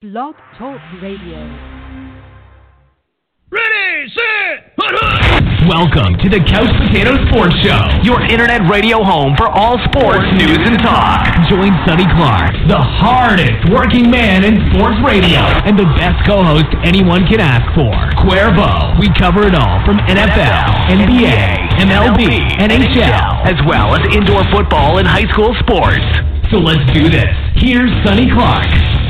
Blog Talk Radio. Ready, set, Welcome to the Couch Potato Sports Show, your internet radio home for all sports news and talk. Join Sonny Clark, the hardest working man in sports radio, and the best co-host anyone can ask for, Cuervo. We cover it all from NFL, NBA, MLB, NHL, as well as indoor football and high school sports. So let's do this. Here's Sonny Clark.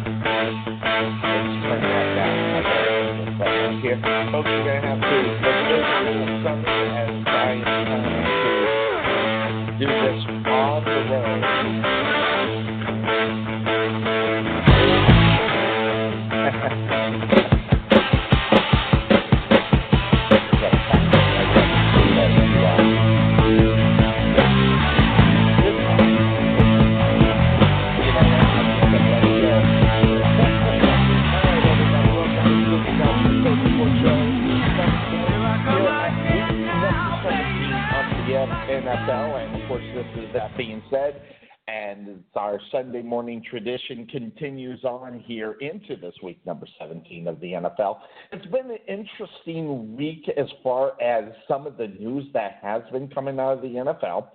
being said, and it's our Sunday morning tradition continues on here into this week number 17 of the NFL. It's been an interesting week as far as some of the news that has been coming out of the NFL.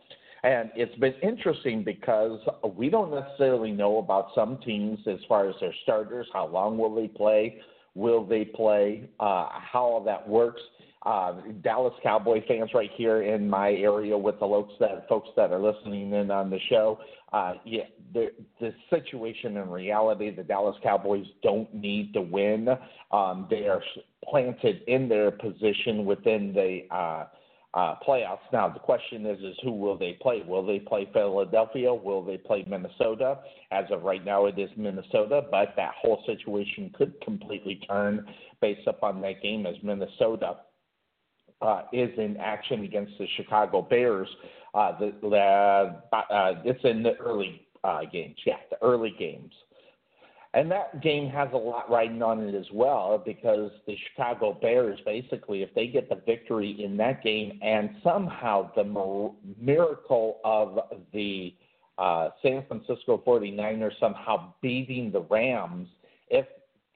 And it's been interesting because we don't necessarily know about some teams as far as their starters. How long will they play? Will they play? Uh, how all that works uh, Dallas Cowboy fans right here in my area with the folks that folks that are listening in on the show. Uh, yeah, the the situation in reality, the Dallas Cowboys don't need to win. Um, they are planted in their position within the uh, uh, playoffs. Now the question is, is who will they play? Will they play Philadelphia? Will they play Minnesota? As of right now, it is Minnesota, but that whole situation could completely turn based upon that game as Minnesota uh, is in action against the Chicago Bears. Uh, the, the, uh, it's in the early uh, games, yeah, the early games. And that game has a lot riding on it as well because the Chicago Bears, basically, if they get the victory in that game and somehow the miracle of the uh, San Francisco 49ers somehow beating the Rams, if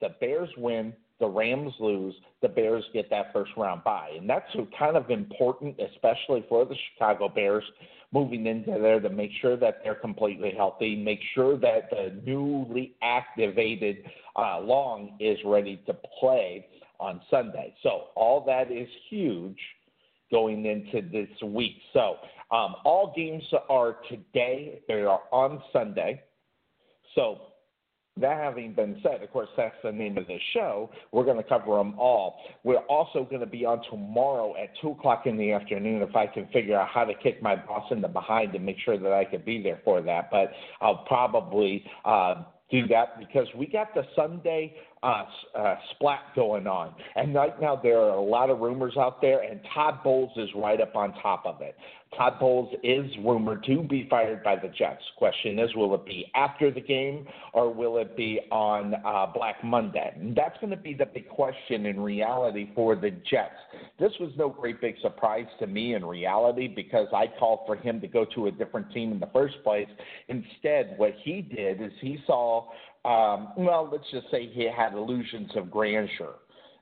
the Bears win, the Rams lose, the Bears get that first round bye. And that's kind of important, especially for the Chicago Bears moving into there to make sure that they're completely healthy, make sure that the newly activated uh, Long is ready to play on Sunday. So all that is huge going into this week. So um, all games are today, they are on Sunday. So that having been said, of course, that's the name of this show. We're going to cover them all. We're also going to be on tomorrow at 2 o'clock in the afternoon if I can figure out how to kick my boss in the behind to make sure that I could be there for that. But I'll probably uh, do that because we got the Sunday uh, uh, splat going on. And right now there are a lot of rumors out there, and Todd Bowles is right up on top of it. Todd Bowles is rumored to be fired by the Jets. Question is, will it be after the game or will it be on uh, Black Monday? And that's going to be the big question in reality for the Jets. This was no great big surprise to me in reality because I called for him to go to a different team in the first place. Instead, what he did is he saw um, well, let's just say he had illusions of grandeur.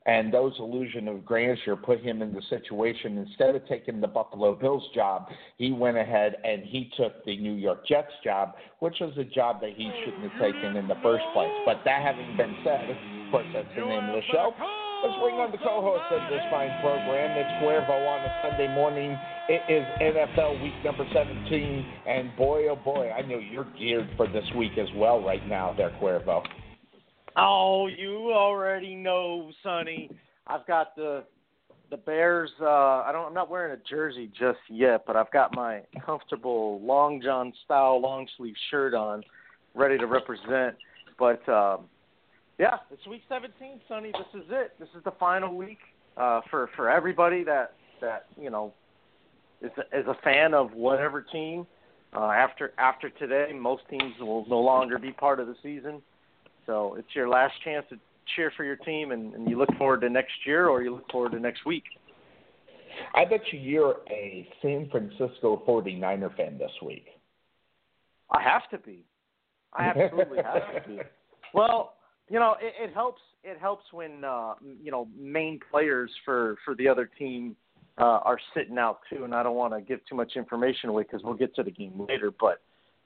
And those illusions of grandeur put him in the situation. Instead of taking the Buffalo Bills job, he went ahead and he took the New York Jets job, which was a job that he shouldn't have taken in the first place. But that having been said, of course, that's the name of the show. Let's bring on the co-host of this fine program. It's Cuervo on a Sunday morning. It is NFL week number 17, and boy, oh boy, I know you're geared for this week as well right now there, Cuervo. Oh, you already know, Sonny. I've got the the Bears. Uh, I don't. I'm not wearing a jersey just yet, but I've got my comfortable long john style long sleeve shirt on, ready to represent. But um, yeah, it's week 17, Sonny. This is it. This is the final week uh, for for everybody that that you know is a, is a fan of whatever team. Uh, after after today, most teams will no longer be part of the season, so it's your last chance to cheer for your team, and, and you look forward to next year or you look forward to next week. I bet you you're a San Francisco 49er fan this week. I have to be. I absolutely have to be. Well, you know, it, it helps. It helps when uh, you know main players for for the other team uh, are sitting out too. And I don't want to give too much information away because we'll get to the game later. But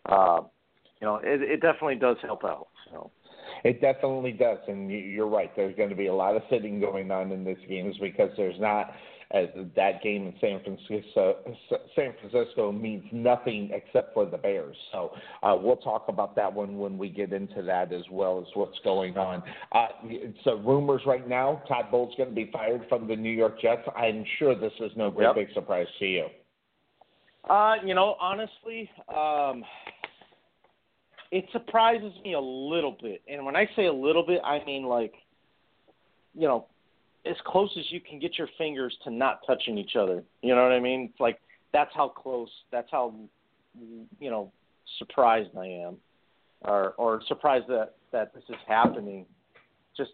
uh, you know, it, it definitely does help out. So. It definitely does, and you're right. There's going to be a lot of sitting going on in this games because there's not as that game in San Francisco, San Francisco means nothing except for the Bears. So uh, we'll talk about that one when we get into that as well as what's going on. Uh, so rumors right now, Todd Bowles going to be fired from the New York Jets. I'm sure this is no great yep. big surprise to you. Uh, you know, honestly, um, it surprises me a little bit. And when I say a little bit, I mean like, you know, as close as you can get your fingers to not touching each other. You know what I mean? It's like that's how close. That's how you know surprised I am, or or surprised that that this is happening. Just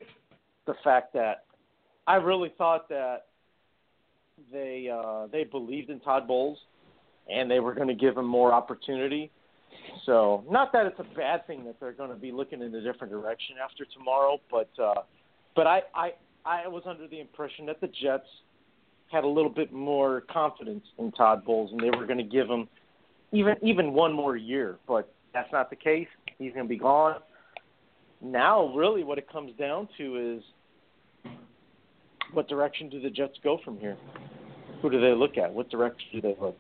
the fact that I really thought that they uh, they believed in Todd Bowles and they were going to give him more opportunity. So, not that it's a bad thing that they're going to be looking in a different direction after tomorrow, but uh, but I, I I was under the impression that the Jets had a little bit more confidence in Todd Bowles and they were going to give him even even one more year, but that's not the case. He's going to be gone. Now, really, what it comes down to is what direction do the Jets go from here? Who do they look at? What direction do they look?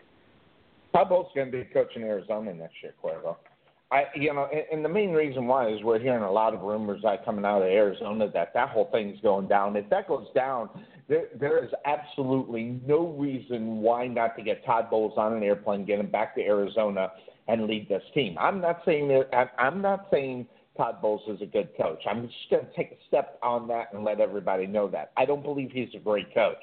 Todd Bowles going to be coaching Arizona next year, Cuervo. I, you know, and, and the main reason why is we're hearing a lot of rumors that coming out of Arizona that that whole thing's going down. If that goes down, there there is absolutely no reason why not to get Todd Bowles on an airplane, get him back to Arizona, and lead this team. I'm not saying that. I'm not saying Todd Bowles is a good coach. I'm just going to take a step on that and let everybody know that I don't believe he's a great coach.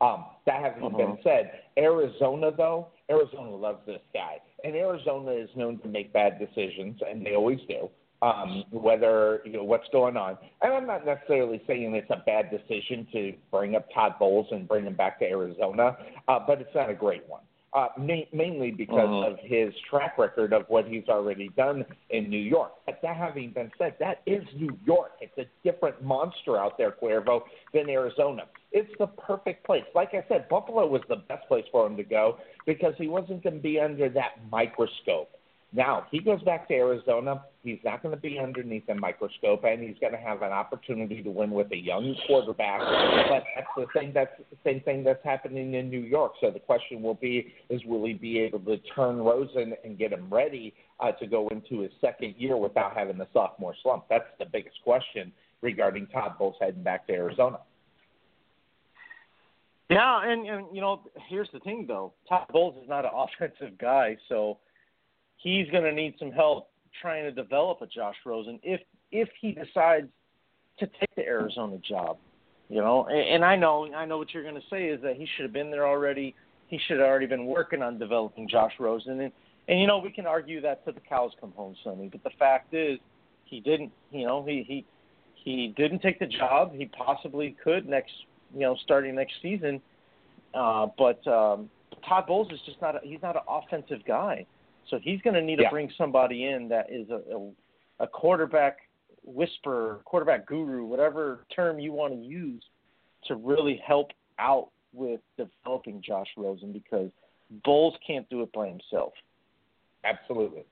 Um, that having uh-huh. been said, Arizona though, Arizona loves this guy and Arizona is known to make bad decisions, and they always do. Um, whether you know what's going on, and I'm not necessarily saying it's a bad decision to bring up Todd Bowles and bring him back to Arizona, uh, but it's not a great one uh, ma- mainly because uh-huh. of his track record of what he's already done in New York. But that having been said, that is New York. It's a different monster out there, Cuervo, than Arizona. It's the perfect place. Like I said, Buffalo was the best place for him to go because he wasn't going to be under that microscope. Now, he goes back to Arizona. He's not going to be underneath a microscope, and he's going to have an opportunity to win with a young quarterback. But that's the thing. That's the same thing that's happening in New York. So the question will be: Is will he be able to turn Rosen and get him ready uh, to go into his second year without having the sophomore slump? That's the biggest question regarding Todd Bowles heading back to Arizona. Yeah, and, and you know, here's the thing though: Todd Bowles is not an offensive guy, so he's going to need some help trying to develop a Josh Rosen if if he decides to take the Arizona job. You know, and, and I know I know what you're going to say is that he should have been there already. He should have already been working on developing Josh Rosen, and and you know we can argue that to the cows come home, Sonny. But the fact is, he didn't. You know, he he he didn't take the job. He possibly could next. You know, starting next season. Uh, but um, Todd Bowles is just not. He's not an offensive guy. So he's going to need to bring somebody in that is a, a, a quarterback whisperer, quarterback guru, whatever term you want to use, to really help out with developing Josh Rosen because Bowles can't do it by himself. Absolutely.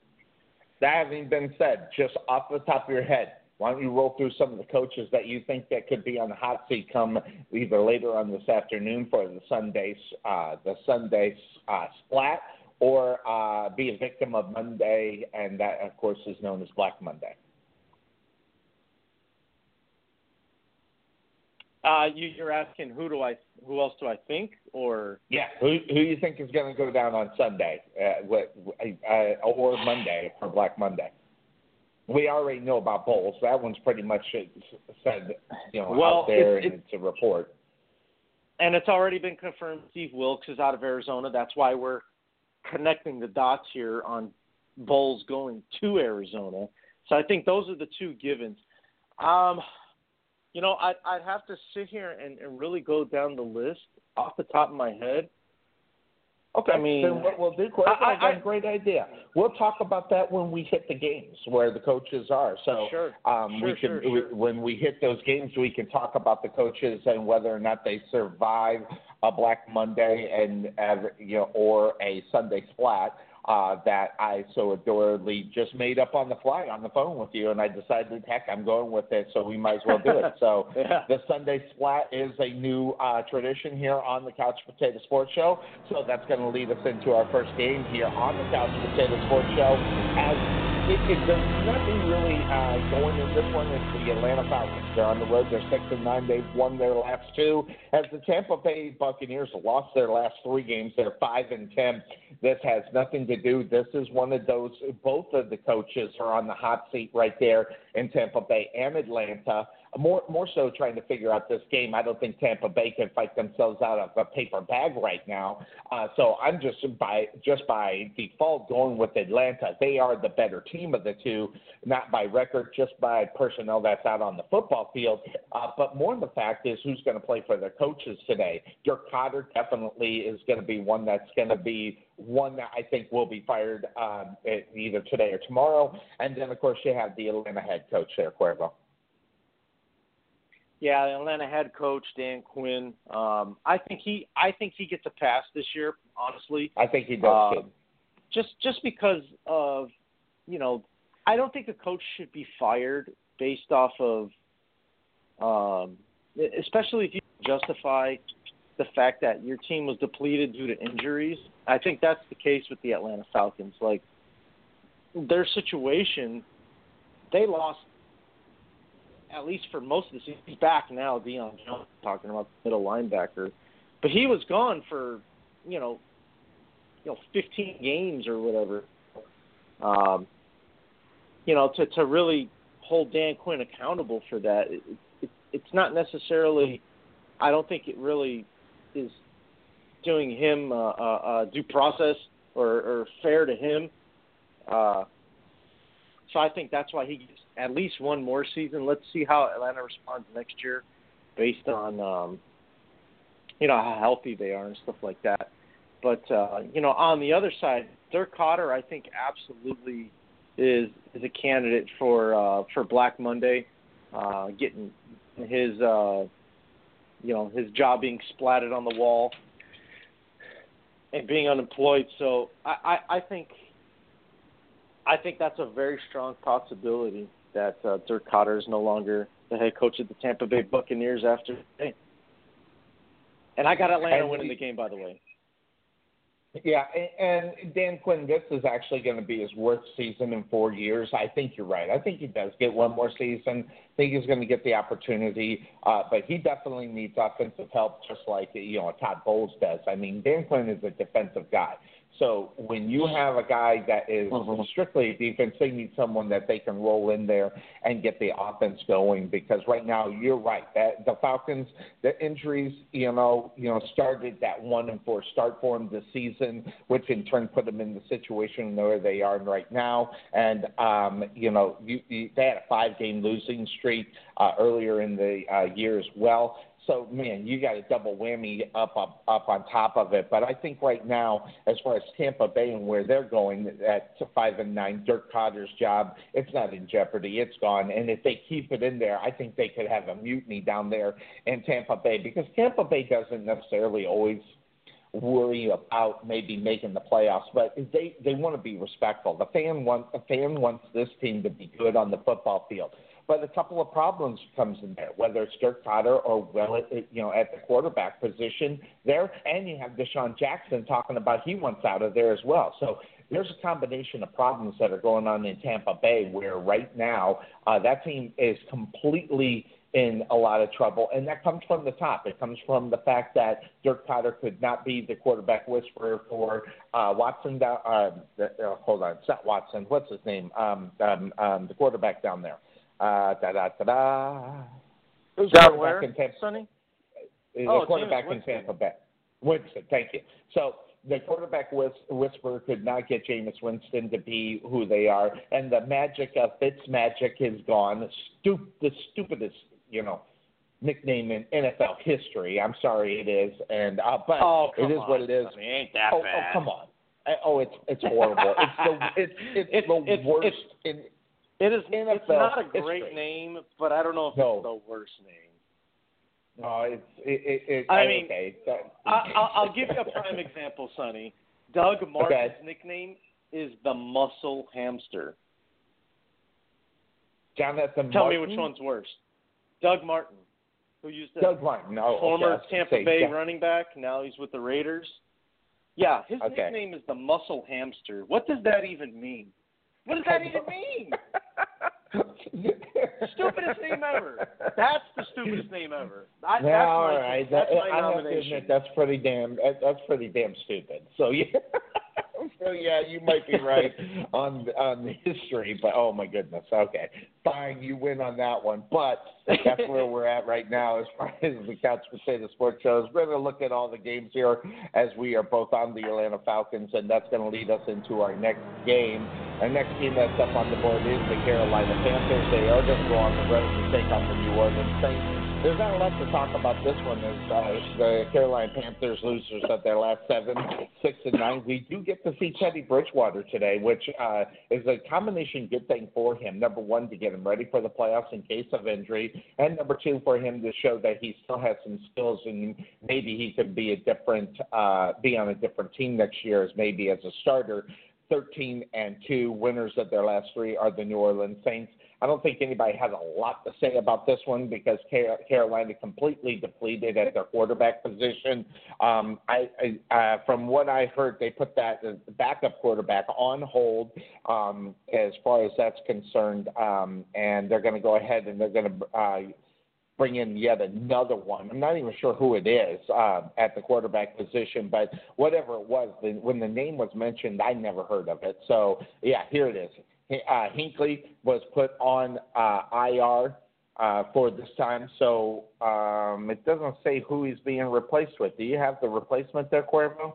That having been said, just off the top of your head, why don't you roll through some of the coaches that you think that could be on the hot seat come either later on this afternoon for the Sunday uh, the Sunday uh, splat or uh, be a victim of Monday, and that, of course, is known as Black Monday. Uh, you, you're asking who do I, who else do I think, or yeah, who who you think is going to go down on Sunday, uh, what, uh, or Monday for Black Monday? We already know about Bowles. That one's pretty much said, you know, well, out there, it's, and it's a report. And it's already been confirmed. Steve Wilks is out of Arizona. That's why we're connecting the dots here on Bowles going to Arizona. So I think those are the two givens. Um, you know, I'd, I'd have to sit here and, and really go down the list off the top of my head. Okay, I mean, then what we'll do, I- I- I, great idea. We'll talk about that when we hit the games where the coaches are. So Sure. um, we Sure, can, sure, we, when we hit those games, we can talk about the coaches and whether or not they survive a Black Monday and uh, you know, or a Sunday splat. Uh, that I so adoringly just made up on the fly on the phone with you, and I decided, heck, I'm going with it, so we might as well do it. So Yeah. the Sunday Splat is a new uh, tradition here on the Couch Potato Sports Show. So that's going to lead us into our first game here on the Couch Potato Sports Show. As it, it, there's nothing really uh, going in this one. It's the Atlanta Falcons. They're on the road. They're six and nine. They've won their last two. As the Tampa Bay Buccaneers lost their last three games, they're five and ten. This has nothing to do. This is one of those. Both of the coaches are on the hot seat right there in Tampa Bay and Atlanta. More, more so trying to figure out this game. I don't think Tampa Bay can fight themselves out of a paper bag right now. Uh, so I'm just by just by default going with Atlanta. They are the better team of the two, not by record, just by personnel that's out on the football field. Uh, but more the fact is who's going to play for their coaches today. Dirk Koetter definitely is going to be one that's going to be one that I think will be fired um, either today or tomorrow. And then of course you have the Atlanta head coach there, Cuervo. Yeah, the Atlanta head coach Dan Quinn. Um, I think he I think he gets a pass this year. Honestly, I think he does too. just just because of you know, I don't think a coach should be fired based off of, um, especially if you justify the fact that your team was depleted due to injuries. I think that's the case with the Atlanta Falcons. Like their situation, they lost at least for most of the season. He's back now, Deion Jones talking about middle linebacker. But he was gone for, you know, you know, fifteen games or whatever. Um, you know, to to really hold Dan Quinn accountable for that, it, it, it's not necessarily. I don't think it really is doing him uh, uh, due process or, or fair to him. Uh, so I think that's why he gets at least one more season. Let's see how Atlanta responds next year, based on um, you know how healthy they are and stuff like that. But uh, you know, on the other side, Dirk Koetter, I think absolutely is is a candidate for uh, for Black Monday, uh, getting his uh, you know his job being splatted on the wall and being unemployed. So I, I, I think I think that's a very strong possibility that uh, Dirk Koetter is no longer the head coach of the Tampa Bay Buccaneers after today. And I got Atlanta And winning he- the game, by the way. Yeah, and and Dan Quinn, this is actually going to be his worst season in four years. I think you're right. I think he does get one more season. I think he's going to get the opportunity, uh, but he definitely needs offensive help, just like you know Todd Bowles does. I mean, Dan Quinn is a defensive guy. So when you have a guy that is Mhm. strictly defense, they need someone that they can roll in there and get the offense going. Because right now, you're right that the Falcons, the injuries, you know, you know, started that one and four start for them this season, which in turn put them in the situation where they are right now. And um, you know, you, you, they had a five-game losing streak uh, earlier in the uh, year as well. So man, you got a double whammy up up up on top of it. But I think right now, as far as Tampa Bay and where they're going at five and nine, Dirk Koetter's job, it's not in jeopardy. It's gone. And if they keep it in there, I think they could have a mutiny down there in Tampa Bay because Tampa Bay doesn't necessarily always worry about maybe making the playoffs, but they they want to be respectful. The fan want the fan wants this team to be good on the football field. But a couple of problems comes in there, whether it's Dirk Koetter or well, you know, at the quarterback position there, and you have DeSean Jackson talking about he wants out of there as well. So there's a combination of problems that are going on in Tampa Bay, where right now uh, that team is completely in a lot of trouble, and that comes from the top. It comes from the fact that Dirk Koetter could not be the quarterback whisperer for uh, Watson. Down, uh, the, uh, hold on, it's not Watson. What's his name? Um, um, um, the quarterback down there. Uh, da da da da. Who's quarterback Ware, in Tampa? Sonny? The Oh, quarterback Jameis in. Tampa Bay. Winston, thank you. So the quarterback whis- whisperer could not get Jameis Winston to be who they are, and the magic of Fitz magic is gone. The, stu- the stupidest, you know, nickname in NFL history. I'm sorry, it is, and uh, but Oh, it is on. what it is. I mean, ain't that oh, bad. oh, come on. Uh, Oh, it's it's horrible. it's the it's it's, It's- the it's- worst it's- in It is. NFL it's not a great history. name, but I don't know if No. it's the worst name. No, it's it. it, it I mean, okay. that- uh, I, I'll, I'll give you a prime example, Sonny. Doug Martin's Okay. nickname is the Muscle Hamster. Jonathan. Tell Martin? me which one's worse. Doug Martin, who used to Doug Martin. Oh, no, former okay, Tampa say, Bay yeah. running back. Now he's with the Raiders. Yeah, his Okay. nickname is the Muscle Hamster. What does that even mean? What does that even mean? Stupidest name ever. That's the stupidest name ever. I, that's Yeah, my, all right. That's That- my I have to nomination. admit that's pretty damn. that- That's pretty damn stupid. So yeah. So yeah, you might be right on on the history, but oh my goodness. Okay, fine, you win on that one. But that's where we're at right now as far as the Couch Potato Sports Shows. We're going to look at all the games here as we are both on the Atlanta Falcons, and that's going to lead us into our next game. Our next game that's up on the board is the Carolina Panthers. They are going to go on the road to take on the New Orleans Saints. There's not a lot to talk about this one as uh, the Carolina Panthers losers at their last seven, six and nine. We do get to see Teddy Bridgewater today, which uh, is a combination good thing for him. Number one, to get him ready for the playoffs in case of injury, and number two, for him to show that he still has some skills and maybe he could be a different, uh, be on a different team next year as maybe as a starter. 13 and 2 winners of their last three are the New Orleans Saints. I don't think anybody has a lot to say about this one because Carolina completely depleted at their quarterback position. Um, I, I uh, from what I heard, they put that uh, backup quarterback on hold um, as far as that's concerned, um, and they're going to go ahead and they're going to. Uh, bring in yet another one. I'm not even sure who it is uh, at the quarterback position, but whatever it was, the, when the name was mentioned, I never heard of it. So yeah, here it is. Uh, Hinkley was put on uh, IR uh, for this time, so um, it doesn't say who he's being replaced with. Do you have the replacement there, Cuervo?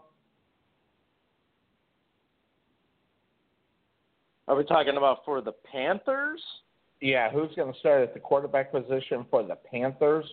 Are we talking about for the Panthers? Yeah, who's going to start at the quarterback position for the Panthers?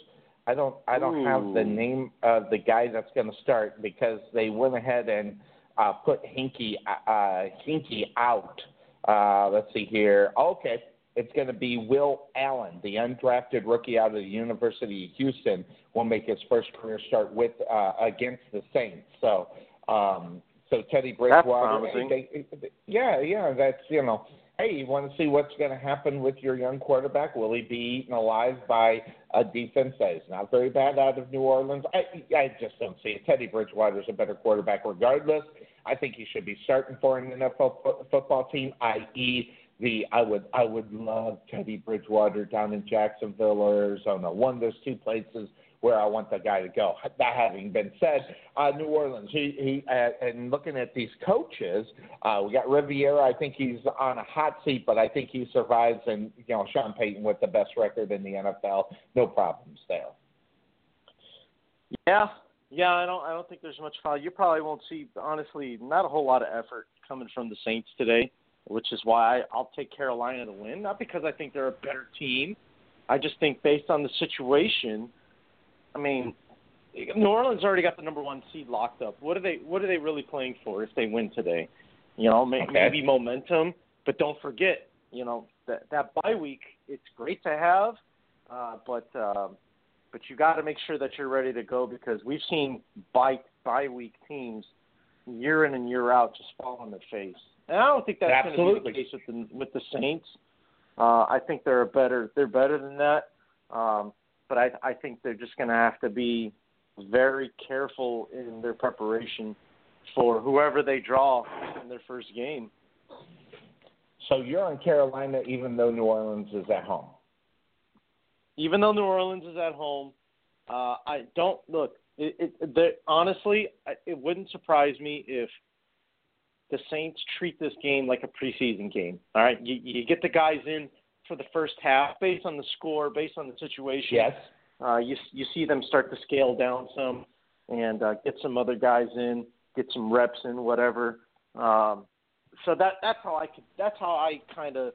I don't I don't have the name of the guy that's going to start because they went ahead and uh, put Hinky uh, Hinky out. Uh, let's see here. Okay, it's going to be Will Allen, the undrafted rookie out of the University of Houston, will make his first career start with uh, against the Saints. So. Um, so Teddy Bridgewater, That's promising. they, they, yeah, yeah, that's you know, hey, you want to see what's going to happen with your young quarterback? Will he be eaten alive by a defense that is not very bad out of New Orleans? I, I just don't see it. Teddy Bridgewater is a better quarterback regardless. I think he should be starting for an NFL fo- football team, i.e., the I would I would love Teddy Bridgewater down in Jacksonville or Arizona. One of those two places where I want the guy to go. That having been said, uh, New Orleans, he, he uh, and looking at these coaches, uh, we got Rivera. I think he's on a hot seat, but I think he survives. And you know, Sean Payton with the best record in the NFL, no problems there. Yeah, yeah. I don't. I don't think there's much foul. You probably won't see, honestly, not a whole lot of effort coming from the Saints today, which is why I'll take Carolina to win. Not because I think they're a better team. I just think based on the situation, I mean, New Orleans already got the number one seed locked up. What are they? What are they really playing for if they win today? You know, may, Okay. maybe momentum, but don't forget, you know, that that bye week. It's great to have, uh, but um, but you got to make sure that you're ready to go because we've seen bye bye week teams year in and year out just fall on their face. And I don't think that's going to be the case with the with the Saints. Uh, I think they're a better they're better than that. Um, but I I think they're just going to have to be very careful in their preparation for whoever they draw in their first game. So you're on Carolina, even though New Orleans is at home. even though New Orleans is at home, uh, I don't look. It, it, the, honestly, it wouldn't surprise me if the Saints treat this game like a preseason game. All right, you, you get the guys in for the first half based on the score, based on the situation. Yes. Uh, you you see them start to scale down some and uh, get some other guys in get some reps in, whatever. Um, so that that's how I could that's how I kind of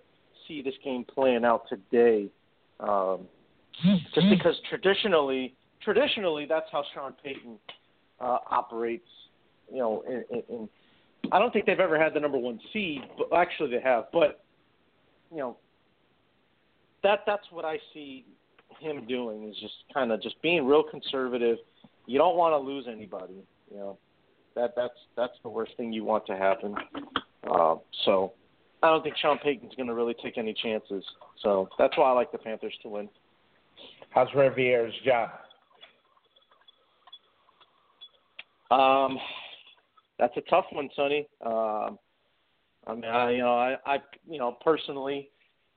see this game playing out today. Um, just because traditionally, traditionally that's how Sean Payton uh, operates. You know, in, in, in, I don't think they've ever had the number one seed, but actually they have. But you know, that that's what I see him doing is just kind of just being real conservative. You don't want to lose anybody. You know, that that's that's the worst thing you want to happen. Uh, so I don't think Sean Payton's going to really take any chances. So that's why I like the Panthers to win. How's Rivera's job? Um, that's a tough one, Sonny. Um, I mean, I, you know, I, I, you know, personally,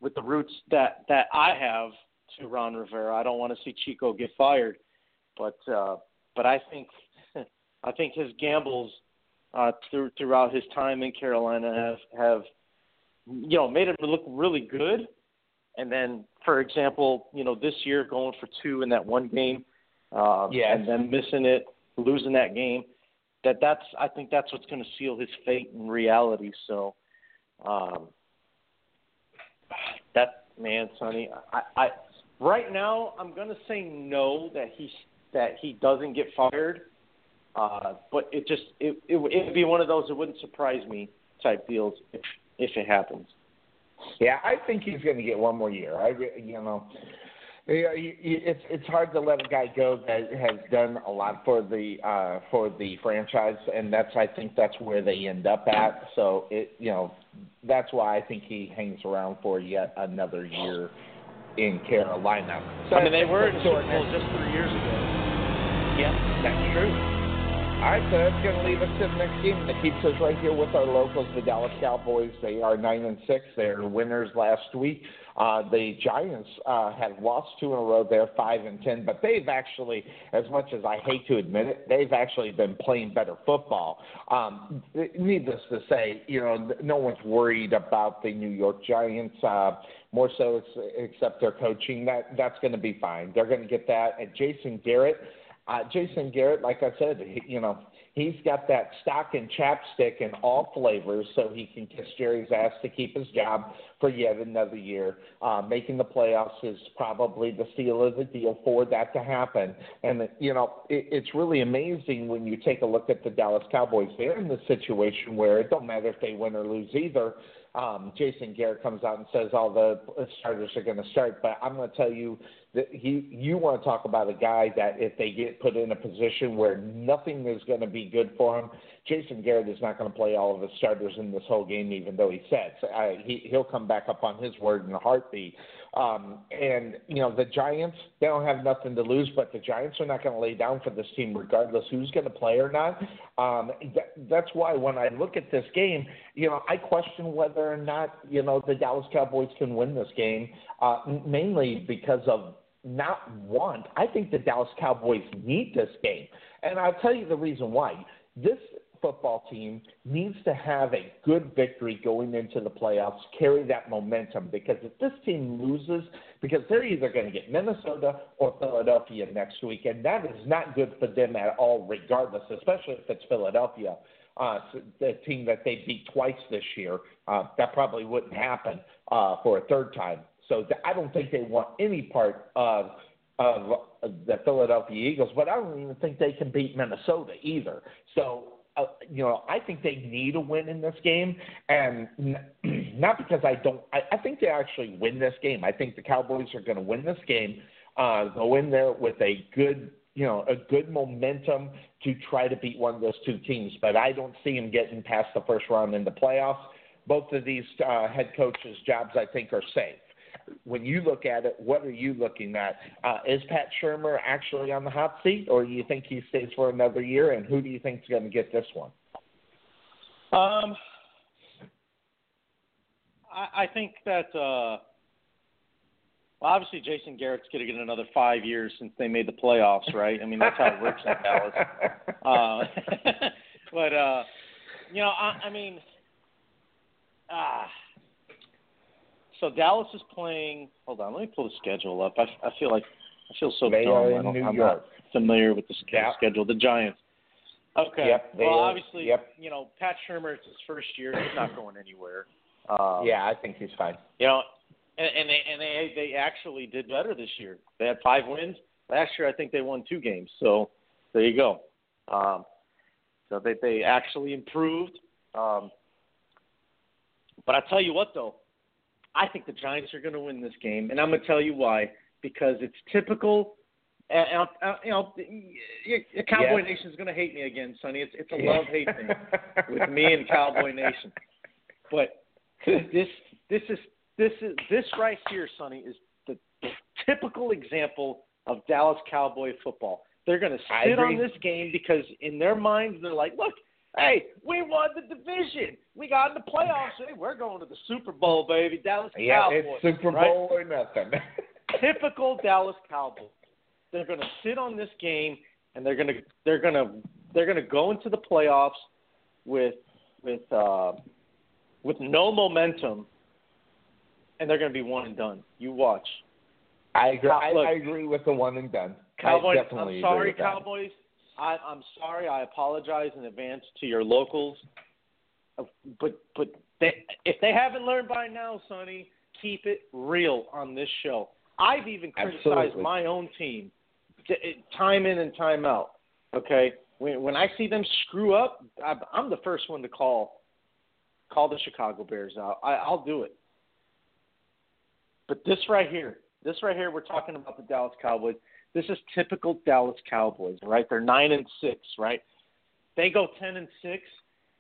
with the roots that that I have to Ron Rivera, I don't want to see Chico get fired, but uh, but I think I think his gambles uh, through, throughout his time in Carolina have have you know made him look really good. And then, for example, you know this year going for two in that one game, uh, yes. and then missing it, losing that game. That that's I think that's what's going to seal his fate in reality. So, um, that man, Sonny, I, I right now I'm to say no that he that he doesn't get fired uh, but it just it, it it would be one of those that wouldn't surprise me type deals if if it happens. Yeah, I think he's going to get one more year. I you know. Yeah, it's it's hard to let a guy go that has done a lot for the uh, for the franchise, and that's I think that's where they end up at. So it you know that's why I think he hangs around for yet another year in Carolina. So I mean, they were in Super Bowl just three years ago. Yeah, that's true. All right, so that's going to leave us to the next game that keeps us right here with our locals, the Dallas Cowboys. They are nine and six. They're winners last week. Uh, the Giants uh, have lost two in a row. They're five and ten, but they've actually, as much as I hate to admit it, they've actually been playing better football. Um, needless to say, you know, no one's worried about the New York Giants. Uh, more so, except their coaching. That that's going to be fine. They're going to get that. And Jason Garrett uh, Jason Garrett, like I said, he, you know, he's got that stock and chapstick in all flavors, so he can kiss Jerry's ass to keep his job for yet another year. Uh, making the playoffs is probably the seal of the deal for that to happen. And you know, it, it's really amazing when you take a look at the Dallas Cowboys. They're in the situation where it don't matter if they win or lose either um, Jason Garrett comes out and says all the starters are going to start. But I'm going to tell you that he, you want to talk about a guy that if they get put in a position where nothing is going to be good for him, Jason Garrett is not going to play all of his starters in this whole game, even though he says uh, he, he'll come back up on his word in a heartbeat. Um, and you know the Giants, they don't have nothing to lose, but the Giants are not going to lay down for this team, regardless who's going to play or not. Um, that, that's why when I look at this game, you know, I question whether or not you know the Dallas Cowboys can win this game, uh, mainly because of not want. I think the Dallas Cowboys need this game, and I'll tell you the reason why. This football team needs to have a good victory going into the playoffs, carry that momentum. Because if this team loses, because they're either going to get Minnesota or Philadelphia next week, and that is not good for them at all, regardless, especially if it's Philadelphia. Uh, the team that they beat twice this year, uh, that probably wouldn't happen uh, for a third time. So th- I don't think they want any part of of the Philadelphia Eagles, but I don't even think they can beat Minnesota either. So uh, you know, I think they need a win in this game, and not because I don't. I, I think they actually win this game. I think the Cowboys are going to win this game. Uh, go in there with a good, you know, a good momentum to try to beat one of those two teams. But I don't see them getting past the first round in the playoffs. Both of these uh, head coaches' jobs, I think, are safe when you look at it, what are you looking at? Uh, is Pat Shurmur actually on the hot seat, or do you think he stays for another year? And who do you think is going to get this one? Um, I, I think that uh, well, obviously Jason Garrett's going to get another five years since they made the playoffs, right? I mean that's how it works in Dallas. Uh, but uh, you know, I, I mean, ah. Uh, so Dallas is playing. Hold on, let me pull the schedule up. I, I feel like I feel so they dumb. I don't, New I'm York. not familiar with the yeah. schedule. The Giants. Okay. Yep, well, are- obviously, yep. you know, Pat Shurmur, it's his first year. He's not going anywhere. Um, yeah, I think he's fine. You know, and, and they and they they actually did better this year. They had five wins. Last year, I think they won two games. So there you go. Um, so they they actually improved. Um, but I tell you what, though, I think the Giants are going to win this game, and I'm going to tell you why. Because it's typical. And, and, uh, you know, the Cowboy. Nation is going to hate me again, Sonny. It's it's a love hate thing with me and Cowboy Nation. But this this is this is this right here, Sonny, is the, the typical example of Dallas Cowboy football. They're going to sit on this game because in their minds they're like, look, hey, we won the division, we got in the playoffs, hey, we're going to the Super Bowl, baby, Dallas yeah, Cowboys. it's Super right? Bowl or nothing. typical Dallas Cowboys. They're going to sit on this game and they're going to they're going to they're going to go into the playoffs with with uh, with no momentum, and they're going to be one and done. You watch. I agree. I, Look. I agree with the one and done. Cowboys, I definitely I'm sorry, with that. I, I'm sorry. I apologize in advance to your locals. Uh, But but they, if they haven't learned by now, Sonny, keep it real on this show. I've even criticized Absolutely. my own team time in and time out. Okay, when when I see them screw up, I'm, I'm the first one to call call the Chicago Bears out. I, I'll do it. But this right here, this right here, we're talking about the Dallas Cowboys. This is typical Dallas Cowboys, right? They're nine and six, right? They go ten and six.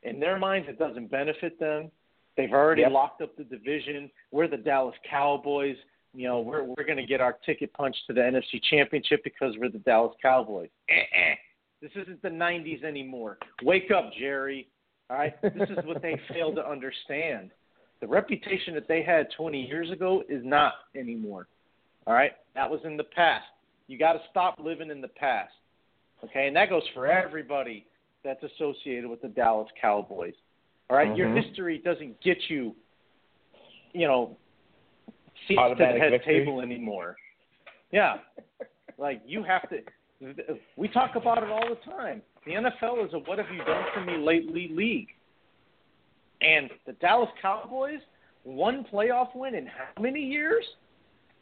In their minds, it doesn't benefit them. They've already Yep. locked up the division. We're the Dallas Cowboys. You know, we're we're going to get our ticket punched to the NFC Championship because we're the Dallas Cowboys. Eh-eh. This isn't the '90s anymore. Wake up, Jerry. All right, this is what they fail to understand. The reputation that they had 20 years ago is not anymore. All right, that was in the past. You got to stop living in the past. Okay, and that goes for everybody that's associated with the Dallas Cowboys. All right? your Mhm. history doesn't get you, you know, seats to the Automatic head victory. table anymore. Yeah, like you have to. We talk about it all the time. The NFL is a "What have you done for me lately?" league, and the Dallas Cowboys one playoff win in how many years?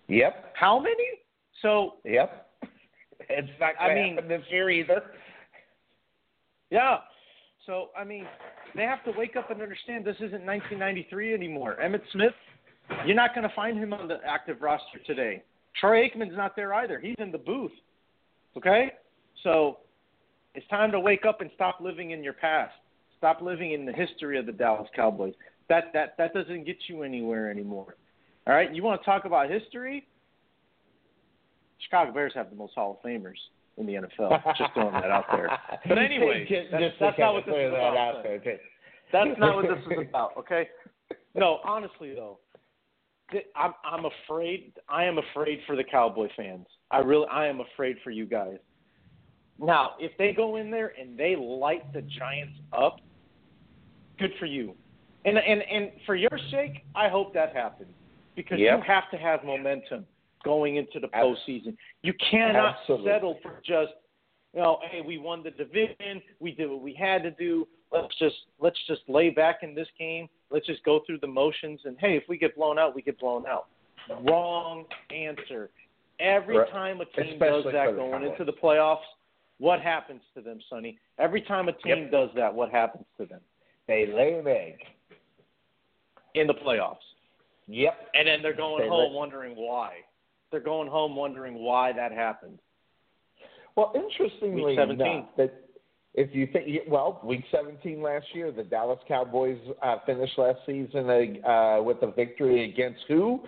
Yep. How many? So Yep. It's not I mean- this year either. Yeah. So I mean, they have to wake up and understand this isn't 1993 anymore. Emmitt Smith, you're not going to find him on the active roster today. Troy Aikman's not there either. He's in the booth. Okay? So it's time to wake up and stop living in your past. Stop living in the history of the Dallas Cowboys. That that that doesn't get you anywhere anymore. All right? You want to talk about history? Chicago Bears have the most Hall of Famers in the NFL. Just throwing that out there. But anyway, Just that's, to that's not what this is that about. out there, too. That's not what this is about, okay? No, honestly though, I'm I'm afraid. I am afraid for the Cowboy fans. I really, I am afraid for you guys. Now, if they go in there and they light the Giants up, good for you. And and and for your sake, I hope that happens because Yep. you have to have momentum going into the postseason. You cannot Absolutely. settle for just you know, hey, we won the division, we did what we had to do. Let's just let's just lay back in this game. Let's just go through the motions and hey, if we get blown out, we get blown out. Wrong answer. Every Right. time a team Especially does that going Cowboys. into the playoffs, what happens to them, Sonny? Every time a team Yep. does that, what happens to them They lay an egg. in the playoffs? Yep. And then they're going They home let- wondering why. They're going home wondering why that happened. Well, interestingly Week 17. enough, that if you think, well, week 17 last year, the Dallas Cowboys uh, finished last season uh, with a victory against who?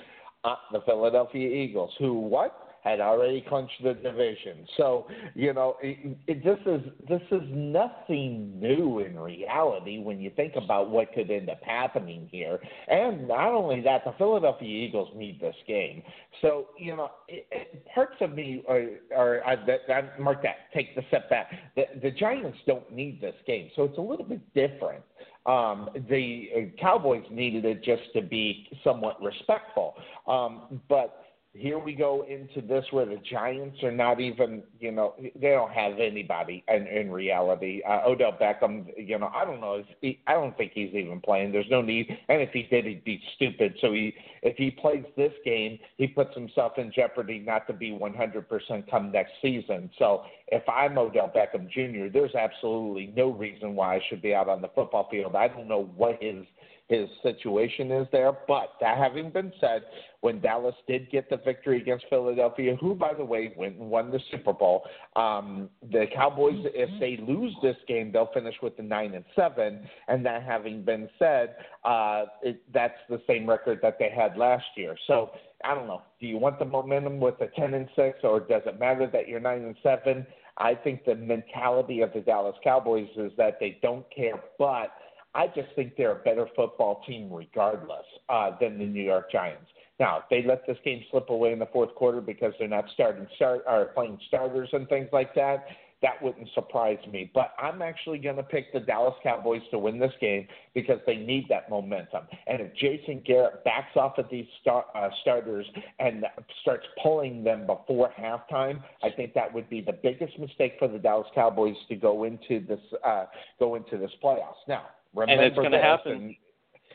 Uh, the Philadelphia Eagles, who what? Had already clinched the division. So you know, it, it, this is this is nothing new in reality when you think about what could end up happening here. And not only that, the Philadelphia Eagles need this game. So you know, it, it, parts of me are, are I, I mark that. Take the step back. The, the Giants don't need this game, so it's a little bit different. Um, the Cowboys needed it just to be somewhat respectful, um, but here we go into this where the Giants are not even, you know, they don't have anybody in, in reality. Uh, Odell Beckham, you know, I don't know he, I don't think he's even playing. There's no need, and if he did, he'd be stupid. So he, if he plays this game, he puts himself in jeopardy not to be 100% come next season. So if I'm Odell Beckham Jr., there's absolutely no reason why I should be out on the football field. I don't know what his his situation is there. But that having been said, when Dallas did get the victory against Philadelphia, who, by the way, went and won the Super Bowl, um, the Cowboys, if they lose this game, they'll finish with the nine and seven. And that having been said, uh, it, that's the same record that they had last year. So I don't know. Do you want the momentum with the ten and six, or does it matter that you're nine and seven? I think the mentality of the Dallas Cowboys is that they don't care, but I just think they're a better football team regardless uh, than the New York Giants. Now, if they let this game slip away in the fourth quarter because they're not starting start or playing starters and things like that, that wouldn't surprise me. But I'm actually going to pick the Dallas Cowboys to win this game because they need that momentum. And if Jason Garrett backs off of these star, uh, starters and starts pulling them before halftime, I think that would be the biggest mistake for the Dallas Cowboys to go into this uh, go into this playoffs. Now, Remember and it's going to happen. And,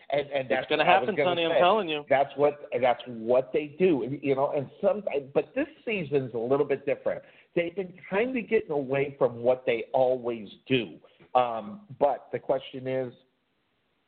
and, and that's it's going to happen, Sonny. I'm telling you. That's what that's what they do. You know, and some. But this season's a little bit different. They've been kind of getting away from what they always do. Um, but the question is,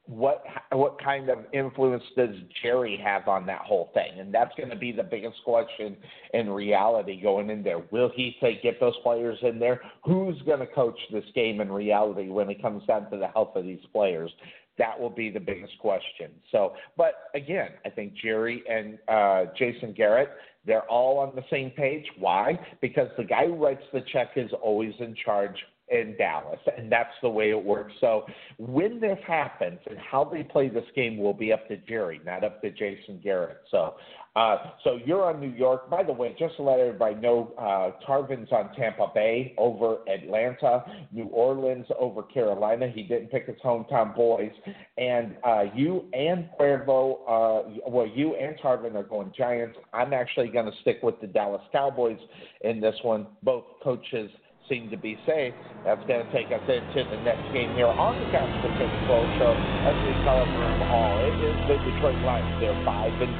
what what kind of influence does Jerry have on that whole thing? And that's going to be the biggest question in reality going in there. Will he say get those players in there? Who's going to coach this game in reality when it comes down to the health of these players? That will be the biggest question. So, but again, I think Jerry and uh, Jason Garrett, they're all on the same page. Why? Because the guy who writes the check is always in charge in Dallas, and that's the way it works. So when this happens and how they play this game will be up to Jerry, not up to Jason Garrett. So, uh, so you're on New York. By the way, just to let everybody know, uh, Tarvin's on Tampa Bay over Atlanta, New Orleans over Carolina. He didn't pick his hometown boys, and uh, you and Cuervo, uh, well, you and Tarvin are going Giants. I'm actually going to stick with the Dallas Cowboys in this one. Both coaches seem to be safe. That's going to take us into the next game here on the Couch Potato Show as we cover them all. It is the Detroit Lions. They're 5 and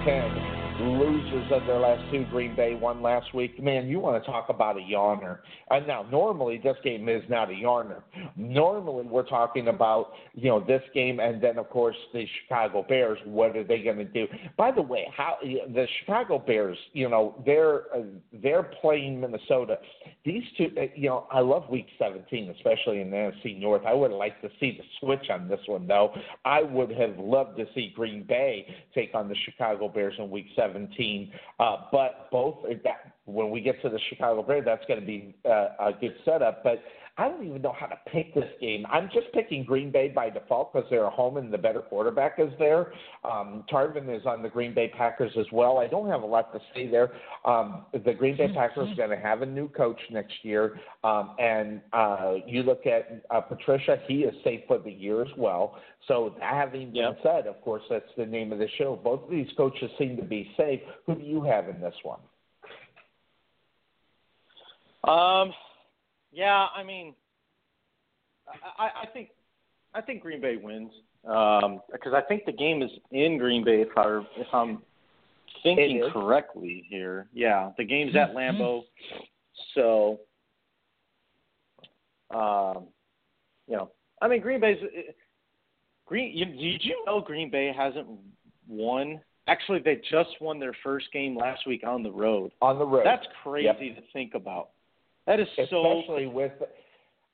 10 losers of their last two. Green Bay won last week. Man, you want to talk about a yawner. And now, normally, this game is not a yawner. Normally, we're talking about, you know, this game and then, of course, the Chicago Bears. What are they going to do? By the way, how the Chicago Bears, you know, they're they're playing Minnesota. These two, uh, you know, I love Week 17, especially in the NFC North. I would like to see the switch on this one, though. I would have loved to see Green Bay take on the Chicago Bears in Week 17 17. Uh, but both that when we get to the Chicago Bears, that's going to be uh, a good setup. But I don't even know how to pick this game. I'm just picking Green Bay by default because they're home and the better quarterback is there. Um, Tarvin is on the Green Bay Packers as well. I don't have a lot to say there. Um, the Green Bay Packers are going to have a new coach next year. Um, and uh, you look at uh, Patricia, he is safe for the year as well. So, that having been yep. said, of course, that's the name of the show. Both of these coaches seem to be safe. Who do you have in this one? Um, yeah, I mean, I, I think I think Green Bay wins because um, I think the game is in Green Bay. If I if I'm thinking correctly here, yeah, the game's at Lambeau, so um, you know, I mean Green Bay's Green. You, did you know Green Bay hasn't won? Actually, they just won their first game last week on the road. On the road, that's crazy yep. to think about. That is especially so... with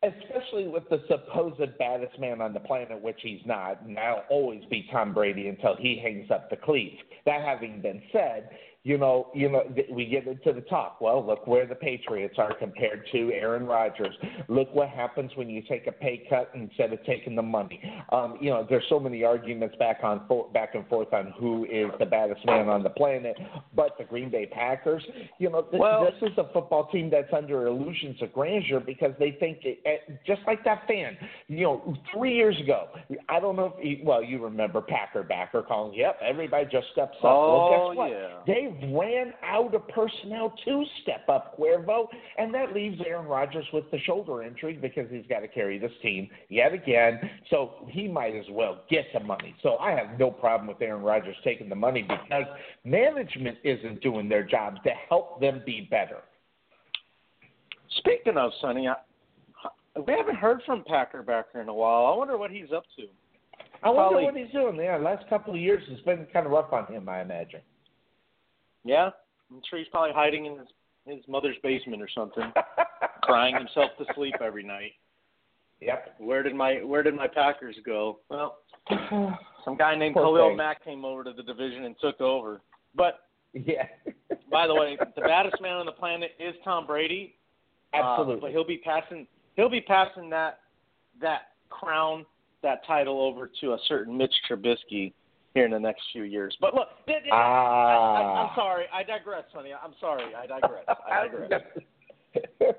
especially with the supposed baddest man on the planet, which he's not, and that'll always be Tom Brady until he hangs up the cleats. That having been said, you know, you know, we get into the top. Well, look where the Patriots are compared to Aaron Rodgers. Look what happens when you take a pay cut instead of taking the money. Um, you know, there's so many arguments back on back and forth on who is the baddest man on the planet. But the Green Bay Packers, you know, th- well, this is a football team that's under illusions of grandeur because they think it, it, just like that fan. You know, three years ago, I don't know if you, well, you remember Packer backer calling, "Yep, everybody just steps up." Oh well, guess what? yeah. They ran out of personnel to step up Cuervo, and that leaves Aaron Rodgers with the shoulder injury because he's got to carry this team yet again. So he might as well get the money. So I have no problem with Aaron Rodgers taking the money because management isn't doing their job to help them be better. Speaking of Sonny, I, we haven't heard from Packer backer in a while. I wonder what he's up to. I wonder Probably- what he's doing. Yeah, last couple of years has been kind of rough on him, I imagine. Yeah, I'm sure he's probably hiding in his, his mother's basement or something, crying himself to sleep every night. Yep. Where did my Where did my Packers go? Well, some guy named Poor Khalil thing. Mack came over to the division and took over. But Yeah. by the way, the baddest man on the planet is Tom Brady. Uh, Absolutely. but he'll be passing he'll be passing that that crown, that title over to a certain Mitch Trubisky here in the next few years. But look, I, I, Ah. I'm sorry, I digress, honey. I'm sorry, I digress. I digress. I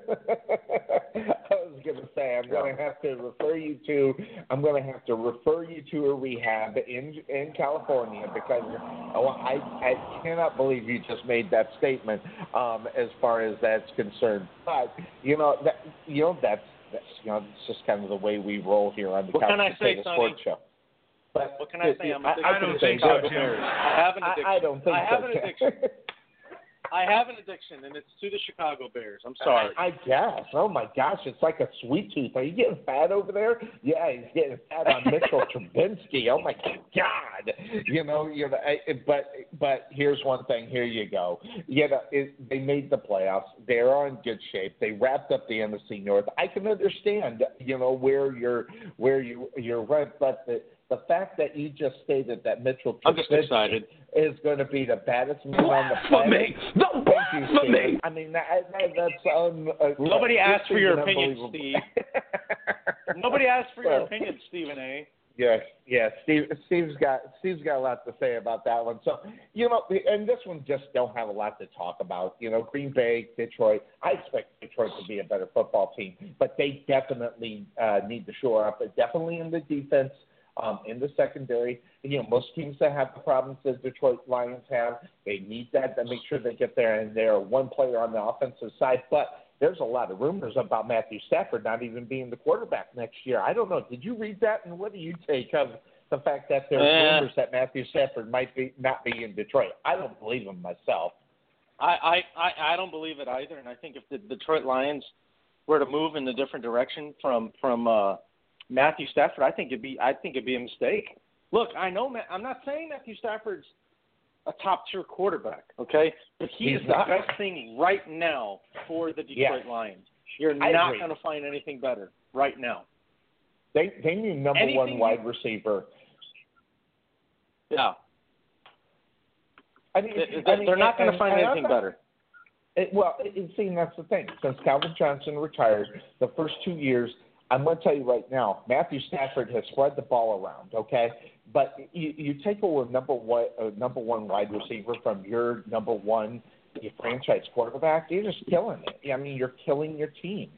was going to say I'm going to have to refer you to I'm going to have to refer you to a rehab in in California because oh, I I cannot believe you just made that statement um, as far as that's concerned. But you know that you know that's, that's you know it's just kind of the way we roll here on the What Couch can I say? Sports Show. But What can I say? I'm I, addicted I, to can the say Chicago. Bears. I have an addiction. I, I don't think I so. have an addiction. I have an addiction, and it's to the Chicago Bears. I'm sorry. I, I guess. Oh my gosh, it's like a sweet tooth. Are you getting fat over there? Yeah, he's getting fat on Mitchell Trubisky. Oh my God. You know, you know. I, but but here's one thing. Here you go. You know, it, they made the playoffs. They're in good shape. They wrapped up the NFC North. I can understand. You know where you're where you you're right, but the the fact that you just stated that Mitchell Trubisky is going to be the baddest man on the planet. The Stephen. I mean, that, that, that's uh, Nobody asked for your opinion, Steve. Nobody asked for your Well, opinion, Stephen A. Yes, yes. Steve, Steve's got Steve's got a lot to say about that one. So you know, and this one just don't have a lot to talk about. You know, Green Bay, Detroit. I expect Detroit to be a better football team, but they definitely uh, need to shore up. Definitely in the defense, um, in the secondary. You know, most teams that have the problems that Detroit Lions have, they need that to make sure they get there. And they're one player on the offensive side, but there's a lot of rumors about Matthew Stafford not even being the quarterback next year. I don't know. Did you read that? And what do you take of the fact that there's Eh. rumors that Matthew Stafford might be not be in Detroit? I don't believe him myself. I, I, I, I don't believe it either, and I think if the Detroit Lions were to move in a different direction from from uh, Matthew Stafford, I think it'd be I think it'd be a mistake. Look, I know I'm not saying Matthew Stafford's a top tier quarterback, okay, but he He's is not. the best thing right now for the Detroit Yes. Lions. You're I not going to find anything better right now. They they need number Anything one you- wide receiver. Yeah, I mean, They- I mean, they're not going to find anything not- better. It, well, it, it, see, that's the thing. Since Calvin Johnson retired, the first two years, I'm going to tell you right now, Matthew Stafford has spread the ball around. Okay, but you, you take away number one, uh, number one wide receiver from your number one your franchise quarterback, you're just killing it. I mean, you're killing your team.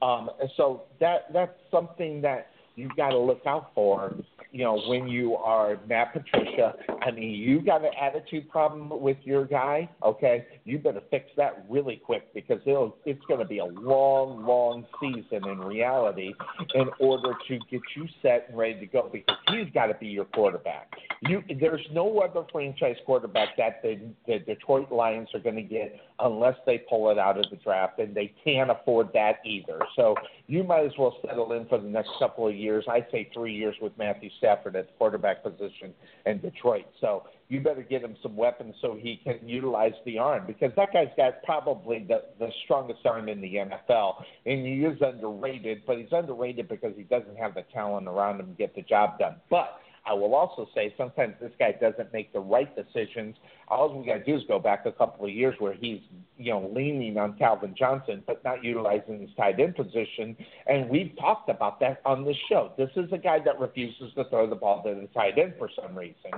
Um, so that that's something that you've got to look out for. You know, when you are Matt Patricia, I mean, you got an attitude problem with your guy. Okay, you better fix that really quick because it'll it's going to be a long, long season in reality in order to get you set and ready to go because he's got to be your quarterback. You there's no other franchise quarterback that the, the Detroit Lions are going to get unless they pull it out of the draft, and they can't afford that either. So you might as well settle in for the next couple of years. I'd say three years with Matthew Stafford at the quarterback position in Detroit. So you better get him some weapons so he can utilize the arm because that guy's got probably the, the strongest arm in the NFL. And he is underrated, but he's underrated because he doesn't have the talent around him to get the job done. But I will also say sometimes this guy doesn't make the right decisions. All we got to do is go back a couple of years where he's, you know, leaning on Calvin Johnson, but not utilizing his tight end position. And we've talked about that on this show. This is a guy that refuses to throw the ball to the tight end for some reason,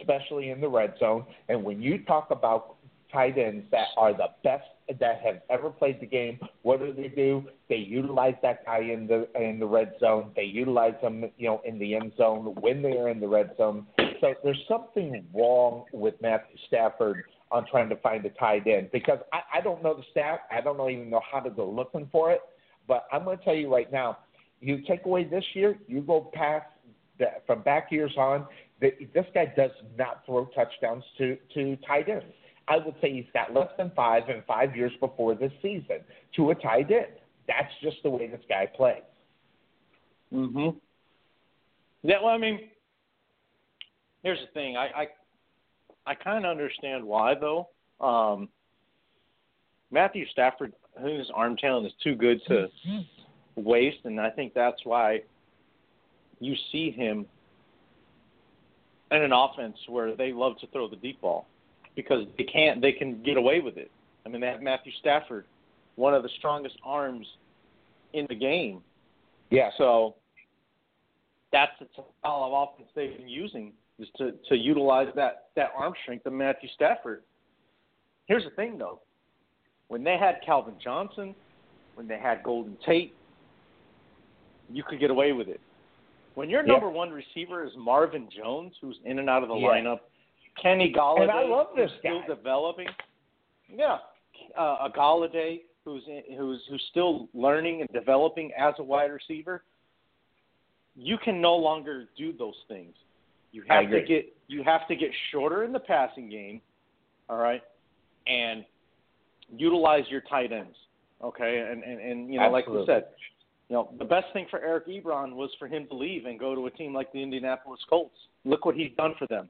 especially in the red zone. And when you talk about tight ends that are the best that have ever played the game. What do they do? They utilize that guy in the in the red zone. They utilize him, you know, in the end zone when they are in the red zone. So there's something wrong with Matthew Stafford on trying to find a tight end because I, I don't know the stat. I don't know, even know how to go looking for it. But I'm going to tell you right now, you take away this year, you go past the, from back years on. The, this guy does not throw touchdowns to to tight ends. I would say he's got less than five in five years before this season to a tight end. That's just the way this guy plays. Mhm. Yeah. Well, I mean, here's the thing. I I, I kind of understand why though. Um, Matthew Stafford, his arm talent is too good to waste, and I think that's why you see him in an offense where they love to throw the deep ball because they can't they can get away with it. I mean, they have Matthew Stafford, one of the strongest arms in the game. Yeah. So that's the style of offense they've been using is to to utilize that that arm strength of Matthew Stafford. Here's the thing though, when they had Calvin Johnson, when they had Golden Tate, you could get away with it. When your number one receiver is Marvin Jones, who's in and out of the Yeah. lineup, Kenny Golladay, And I love this who's still guy. developing. Yeah, uh, a Golladay who's in, who's who's still learning and developing as a wide receiver. You can no longer do those things. You have to get you have to get shorter in the passing game, all right, and utilize your tight ends. Okay, and and, and you know, like we said, you know, the best thing for Eric Ebron was for him to leave and go to a team like the Indianapolis Colts. Look what he's done for them.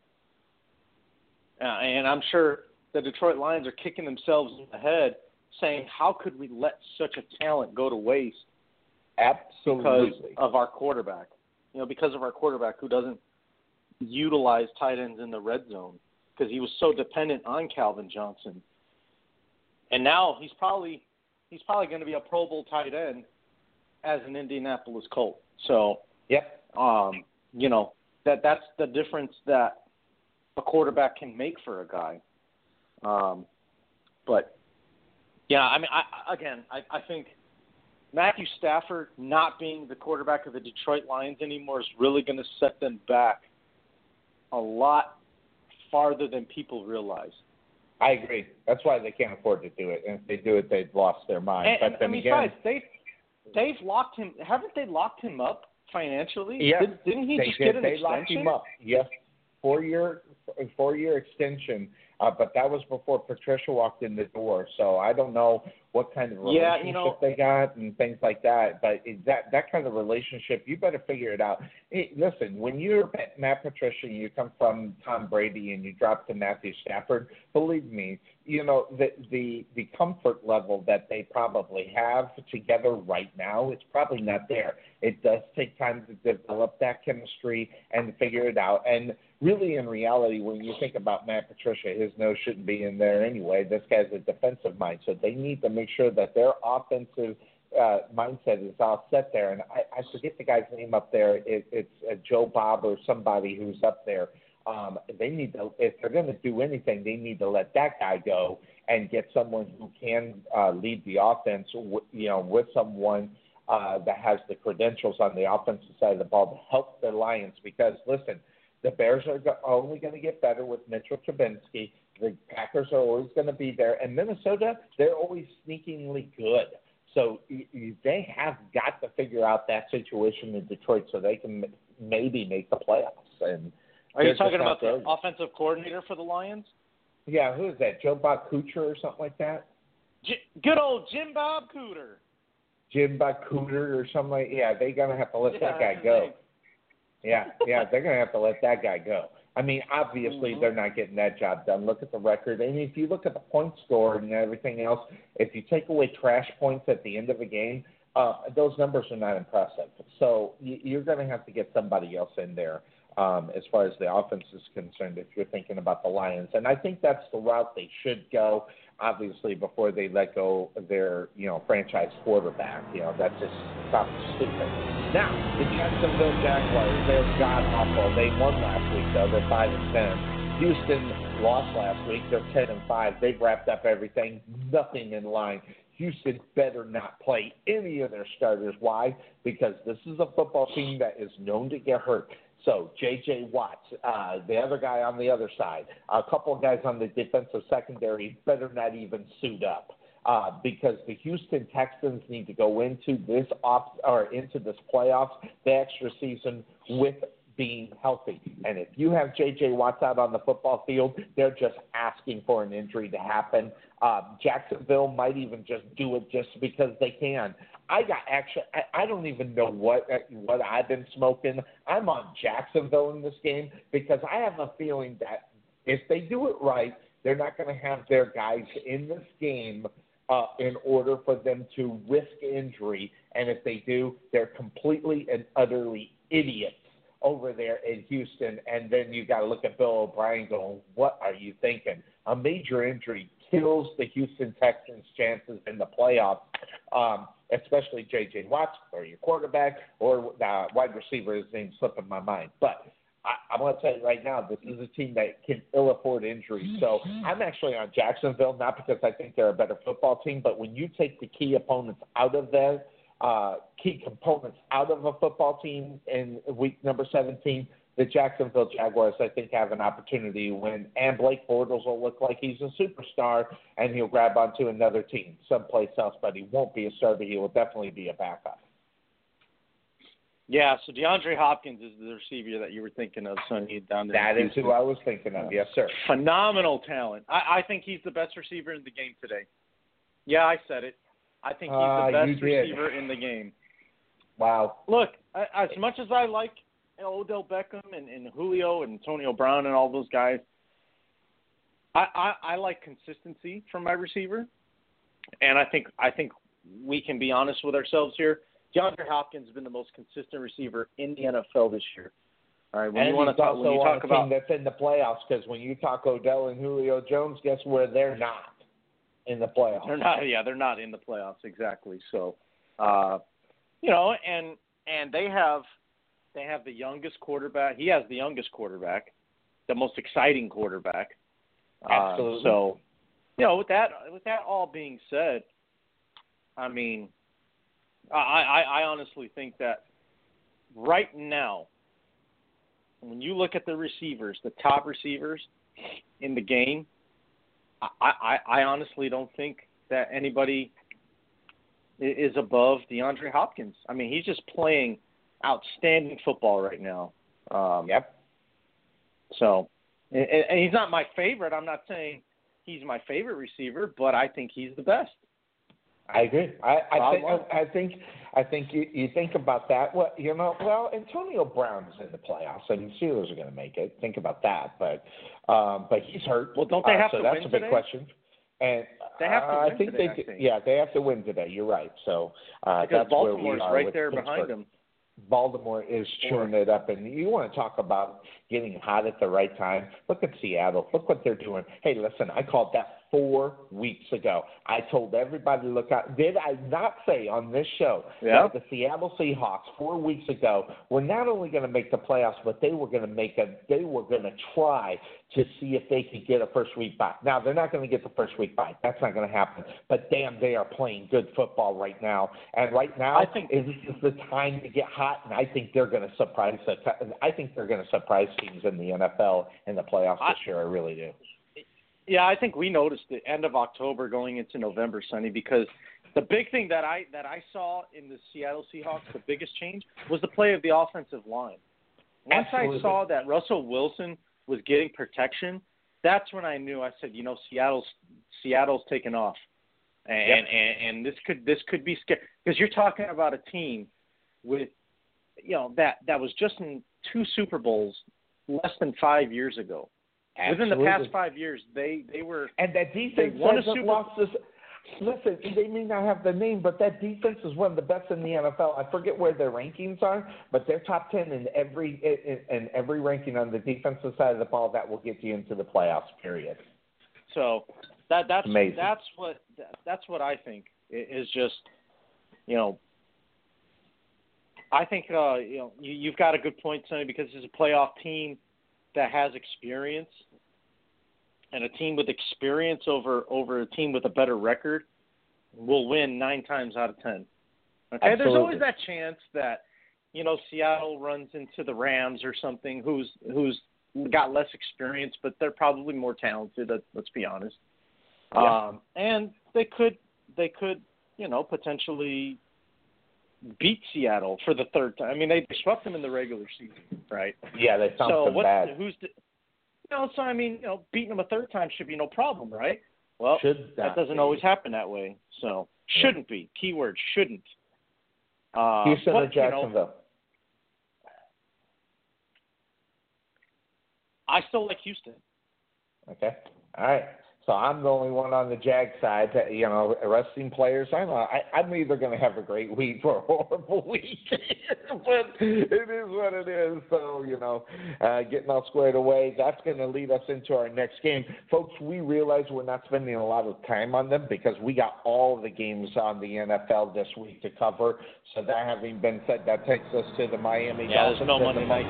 Uh, and I'm sure the Detroit Lions are kicking themselves in the head, saying, "How could we let such a talent go to waste Absolutely. because of our quarterback? You know, because of our quarterback who doesn't utilize tight ends in the red zone because he was so dependent on Calvin Johnson. And now he's probably he's probably going to be a Pro Bowl tight end as an Indianapolis Colt. So, Yep. um, you know, that that's the difference that a quarterback can make for a guy. Um, but yeah, I mean, I, again, I, I think Matthew Stafford not being the quarterback of the Detroit Lions anymore is really going to set them back a lot farther than people realize. I agree. That's why they can't afford to do it. And if they do it, they've lost their mind. And, but and, then I mean, again, besides, they they've locked him. Haven't they locked him up financially? Yeah, Did, didn't he they just did. get an they extension? locked him up. Yes, four year four year extension. Uh, but that was before Patricia walked in the door, so I don't know what kind of Yeah, relationship you know- they got and things like that. But that that kind of relationship, you better figure it out. Hey, listen, when you're Matt Patricia and you come from Tom Brady and you drop to Matthew Stafford, believe me, you know the the the comfort level that they probably have together right now, it's probably not there. It does take time to develop that chemistry and figure it out. And really, in reality, when you think about Matt Patricia, his nose shouldn't be in there anyway. This guy's a defensive mind, so they need to make sure that their offensive uh, mindset is all set there. And I, I forget the guy's name up there. It, it's uh, Joe Bob or somebody who's up there. Um, they need to, if they're going to do anything, they need to let that guy go and get someone who can uh, lead the offense. w- You know, with someone uh, that has the credentials on the offensive side of the ball to help the Lions. Because listen, the Bears are go- only going to get better with Mitchell Trubisky. The Packers are always going to be there, and Minnesota, they're always sneakingly good. So y- y- they have got to figure out that situation in Detroit so they can m- maybe make the playoffs. And Are you talking about the offensive coordinator for the Lions? Yeah, who is that? Joe Bob Kucher or something like that? J- good old Jim Bob Cooter. Jim Bob Cooter or something like. Yeah, they're gonna have to let that guy go. Yeah, yeah, they're gonna have to let that guy go. I mean, obviously Mhm. they're not getting that job done. Look at the record, and if you look at the point score and everything else, if you take away trash points at the end of a game, uh, those numbers are not impressive. So you, you're going to have to get somebody else in there um, as far as the offense is concerned. If you're thinking about the Lions, and I think that's the route they should go. Obviously, before they let go their you know franchise quarterback, you know that's just probably stupid. Now, the Jacksonville Jaguars, they're god awful. They won last week though. They're five and ten. Houston lost last week. They're ten and five. They've wrapped up everything. Nothing in line. Houston better not play any of their starters. Why? Because this is a football team that is known to get hurt. So J.J. Watts, uh, the other guy on the other side, a couple of guys on the defensive secondary better not even suit up. Uh, because the Houston Texans need to go into this op or into this playoffs, the extra season with being healthy. And if you have J.J. Watts out on the football field, they're just asking for an injury to happen. Uh, Jacksonville might even just do it just because they can. I got actually, I, I don't even know what what I've been smoking. I'm on Jacksonville in this game because I have a feeling that if they do it right, they're not going to have their guys in this game uh, in order for them to risk injury. And if they do, they're completely and utterly idiots over there in Houston. And then you got to look at Bill O'Brien going, what are you thinking? A major injury kills the Houston Texans' chances in the playoffs, um, especially J.J. Watts or your quarterback or uh, wide receiver. His name's slipping my mind. But I, I'm going to tell you right now, this is a team that can ill afford injuries. So I'm actually on Jacksonville, not because I think they're a better football team, but when you take the key opponents out of there, uh, key components out of a football team in week number 17, the Jacksonville Jaguars, I think, have an opportunity win. And Blake Bortles will look like he's a superstar, and he'll grab onto another team someplace else, but he won't be a starter. He will definitely be a backup. Yeah, so DeAndre Hopkins is the receiver that you were thinking of, Sonny, down there. That is who I was thinking of. Yes, sir. Phenomenal talent. I, I think he's the best receiver in the game today. Yeah, I said it. I think he's the ah, you best receiver in the game. Wow. Look, as much as I like Odell Beckham and, and Julio and Antonio Brown and all those guys, I, I, I like consistency from my receiver, and I think I think we can be honest with ourselves here. DeAndre Hopkins has been the most consistent receiver in the NFL this year. All right, when and you want to talk, when you talk about team that's in the playoffs because when you talk Odell and Julio Jones, guess where they're not in the playoffs. They're not. Yeah, they're not in the playoffs exactly. So, uh, you know, and and they have they have the youngest quarterback. He has the youngest quarterback, the most exciting quarterback. Uh, Absolutely. so, you know, with that with that all being said, I mean, I I, I honestly think that right now, when you look at the receivers, the top receivers in the game, I, I, I honestly don't think that anybody is above DeAndre Hopkins. I mean, he's just playing outstanding football right now. Um, Yep. So, and, and he's not my favorite. I'm not saying he's my favorite receiver, but I think he's the best. I agree. I, I think I think I think you, you think about that. Well, you know, well, Antonio Brown is in the playoffs, and the Steelers are going to make it. Think about that. But um, but he's hurt. Well, don't they have uh, have so to that's win a big today? question. And They have to uh, win I think today, they I think. yeah they have to win today. You're right. So uh, Because that's where we are right there Pittsburgh. behind them. Baltimore is chewing it up, and you want to talk about getting hot at the right time? Look at Seattle. Look what they're doing. Hey, listen, I called that four weeks ago. I told everybody to look out. Did I not say on this show Yeah. that the Seattle Seahawks four weeks ago were not only going to make the playoffs, but they were going to make a. They were going to try to see if they could get a first week bye. Now they're not going to get the first week bye. That's not going to happen. But damn, they are playing good football right now. And right now, I think- is this is the time to get hot, and I think they're going to surprise. The, I think they're going to surprise teams in the NFL in the playoffs I- this year. I really do. Yeah, I think we noticed the end of October going into November, Sonny, because the big thing that I that I saw in the Seattle Seahawks, the biggest change was the play of the offensive line. Once Absolutely. I saw that Russell Wilson was getting protection, that's when I knew. I said, you know, Seattle's Seattle's taking off, and Yep. and, and this could this could be scary because you're talking about a team with, you know, that that was just in two Super Bowls less than five years ago. Within the past five years, they they were And that defense won a hasn't Super- lost this. Listen, they may not have the name, but that defense is one of the best in the NFL. I forget where their rankings are, but they're top ten in every in, in every ranking on the defensive side of the ball that will get you into the playoffs. Period. So that that's Amazing. that's what that's what I think is just you know I think uh you know you, you've got a good point Sonny because it's a playoff team that has experience and a team with experience over over a team with a better record will win 9 times out of 10. Okay, there's always that chance that you know Seattle runs into the Rams or something, who's who's got less experience, but they're probably more talented. Let's be honest. Yeah. Um, and they could they could you know potentially beat Seattle for the third time. I mean, they swept them in the regular season, right? Yeah, they thumped so them what's bad. who's the, you know? So I mean, you know, beating them a third time should be no problem, right? Well, Should that doesn't be. always happen that way. So shouldn't be. Keyword shouldn't. Uh, Houston but, or you know, Jacksonville? I still like Houston. Okay. All right. So I'm the only one on the Jag side. That, you know, resting players. I'm a, I, I'm either going to have a great week or a horrible week, but it is what it is. So you know, uh, getting all squared away. That's going to lead us into our next game, folks. We realize we're not spending a lot of time on them because we got all the games on the NFL this week to cover. So that having been said, that takes us to the Miami Yeah, Dolphins no and Monday the night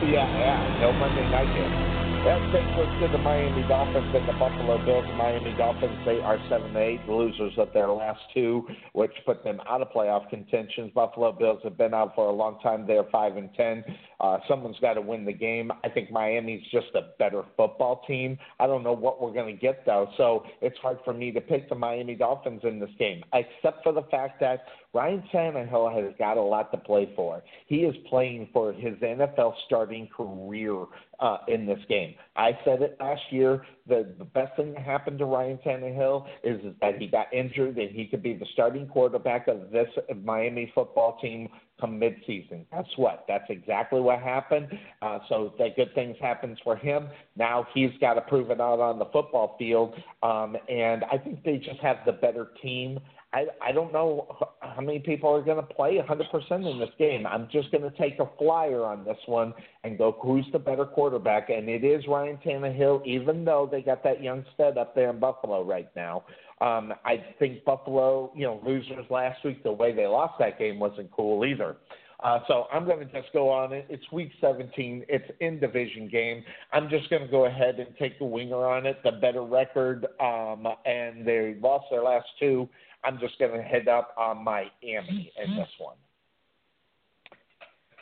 Yeah, yeah, no Monday night game. That takes us to the Miami Dolphins and the Buffalo Bills. The Miami Dolphins, they are 7 8, losers of their last two, which put them out of playoff contentions. Buffalo Bills have been out for a long time. They're 5 and 10. Uh, someone's got to win the game. I think Miami's just a better football team. I don't know what we're going to get, though, so it's hard for me to pick the Miami Dolphins in this game, except for the fact that Ryan Tannehill has got a lot to play for. He is playing for his NFL starting career uh, in this game. I said it last year. The, the best thing that happened to Ryan Tannehill is, is that he got injured and he could be the starting quarterback of this Miami football team come midseason. Guess what? That's exactly what happened. Uh, so that good things happens for him. Now he's got to prove it out on the football field, um, and I think they just have the better team. I, I don't know how many people are going to play 100% in this game. I'm just going to take a flyer on this one and go who's the better quarterback, and it is Ryan Tannehill, even though they got that young stud up there in Buffalo right now. Um, I think Buffalo, you know, losers last week, the way they lost that game wasn't cool either. Uh, so I'm going to just go on it. It's week 17. It's in division game. I'm just going to go ahead and take the winger on it, the better record, um, and they lost their last two. I'm just going to head up on Miami in this one.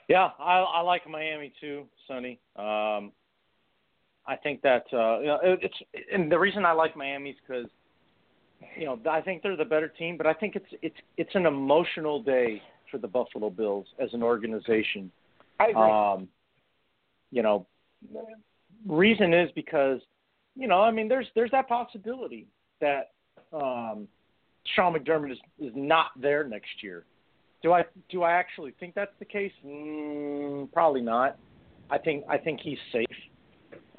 Yeah, I, I like Miami too, Sonny. Um, I think that uh, you know, it, it's and the reason I like Miami is because you know I think they're the better team, but I think it's it's it's an emotional day for the Buffalo Bills as an organization. I agree. Um, you know, reason is because you know I mean there's there's that possibility that um, Sean McDermott is is not there next year. Do I do I actually think that's the case? Mm, probably not. I think I think he's safe.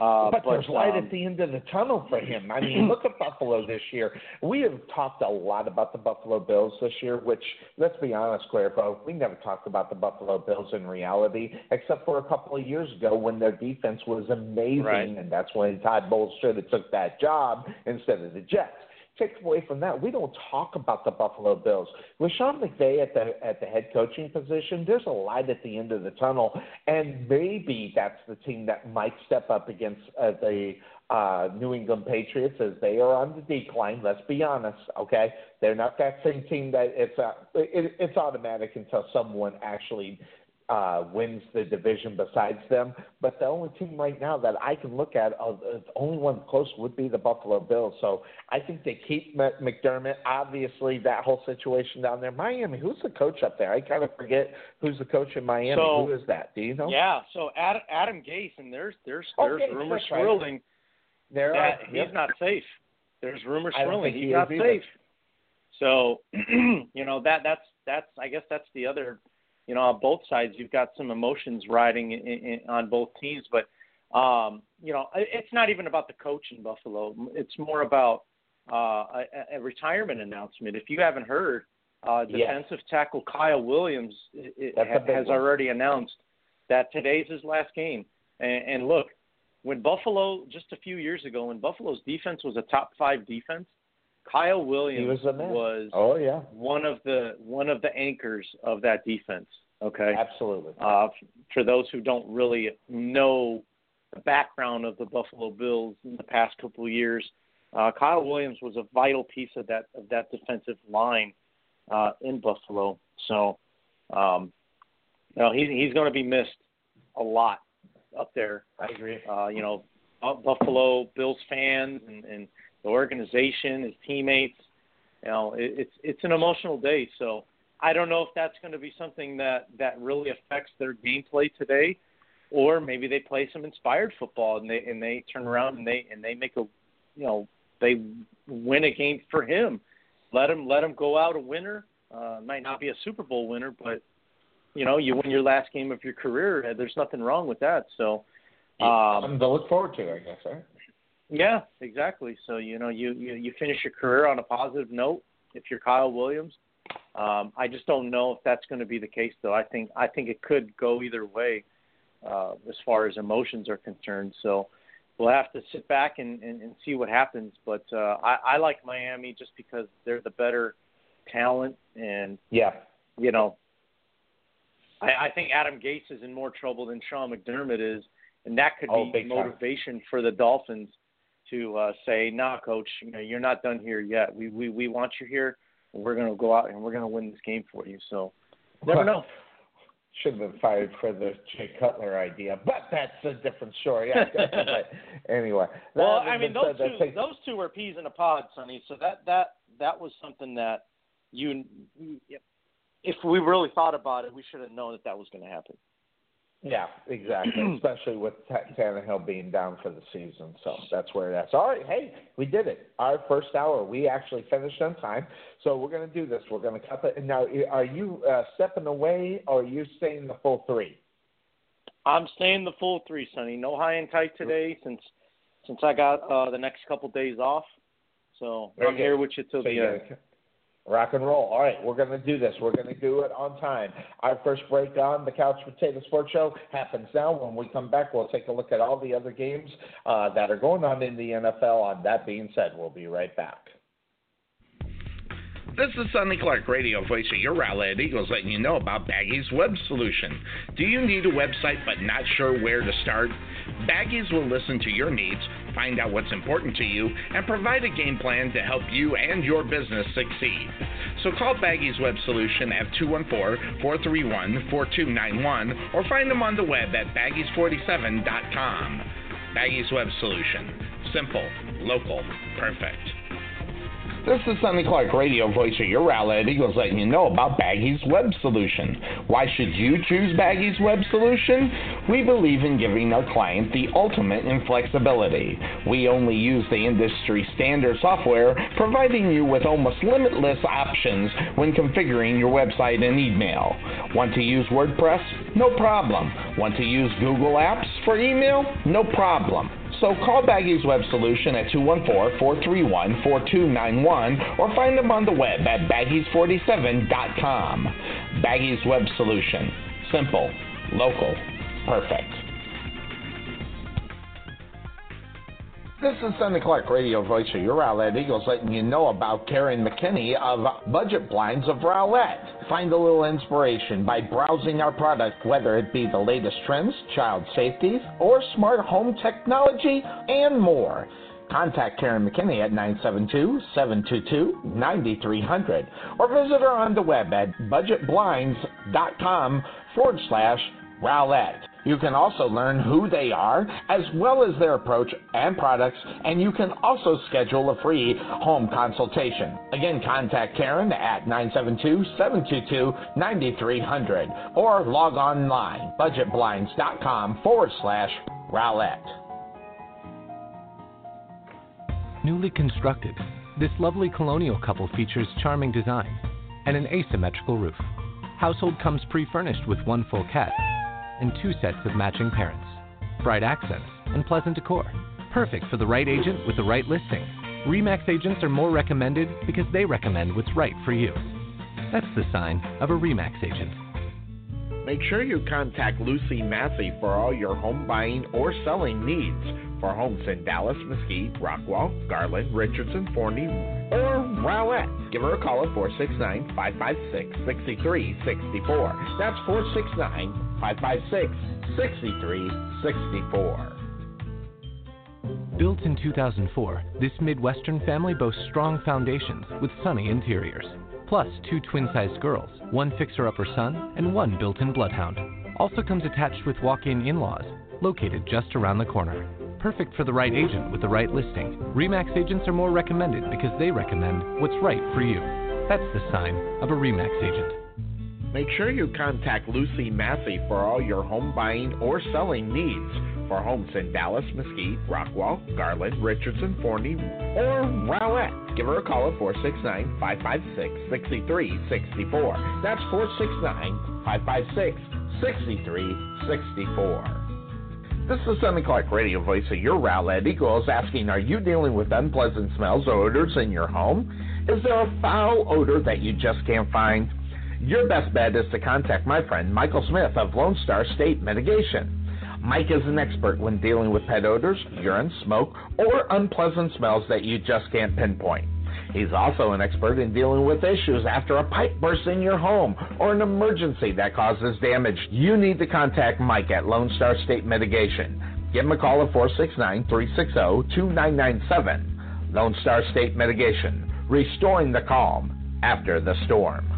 Uh, but, there's light um, at the end of the tunnel for him. I mean, look at Buffalo this year. We have talked a lot about the Buffalo Bills this year, which, let's be honest, Cuervo, we never talked about the Buffalo Bills in reality, except for a couple of years ago when their defense was amazing, Right. and that's when Todd Bowles should have took that job instead of the Jets. Take away from that, we don't talk about the Buffalo Bills. With Sean McVay at the at the head coaching position, there's a light at the end of the tunnel, and maybe that's the team that might step up against uh, the uh, New England Patriots as they are on the decline. Let's be honest, okay? They're not that same team that it's uh, it, it's automatic until someone actually uh, wins the division besides them. But the only team right now that I can look at, uh, the only one close would be the Buffalo Bills. So I think they keep M- McDermott. Obviously, that whole situation down there. Miami, who's the coach up there? I kind of forget who's the coach in Miami. So- Who is that? Do you know? Yeah, so Adam, Adam Gase, and there's there's there's Okay, rumors right. swirling there that are. he's Yep. not safe. There's rumors swirling he's he not either. safe. So you know that that's that's I guess that's the other you know on both sides you've got some emotions riding in, in, on both teams, but um, you know it's not even about the coach in Buffalo. It's more about uh, a, a retirement announcement. If you haven't heard, uh, Yes. defensive tackle Kyle Williams i- i- That's a big has one. already announced that today's his last game. And, and look, when Buffalo just a few years ago, when Buffalo's defense was a top five defense, Kyle He Williams was the man. was Oh yeah, one of the one of the anchors of that defense. Okay, absolutely. uh, for those who don't really know the background of the Buffalo Bills in the past couple of years, uh, Kyle Williams was a vital piece of that of that defensive line uh, in Buffalo. So, um, you know, he's he's going to be missed a lot up there. I agree. Uh, you know, Buffalo Bills fans and, and the organization, his teammates. You know, it, it's it's an emotional day. So I don't know if that's going to be something that that really affects their gameplay today, or maybe they play some inspired football and they and they turn around and they and they make a, you know, they win a game for him. Let him let him go out a winner. Uh, might not be a Super Bowl winner, but you know, you win your last game of your career. There's nothing wrong with that. So, um, something to look forward to, I guess, right? Yeah, exactly. So you know, you you, you finish your career on a positive note. If you're Kyle Williams, um, I just don't know if that's going to be the case, though. I think I think it could go either way uh, as far as emotions are concerned. So we'll have to sit back and, and, and see what happens. But uh, I, I like Miami just because they're the better talent, and yeah, you know, I, I think Adam Gase is in more trouble than Sean McDermott is, and that could oh, be motivation time. for the Dolphins to uh, say, "Nah, coach, you know, you're not done here yet. We we we want you here. And we're going to go out and we're going to win this game for you." So, never know. Should have been fired for the Jay Cutler idea, but that's a different story. but anyway, well, I mean, those two takes... those two were peas in a pod, Sonny. So that that that was something that you, if we really thought about it, we should have known that that was going to happen. Yeah, exactly. Especially with Tannehill being down for the season, so that's where that's. All right, hey, we did it. Our first hour, we actually finished on time. So we're going to do this. We're going to cut it. Now, are you uh, stepping away, or are you staying the full three? I'm staying the full three, Sonny. No high and tight today since since I got uh, the next couple days off. So Very I'm here with you till so the end. Rock and roll. All right, we're going to do this. We're going to do it on time. Our first break on the Couch Potato Sports Show happens now. When we come back, we'll take a look at all the other games uh, that are going on in the NFL. On that being said, we'll be right back. This is Sonny Clark, radio voice of your Rowlett Eagles, letting you know about Baggy's Web Solution. Do you need a website but not sure where to start? Baggies will listen to your needs, find out what's important to you, and provide a game plan to help you and your business succeed. So call Baggies Web Solution at 214-431-4291 or find them on the web at baggies47.com. Baggies Web Solution. Simple, local, perfect. This is Sonny Clark, radio voice of your Rowlett Eagles, letting you know about Baggy's Web Solution. Why should you choose Baggy's Web Solution? We believe in giving our client the ultimate in flexibility. We only use the industry standard software, providing you with almost limitless options when configuring your website and email. Want to use WordPress? No problem. Want to use Google Apps for email? No problem. So call Baggy's Web Solution at 214-431-4291 or find them on the web at baggies47.com. Baggy's Web Solution. Simple, local, perfect. This is Sonny Clark, radio voice of your Rowlett Eagles, letting you know about Karen McKinney of Budget Blinds of Rowlett. Find a little inspiration by browsing our product, whether it be the latest trends, child safety, or smart home technology, and more. Contact Karen McKinney at 972-722-9300 or visit her on the web at budgetblinds.com forward slash Rowlett. You can also learn who they are, as well as their approach and products, and you can also schedule a free home consultation. Again, contact Karen at 972-722-9300 or log online, budgetblinds.com forward slash Rowlett. Newly constructed, this lovely colonial couple features charming design and an asymmetrical roof. Household comes pre-furnished with one full cat and two sets of matching parents. Bright accents and pleasant decor. Perfect for the right agent with the right listing. REMAX agents are more recommended because they recommend what's right for you. That's the sign of a REMAX agent. Make sure you contact Lucy Massey for all your home buying or selling needs for homes in Dallas, Mesquite, Rockwall, Garland, Richardson, Forney, or Rowlett. Give her a call at 469 556 6364. That's 469 556 6364. Built in 2004, this Midwestern family boasts strong foundations with sunny interiors. Plus two twin sized girls, one fixer upper son, and one built in bloodhound. Also comes attached with walk in in laws, located just around the corner. Perfect for the right agent with the right listing. REMAX agents are more recommended because they recommend what's right for you. That's the sign of a REMAX agent. Make sure you contact Lucy Massey for all your home buying or selling needs for homes in Dallas, Mesquite, Rockwall, Garland, Richardson, Forney, or Rowlett. Give her a call at 469 556 6364. That's 469 556 6364. This is Sonny Clark, radio voice of your Rowlett Eagles, asking Are you dealing with unpleasant smells or odors in your home? Is there a foul odor that you just can't find? Your best bet is to contact my friend Michael Smith of Lone Star State Mitigation. Mike is an expert when dealing with pet odors, urine, smoke, or unpleasant smells that you just can't pinpoint. He's also an expert in dealing with issues after a pipe bursts in your home or an emergency that causes damage. You need to contact Mike at Lone Star State Mitigation. Give him a call at 469 360 2997. Lone Star State Mitigation, restoring the calm after the storm.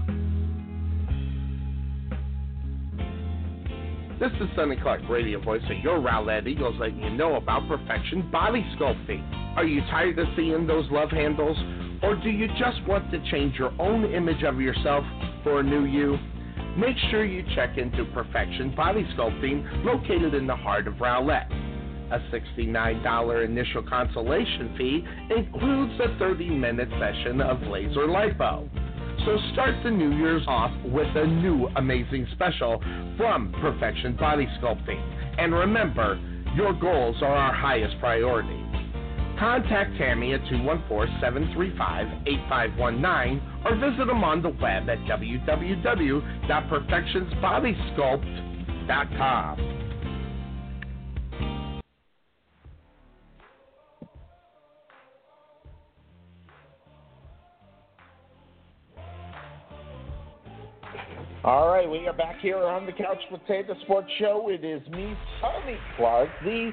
This is Sonny Clark, radio voice of your Rowlett Eagles, letting you know about Perfection Body Sculpting. Are you tired of seeing those love handles? Or do you just want to change your own image of yourself for a new you? Make sure you check into Perfection Body Sculpting, located in the heart of Rowlett. A $69 initial consultation fee includes a 30 minute session of laser lipo. So start the New Year's off with a new amazing special from Perfection Body Sculpting. And remember, your goals are our highest priority. Contact Tammy at 214-735-8519 or visit them on the web at www.perfectionsbodysculpt.com. All right, we are back here on the Couch Potato Sports Show. It is me, Sonny Clark, the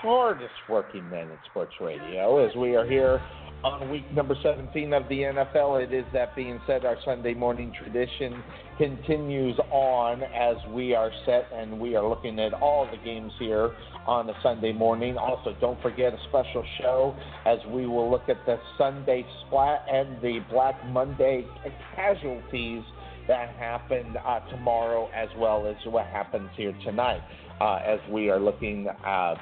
hardest working man in sports radio, as we are here on week number 17 of the NFL. It is that being said, our Sunday morning tradition continues on as we are set and we are looking at all the games here on a Sunday morning. Also, don't forget a special show as we will look at the Sunday splat and the Black Monday casualties that happened uh, tomorrow as well as what happens here tonight uh, as we are looking uh,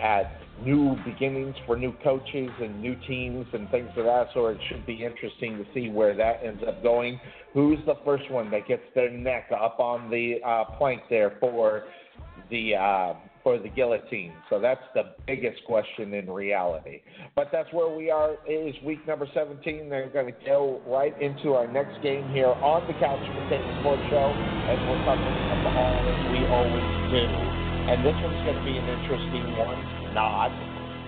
at new beginnings for new coaches and new teams and things of that sort. It should be interesting to see where that ends up going. Who's the first one that gets their neck up on the uh, plank there for the uh, for the guillotine. So that's the biggest question in reality. But that's where we are. It is week number 17. They're going to go right into our next game here on the Couch Potato Sports Show, and we're covering all as we always do. And this one's going to be an interesting one. Not.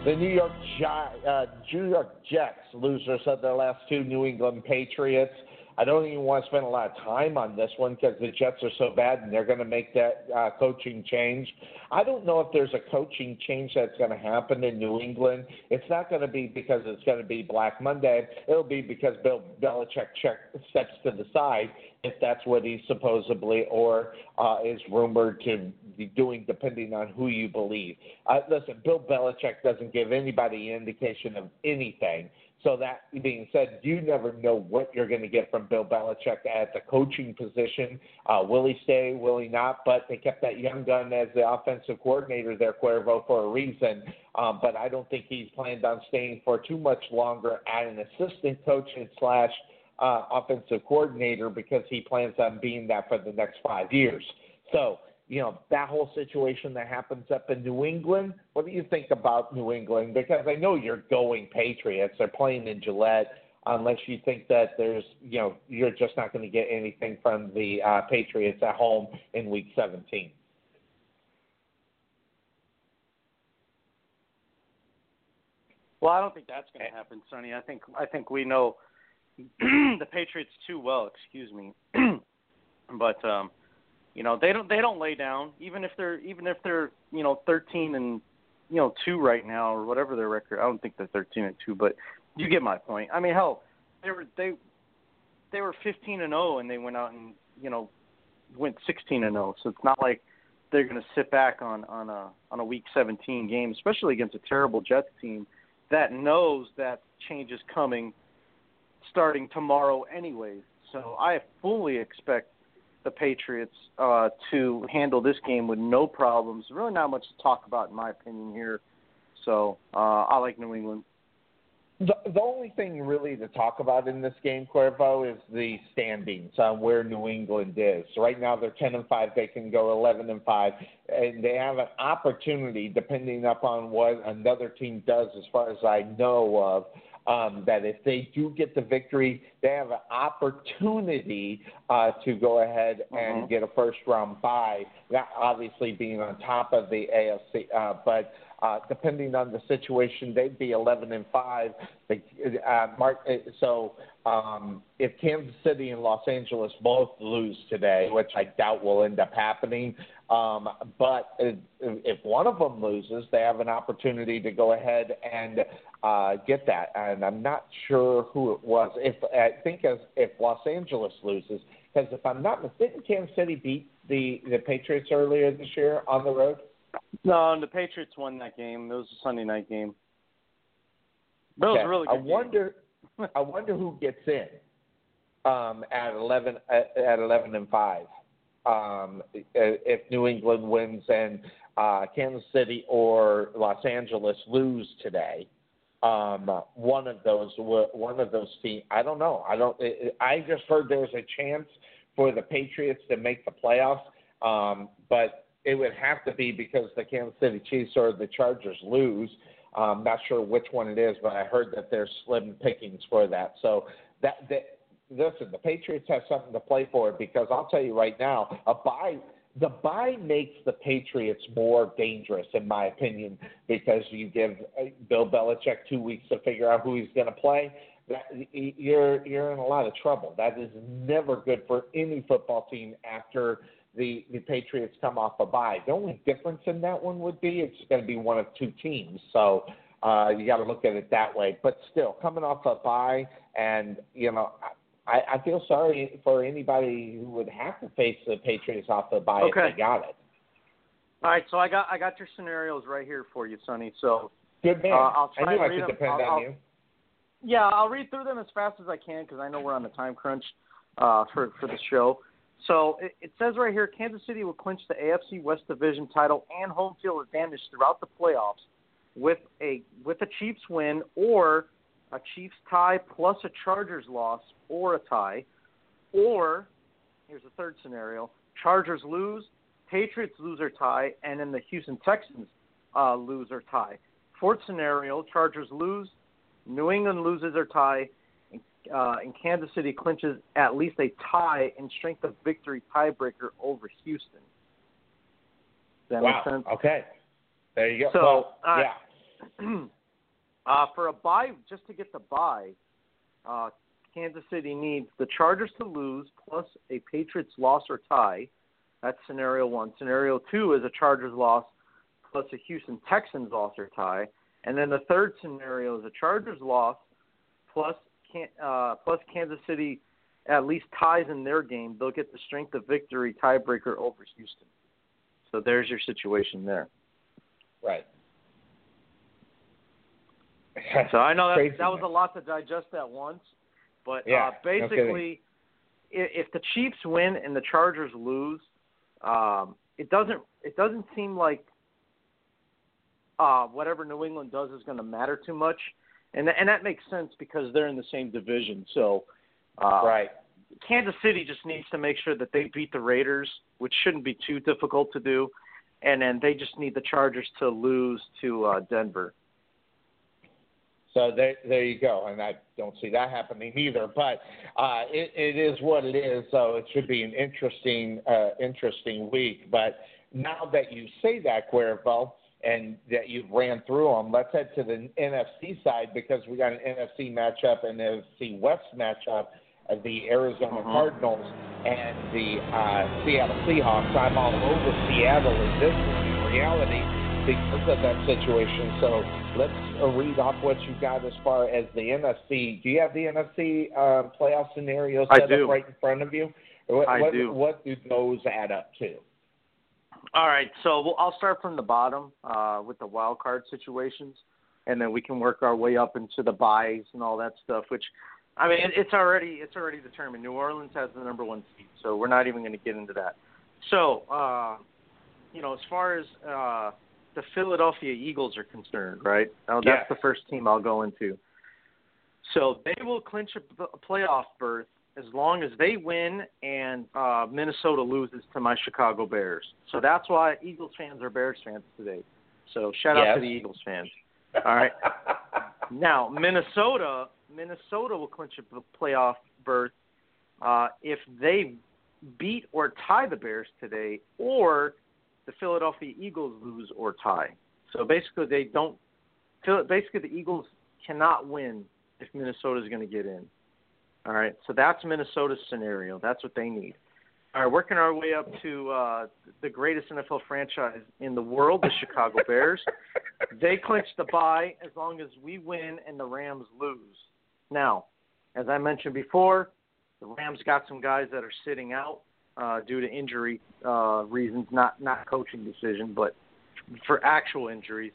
The New York, uh, New York Jets, losers of their last two New England Patriots. I don't even want to spend a lot of time on this one because the Jets are so bad and they're going to make that uh, coaching change. I don't know if there's a coaching change that's going to happen in New England. It's not going to be because it's going to be Black Monday. It'll be because Bill Belichick check, steps to the side if that's what he's supposedly or uh, is rumored to be doing, depending on who you believe. Uh, listen, Bill Belichick doesn't give anybody indication of anything. So that being said, you never know what you're going to get from Bill Belichick at the coaching position. Uh, will he stay? Will he not? But they kept that young gun as the offensive coordinator there, Cuervo, for a reason. Um, but I don't think he's planned on staying for too much longer at an assistant coach slash uh, offensive coordinator because he plans on being that for the next five years. So you know, that whole situation that happens up in New England. What do you think about New England? Because I know you're going Patriots. They're playing in Gillette. Unless you think that there's, you know, you're just not going to get anything from the uh, Patriots at home in Week 17. Well, I don't think that's going to happen, Sonny. I think I think we know the Patriots too well. Excuse me, but um, you know, they don't they don't lay down even if they're even if they're you know 13 and you know two right now or whatever their record. I don't think they're 13 and two, but you get my point. I mean, hell, they were they they were 15 and 0 and they went out and you know went 16 and 0. So it's not like they're going to sit back on on a on a week 17 game, especially against a terrible Jets team that knows that change is coming starting tomorrow anyways. So I fully expect the Patriots uh, to handle this game with no problems. Really, not much to talk about in my opinion here. So uh, I like New England. The, the only thing really to talk about in this game, Cuervo, is the standings on where New England is. Right now, they're ten and five. They can go eleven and five, and they have an opportunity, depending upon what another team does, as far as I know of, um, that if they do get the victory, they have an opportunity uh, to go ahead and mm-hmm. get a first round bye. That obviously being on top of the AFC, uh, but uh, depending on the situation, they'd be 11 and five. Uh, Mark, uh, so um, if Kansas City and Los Angeles both lose today, which I doubt will end up happening, um, but if, if one of them loses, they have an opportunity to go ahead and uh, get that. And I'm not sure who it was. If I think as if Los Angeles loses, because if I'm not mistaken, Kansas City beat the the Patriots earlier this year on the road. No, the Patriots won that game. It was a Sunday night game. But okay. it was a really good I wonder. I wonder who gets in um, at eleven at, at eleven and five. Um, if New England wins and uh, Kansas City or Los Angeles lose today, um, one of those one of those teams. I don't know. I don't. I just heard there's a chance for the Patriots to make the playoffs, um, but it would have to be because the Kansas City Chiefs or the Chargers lose. I'm not sure which one it is, but I heard that there's slim pickings for that. So that, that listen, the Patriots have something to play for because I'll tell you right now, a bye the bye makes the Patriots more dangerous, in my opinion, because you give uh, Bill Belichick two weeks to figure out who he's going to play. That, you're you're in a lot of trouble. That is never good for any football team after the the Patriots come off a bye. The only difference in that one would be it's going to be one of two teams. So uh, you got to look at it that way. But still, coming off a bye, and you know, I, I feel sorry for anybody who would have to face the Patriots off the bye okay. if they got it. All right, so I got I got your scenarios right here for you, Sonny. So good man. Uh, I'll try I knew I could them. depend I'll, on I'll, you. Yeah, I'll read through them as fast as I can because I know we're on the time crunch uh, for for the show. So it, it says right here, Kansas City will clinch the AFC West Division title and home field advantage throughout the playoffs with a with a Chiefs win or a Chiefs tie plus a Chargers loss or a tie, or here's a third scenario: Chargers lose, Patriots lose or tie, and then the Houston Texans uh, lose or tie. Fourth scenario: Chargers lose, New England loses or tie, uh, and Kansas City clinches at least a tie in strength of victory tiebreaker over Houston. Does that wow. make sense? Okay. There you go. So, well, uh, yeah. uh, for a bye, just to get the bye, uh, Kansas City needs the Chargers to lose plus a Patriots loss or tie. That's scenario one. Scenario two is a Chargers loss plus a Houston Texans loss or tie. And then the third scenario is a Chargers loss plus uh, plus Kansas City at least ties in their game, they'll get the strength of victory tiebreaker over Houston. So there's your situation there. Right. so I know that that was a lot to digest at once, but yeah, uh, basically, no if the Chiefs win and the Chargers lose, um, it doesn't it doesn't seem like uh, whatever New England does is going to matter too much and and that makes sense because they're in the same division. So, uh, right. Kansas City just needs to make sure that they beat the Raiders, which shouldn't be too difficult to do, and then they just need the Chargers to lose to uh, Denver. So there, there you go, and I don't see that happening either. But uh, it, it is what it is. So it should be an interesting, uh, interesting week. But now that you say that, Cuervo, and that you've ran through them. Let's head to the NFC side because we got an NFC matchup and an NFC West matchup. of the Arizona uh-huh. Cardinals and the uh, Seattle Seahawks. I'm all over Seattle in this. In reality, because of that situation. So let's uh, read off what you've got as far as the NFC. Do you have the NFC uh, playoff scenario set up right in front of you? What, I what, do. What do those add up to? All right, so we'll, I'll start from the bottom uh, with the wild card situations, and then we can work our way up into the buys and all that stuff. Which, I mean, it, it's already it's already determined. New Orleans has the number one seed, so we're not even going to get into that. So, uh, you know, as far as uh, the Philadelphia Eagles are concerned, right? Now, that's Yeah. the first team I'll go into. So they will clinch a, a playoff berth as long as they win and uh, Minnesota loses to my Chicago Bears. So that's why Eagles fans are Bears fans today. So shout out Yes. to the Eagles fans. All right. Now Minnesota, Minnesota will clinch a playoff berth uh, if they beat or tie the Bears today, or the Philadelphia Eagles lose or tie. So basically, they don't. Basically, the Eagles cannot win if Minnesota is going to get in. All right, so that's Minnesota's scenario. That's what they need. All right, working our way up to uh, the greatest NFL franchise in the world, the Chicago Bears. They clinch the bye as long as we win and the Rams lose. Now, as I mentioned before, the Rams got some guys that are sitting out uh, due to injury uh, reasons, not not coaching decision, but for actual injuries.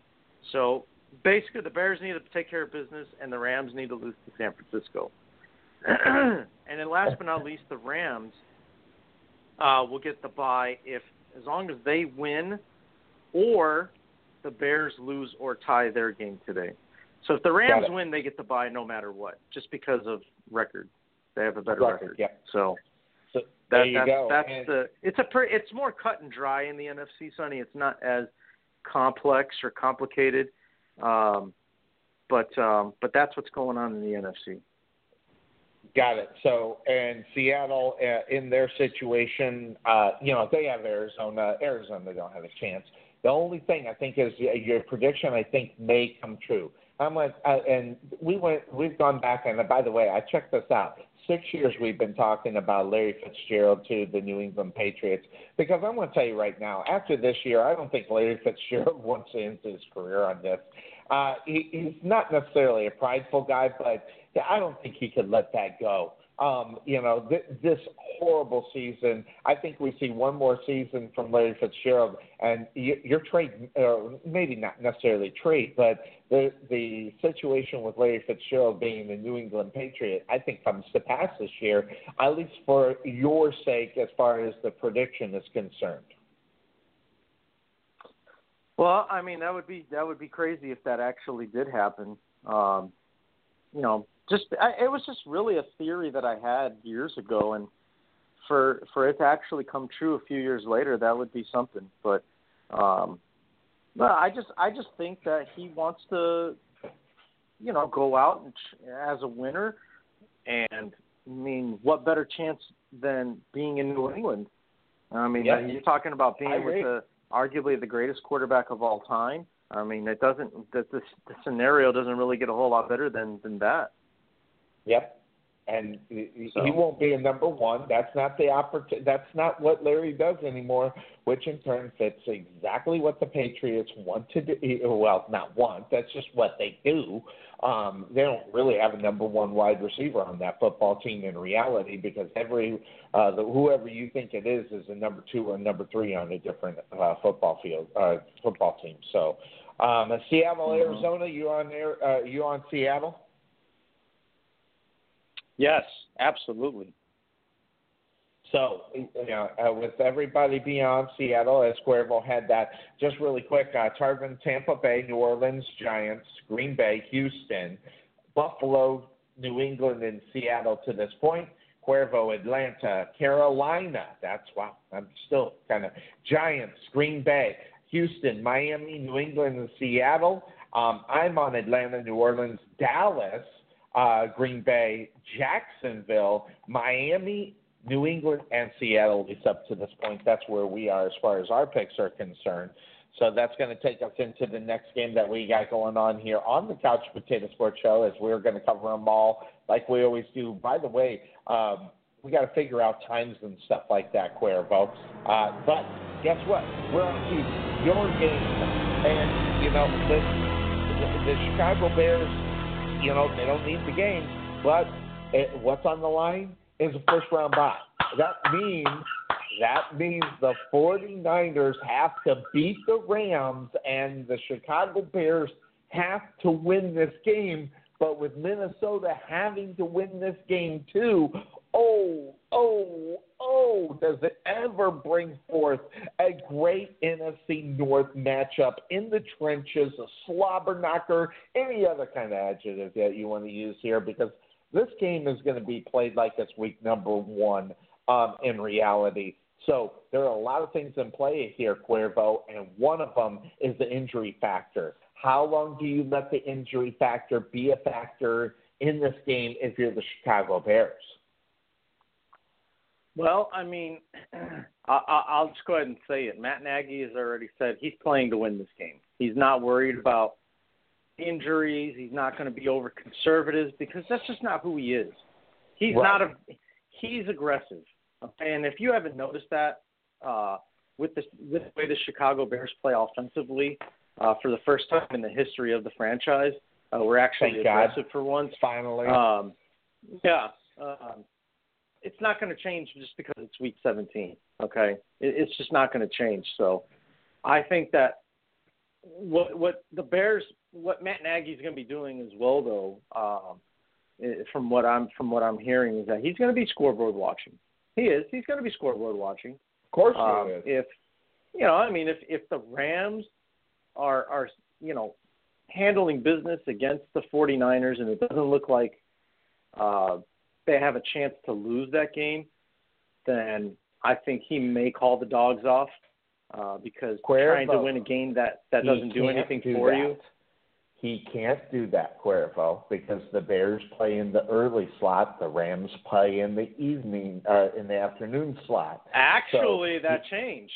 So basically, the Bears need to take care of business, and the Rams need to lose to San Francisco. And then last but not least, the Rams uh, will get the bye if, as long as they win, or the Bears lose or tie their game today. So if the Rams win, they get the bye no matter what, just because of record. They have a better Record, record. yeah. So So that, there you that's go. that's And- the it's a pre, it's more cut and dry in the NFC, Sonny. It's not as complex or complicated, um, but um, but that's what's going on in the NFC. Got it. So, and Seattle, uh, in their situation, uh, you know, if they have Arizona. Arizona they don't have a chance. The only thing I think is your prediction. I think may come true. I'm like, uh, and we went. We've gone back, and uh, by the way, I checked this out. Six years we've been talking about Larry Fitzgerald to the New England Patriots because I'm going to tell you right now. After this year, I don't think Larry Fitzgerald wants to end his career on this. Uh, he, he's not necessarily a prideful guy, but I don't think he could let that go. Um, you know, th- this horrible season. I think we see one more season from Larry Fitzgerald, and y- your trade, or maybe not necessarily trade, but the the situation with Larry Fitzgerald being the New England Patriot, I think comes to pass this year, at least for your sake, as far as the prediction is concerned. Well, I mean that would be that would be crazy if that actually did happen. Um, you know, just I, it was just really a theory that I had years ago, and for for it to actually come true a few years later, that would be something. But um, no, I just I just think that he wants to, you know, go out and ch- as a winner, and I mean, what better chance than being in New England? I mean, Yeah. you're talking about being with the arguably the greatest quarterback of all time. I mean, it doesn't that this the scenario doesn't really get a whole lot better than than that. Yep. And he, So- he won't be a number one. That's not the oppor- That's not what Larry does anymore. Which in turn fits exactly what the Patriots want to do. Well, not want. That's just what they do. Um, they don't really have a number one wide receiver on that football team in reality because every uh, the, whoever you think it is is a number two or number three on a different uh, football field uh, football team. So, um, Seattle, Mhm. Arizona. You on there? Uh, you on Seattle? Yes, absolutely. So, you know, uh, with everybody beyond Seattle, as Cuervo had that, just really quick, uh, Tarvin, Tampa Bay, New Orleans, Giants, Green Bay, Houston, Buffalo, New England, and Seattle to this point. Cuervo, Atlanta, Carolina. That's wow. I'm still kind of Giants, Green Bay, Houston, Miami, New England, and Seattle. Um, I'm on Atlanta, New Orleans, Dallas, uh, Green Bay, Jacksonville, Miami, New England, and Seattle. At least up to this point, that's where we are as far as our picks are concerned. So that's going to take us into the next game that we got going on here on the Couch Potato Sports Show, as we're going to cover them all like we always do. By the way, um, we got to figure out times and stuff like that, Cuervo. Uh, but guess what? We're on to your game And you know the, the, the Chicago Bears, you know they don't need the game, but it, what's on the line is a first round bye. That means that means the 49ers have to beat the Rams and the Chicago Bears have to win this game. But with Minnesota having to win this game too, oh, oh, oh, does it ever bring forth a great NFC North matchup in the trenches, a slobber knocker, any other kind of adjective that you want to use here? Because this game is going to be played like it's week number one um, in reality. So there are a lot of things in play here, Cuervo, and one of them is the injury factor. How long do you let the injury factor be a factor in this game if you're the Chicago Bears? Well, I mean, I, will just go ahead and say it. Matt Nagy has already said he's playing to win this game. He's not worried about injuries. He's not going to be over conservative because that's just not who he is. He's right. not a. He's aggressive. And if you haven't noticed that, uh, with the with the way the Chicago Bears play offensively, uh, for the first time in the history of the franchise, uh, we're actually Thank aggressive God. for once. Finally, um, yeah, um, it's not going to change just because it's Week 17. Okay, it, it's just not going to change. So, I think that what what the Bears, what Matt Nagy's going to be doing as well, though, um, from what I'm from what I'm hearing, is that he's going to be scoreboard watching. He is. He's going to be scoreboard watching. Of course he um, is. If you know, I mean, if if the Rams are are you know handling business against the 49ers and it doesn't look like uh, they have a chance to lose that game, then I think he may call the dogs off uh, because Cuervo, trying to win a game that that doesn't do anything do for that. you. He can't do that, Cuervo, because the Bears play in the early slot, the Rams play in the evening, uh, in the afternoon slot. Actually, so that changed.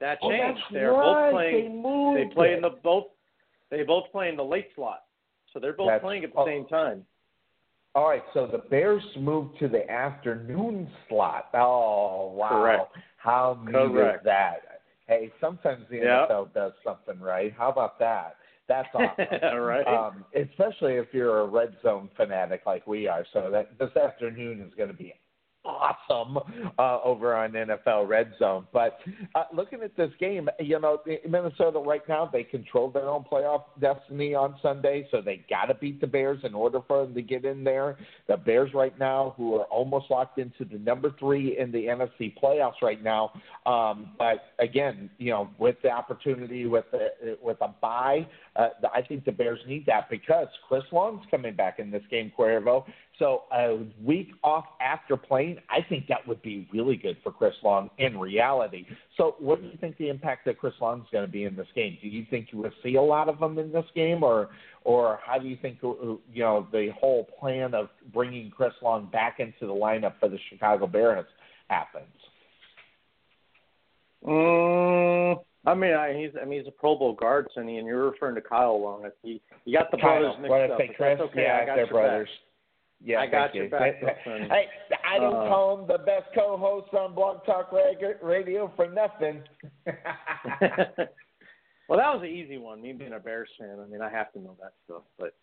That oh, changed. that's they're right. both playing. They, they play it. in the both. They both play in the late slot, so they're both That's- playing at the oh. same time. All right, so the Bears moved to the afternoon slot. Oh, wow. Correct. How neat is that? Hey, sometimes the Yep. NFL does something right. How about that? That's awesome. right. um, especially if you're a red zone fanatic like we are. So that this afternoon is going to be awesome uh, over on NFL Red Zone. But uh, looking at this game, you know, Minnesota right now they control their own playoff destiny on Sunday, so they got to beat the Bears in order for them to get in there. The Bears right now, who are almost locked into the number three in the NFC playoffs right now. Um, but again, you know, with the opportunity with the, with a bye, uh, I think the Bears need that because Chris Long's coming back in this game, Cuervo. So a week off after playing, I think that would be really good for Chris Long in reality. So what do you think the impact that Chris Long is going to be in this game? Do you think you will see a lot of them in this game, or or how do you think you know the whole plan of bringing Chris Long back into the lineup for the Chicago Bears happens? Mm, I mean, I, he's I mean he's a Pro Bowl guard, Sonny, and you're referring to Kyle Long. He you got the Kyle, brothers mixed what did I up. Chris? That's okay. Yeah, I got they're your brothers. Back. Yeah, I got thank your you. back, Hey, I don't Uh, call him the best co-host on Blog Talk Radio for nothing. well, that was an easy one. Me being a Bears fan, I mean, I have to know that stuff. But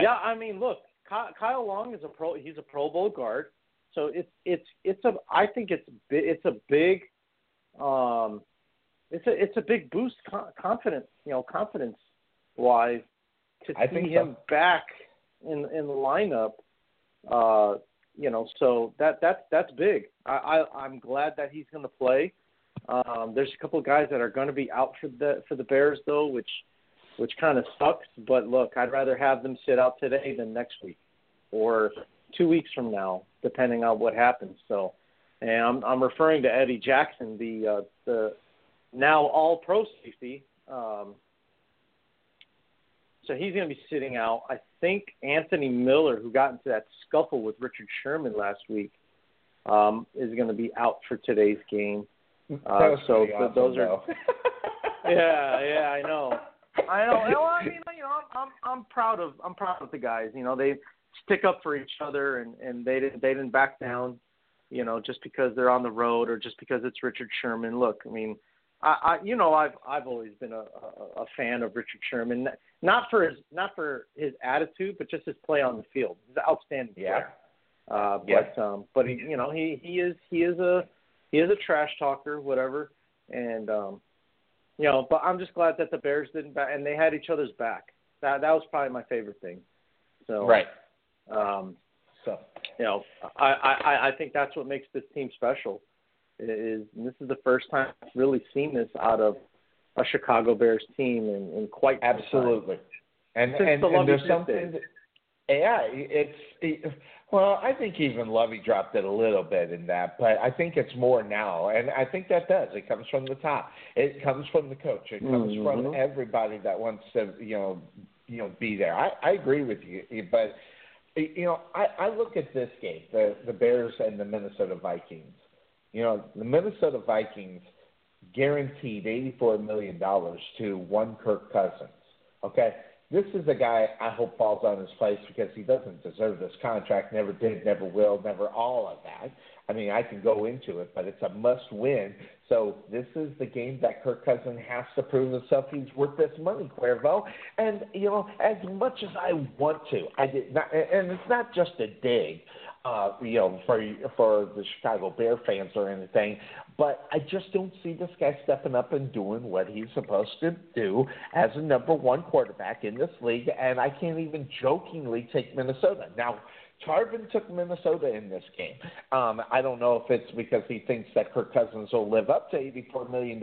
yeah, I mean, look, Kyle Long is a pro. He's a Pro Bowl guard, so it's it's it's a. I think it's it's a big, um, it's a it's a big boost confidence you know confidence wise to I see think him so. back in in the lineup. Uh, you know, so that that's that's big. I, I I'm glad that he's going to play. Um, there's a couple of guys that are going to be out for the for the Bears though, which which kind of sucks. But look, I'd rather have them sit out today than next week or two weeks from now, depending on what happens. So, and I'm I'm referring to Eddie Jackson, the uh, the now All Pro safety. Um, so he's going to be sitting out. I think Anthony Miller, who got into that scuffle with Richard Sherman last week, um, is going to be out for today's game. That Uh, was so awesome, those are yeah, yeah, I know. I know. Well, I mean, you know, I'm I'm proud of I'm proud of the guys. You know, they stick up for each other, and and they didn't they didn't back down. You know, just because they're on the road or just because it's Richard Sherman. Look, I mean, I, I you know I've I've always been a, a, a fan of Richard Sherman, not for his not for his attitude, but just his play on the field. He's an outstanding yeah. player. Uh, Yeah. but um, but he, you know he he is he is a he is a trash talker, whatever, and um, you know. But I'm just glad that the Bears didn't back, and they had each other's back. That that was probably my favorite thing. So Right. um, So you know, I, I, I think that's what makes this team special. Is this is the first time I've really seen this out of a Chicago Bears team in, in quite absolutely. And Since and, the and there's something. That, yeah, it's it, well, I think even Lovie dropped it a little bit in that, but I think it's more now, and I think that does. It comes from the top. It comes from the coach. It comes from Mhm. everybody that wants to, you know, you know, be there. I, I agree with you, but you know, I, I look at this game, the the Bears and the Minnesota Vikings. You know, the Minnesota Vikings guaranteed eighty-four million dollars to one Kirk Cousins. Okay, this is a guy I hope falls on his face because he doesn't deserve this contract. Never did, never will, never all of that. I mean, I can go into it, but it's a must-win. So this is the game that Kirk Cousins has to prove himself. He's worth this money, Cuervo. And you know, as much as I want to, I did not. And it's not just a dig uh, you know, for for the Chicago Bear fans or anything. But I just don't see this guy stepping up and doing what he's supposed to do as a number one quarterback in this league. And I can't even jokingly take Minnesota now. Tarvin took Minnesota in this game. Um, I don't know if it's because he thinks that Kirk Cousins will live up to $84 million,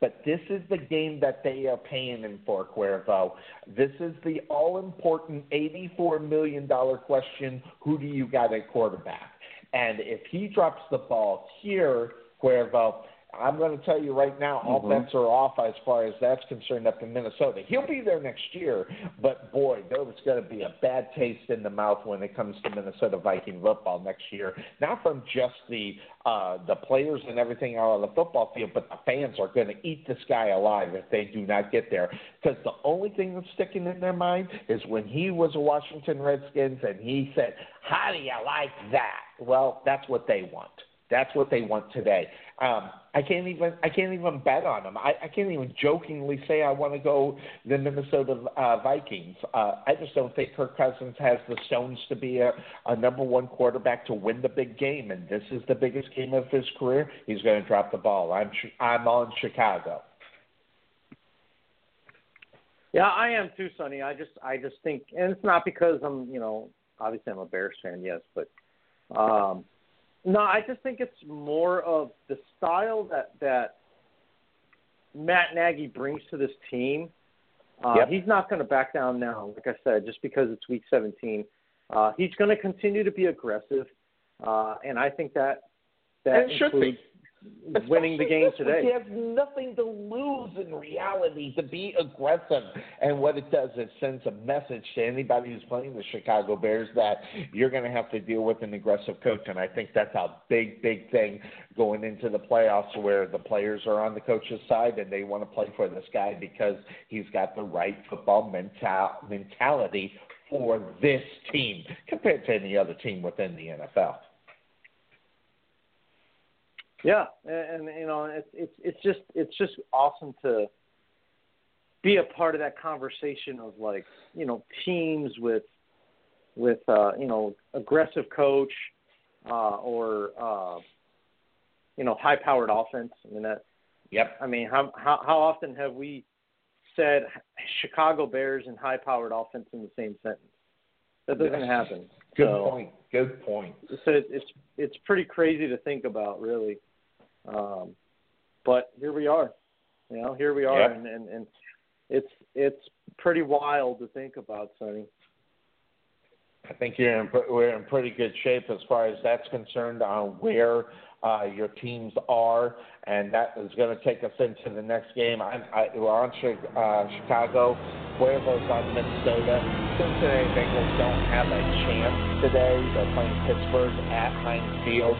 but this is the game that they are paying him for, Cuervo. This is the all important $84 million question who do you got at quarterback? And if he drops the ball here, Cuervo, I'm going to tell you right now, all Mhm. bets are off as far as that's concerned up in Minnesota. He'll be there next year, but boy, there was going to be a bad taste in the mouth when it comes to Minnesota Viking football next year. Not from just the uh, the players and everything out on the football field, but the fans are going to eat this guy alive if they do not get there. Because the only thing that's sticking in their mind is when he was a Washington Redskins and he said, "How do you like that?" Well, that's what they want. That's what they want today. Um, I can't even I can't even bet on them. I, I can't even jokingly say I want to go the Minnesota uh, Vikings. Uh, I just don't think Kirk Cousins has the stones to be a, a number one quarterback to win the big game, and this is the biggest game of his career. He's going to drop the ball. I'm I'm on Chicago. Yeah, I am too, Sonny. I just I just think, and it's not because I'm you know obviously I'm a Bears fan, yes, but um, no, I just think it's more of the style that that Matt Nagy brings to this team. Uh, Yep. He's not going to back down now, like I said, just because it's Week 17. Uh, he's going to continue to be aggressive, uh, and I think that that And it should be. includes winning the game today. He has nothing to lose in reality to be aggressive. And what it does, it sends a message to anybody who's playing the Chicago Bears that you're going to have to deal with an aggressive coach. And I think that's a big, big thing going into the playoffs where the players are on the coach's side and they want to play for this guy because he's got the right football mental- mentality for this team compared to any other team within the NFL. Yeah, and, and you know, it's it's it's just it's just awesome to be a part of that conversation of like you know teams with with uh, you know aggressive coach uh, or uh, you know high powered offense. I mean that. Yep. I mean how how how often have we said Chicago Bears and high powered offense in the same sentence? That doesn't Yes. happen. Good So- point. Good point. so it's it's pretty crazy to think about, really. Um, but here we are, you know, here we are, Yep. and, and and it's it's pretty wild to think about, Sonny. I think you're in, we're in pretty good shape as far as that's concerned on where uh, your teams are, and that is going to take us into the next game. I, I, we're on uh, Chicago, Cuervo's on Minnesota. Cincinnati Bengals don't have a chance today. They're playing Pittsburgh at Heinz Field.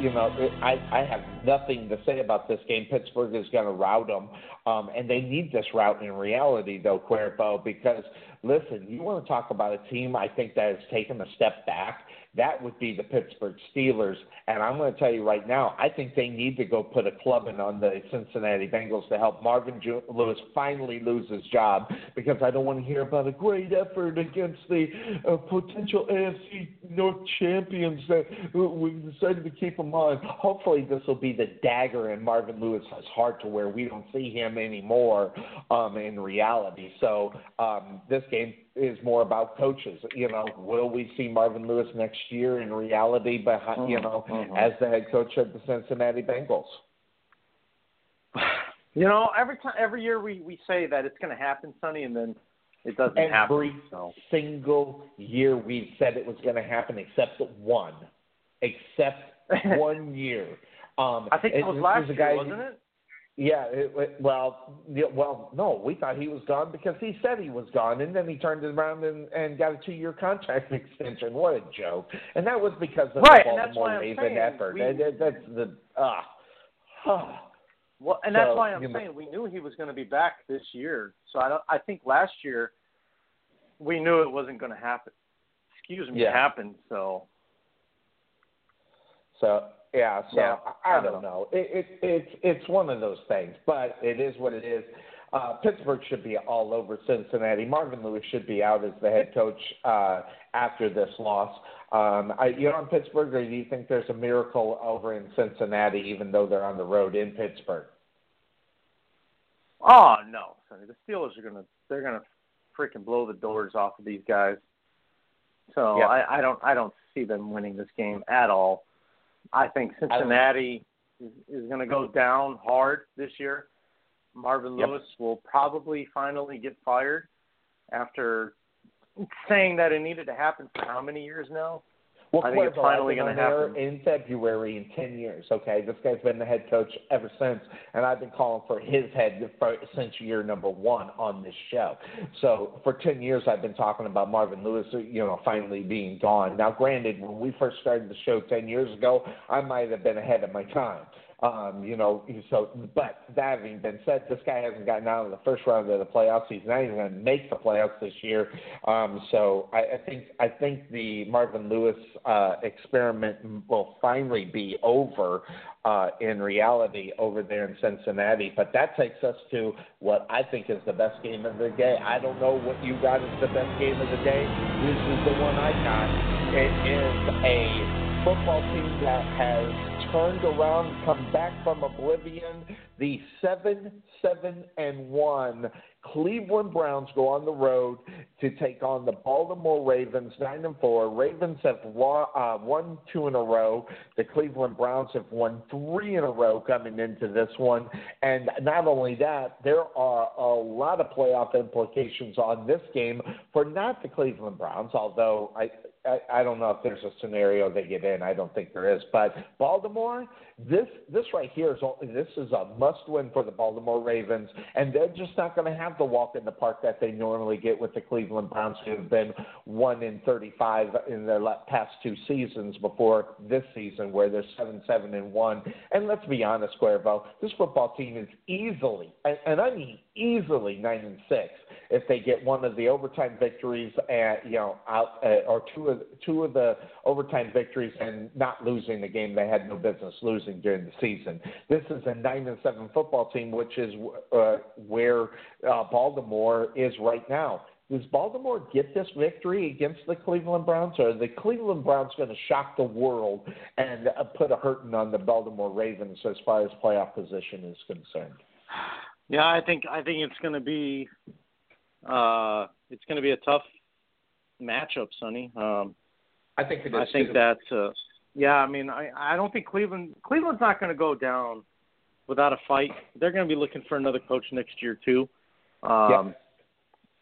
You know, I, I have nothing to say about this game. Pittsburgh is going to rout them, um, and they need this rout in reality, though, Cuervo, because listen, you want to talk about a team I think that has taken a step back that would be the Pittsburgh Steelers. And I'm going to tell you right now, I think they need to go put a club in on the Cincinnati Bengals to help Marvin Lewis finally lose his job because I don't want to hear about a great effort against the uh, potential AFC North champions that we decided to keep him on. Hopefully, this will be the dagger in Marvin Lewis's heart to where we don't see him anymore um, in reality. So um, this game is more about coaches. You know, will we see Marvin Lewis next year in reality, behind, mm-hmm. you know, mm-hmm. as the head coach of the Cincinnati Bengals? You know, every time, every year we we say that it's going to happen, Sonny, and then it doesn't every happen. Every so. single year we said it was going to happen, except one, except one year. Um, I think it was last year, guy, wasn't it? Yeah, it, it, well, yeah, well, no, we thought he was gone because he said he was gone, and then he turned around and, and got a two-year contract extension. What a joke! And that was because of right, the Baltimore Raven effort. We, that, that's the ah. Uh, well, and that's so, why I'm saying know, we knew he was going to be back this year. So I don't. I think last year we knew it wasn't going to happen. Excuse me, yeah. it happened. So. So yeah, so yeah, I, I don't know. It, it, it's it's one of those things, but it is what it is. Uh, Pittsburgh should be all over Cincinnati. Marvin Lewis should be out as the head coach uh, after this loss. Um, I, you know, in Pittsburgh, or do you think there's a miracle over in Cincinnati, even though they're on the road in Pittsburgh? Oh no, Sonny. The Steelers are gonna they're gonna freaking blow the doors off of these guys. So yep. I, I don't I don't see them winning this game at all. I think Cincinnati is, is going to go down hard this year. Marvin yep. Lewis will probably finally get fired after saying that it needed to happen for how many years now? Well, I think it's finally going to happen in February in ten years. Okay, this guy's been the head coach ever since, and I've been calling for his head for, since year number one on this show. So for ten years, I've been talking about Marvin Lewis, you know, finally being gone. Now, granted, when we first started the show ten years ago, I might have been ahead of my time. Um, you know, so but that having been said, this guy hasn't gotten out of the first round of the playoffs. He's not even going to make the playoffs this year. Um, so I, I think I think the Marvin Lewis uh, experiment will finally be over uh, in reality over there in Cincinnati. But that takes us to what I think is the best game of the day. I don't know what you got as the best game of the day. This is the one I got. It is a football team that has turned around, come back from oblivion. The seven, seven, and one Cleveland Browns go on the road to take on the Baltimore Ravens, nine and four. Ravens have won, uh, won two in a row. The Cleveland Browns have won three in a row coming into this one. And not only that, there are a lot of playoff implications on this game for not the Cleveland Browns, although I I, I don't know if there's a scenario they get in. I don't think there is. But Baltimore, this this right here is this is a must win for the Baltimore Ravens, and they're just not going to have the walk in the park that they normally get with the Cleveland Browns, who have been one in 35 in their past two seasons before this season, where they're seven seven and one. And let's be honest, Cuervo, this football team is easily, and, and I mean easily, nine and six if they get one of the overtime victories, and you know, out uh, or two of two of the overtime victories, and not losing the game they had no business losing during the season. This is a nine and seven football team, which is uh, where uh, Baltimore is right now. Does Baltimore get this victory against the Cleveland Browns, or are the Cleveland Browns going to shock the world and uh, put a hurting on the Baltimore Ravens as far as playoff position is concerned? Yeah, I think I think it's going to be uh, it's going to be a tough matchup, Sonny. Um, I think it is. I think too. that. Uh, yeah, I mean, I I don't think Cleveland Cleveland's not going to go down without a fight. They're going to be looking for another coach next year too. Um, yep.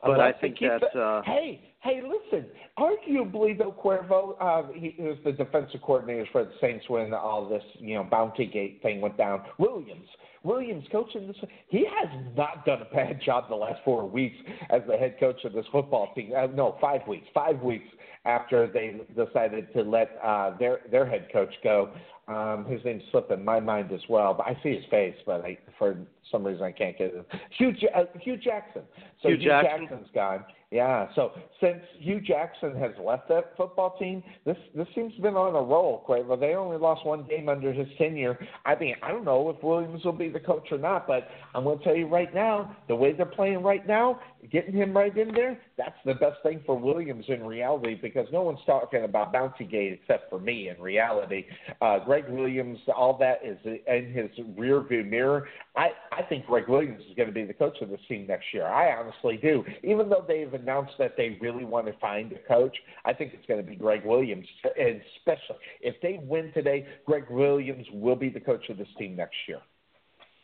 But I think that. Uh, hey, hey, listen. Arguably, though, Cuervo, uh, he was the defensive coordinator for the Saints when all this, you know, bounty gate thing went down. Williams, Williams coaching this. He has not done a bad job the last four weeks as the head coach of this football team. Uh, no, five weeks. Five weeks after they decided to let uh, their their head coach go. Um, his name's slipping my mind as well, but I see his face, but I, for some reason I can't get it. Hue, uh, Hue Jackson. So Hue, Hue Jackson. Jackson's gone. Yeah. So since Hue Jackson has left that football team, this this team's been on a roll. Cuervo. They only lost one game under his tenure. I mean, I don't know if Williams will be the coach or not, but I'm going to tell you right now, the way they're playing right now, getting him right in there, that's the best thing for Williams in reality because no one's talking about Bounty Gate except for me in reality. Uh, Gregg Williams, all that is in his rear view mirror. I I think Gregg Williams is going to be the coach of this team next year. I honestly do. Even though they've announced that they really want to find a coach, I think it's going to be Gregg Williams. And especially if they win today, Gregg Williams will be the coach of this team next year.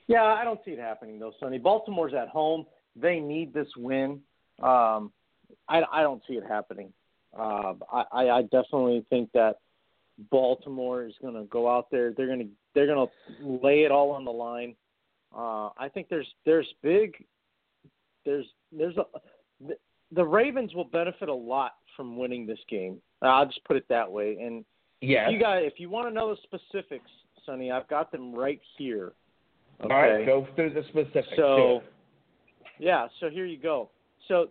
Yeah, I don't see it happening though, Sonny. Baltimore's at home. They need this win. Um, I, I don't see it happening. Uh, I, I definitely think that Baltimore is going to go out there. They're going to they're going to lay it all on the line. Uh, I think there's there's big there's there's a the, Ravens will benefit a lot from winning this game. I'll just put it that way. And yeah, you guys, if you want to know the specifics, Sonny, I've got them right here. Okay. All right, go through the specifics. So, yeah, so here you go. So,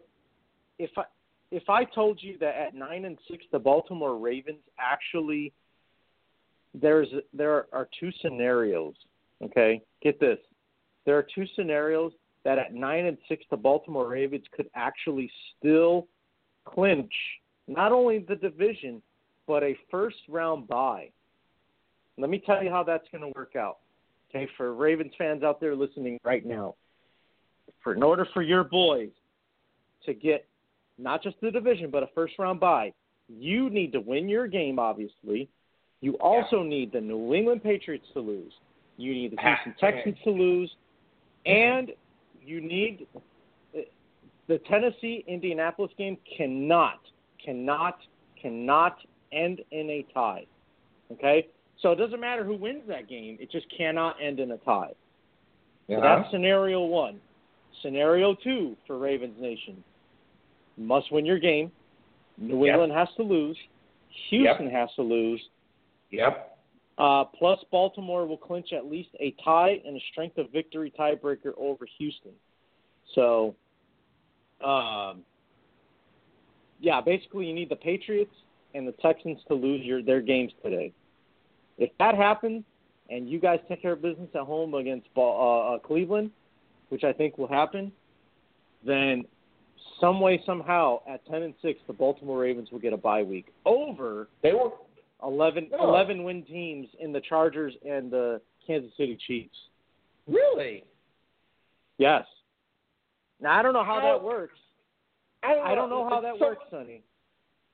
if I if I told you that at nine and six, the Baltimore Ravens actually there's there are two scenarios. Okay, get this. There are two scenarios that at nine and six, the Baltimore Ravens could actually still clinch not only the division but a first round bye. Let me tell you how that's going to work out. Okay, for Ravens fans out there listening right now, for in order for your boys to get not just the division but a first round bye, you need to win your game. Obviously, you also yeah. need the New England Patriots to lose. You need the Houston Texans to lose, and you need the Tennessee Indianapolis game cannot, cannot, cannot end in a tie. Okay? So it doesn't matter who wins that game, it just cannot end in a tie. So that's scenario one. Scenario two for Ravens Nation. Must win your game. New yep. England has to lose. Houston yep. has to lose. Yep. Uh, plus, Baltimore will clinch at least a tie and a strength of victory tiebreaker over Houston. So, um, yeah, basically, you need the Patriots and the Texans to lose your their games today. If that happens, and you guys take care of business at home against uh, uh, Cleveland, which I think will happen, then some way somehow at ten and six, the Baltimore Ravens will get a bye week over. They will 11, no. 11 win teams in the Chargers and the Kansas City Chiefs. Really? Yes. Now I don't know how that works. I don't, I don't know how that so, works, Sonny.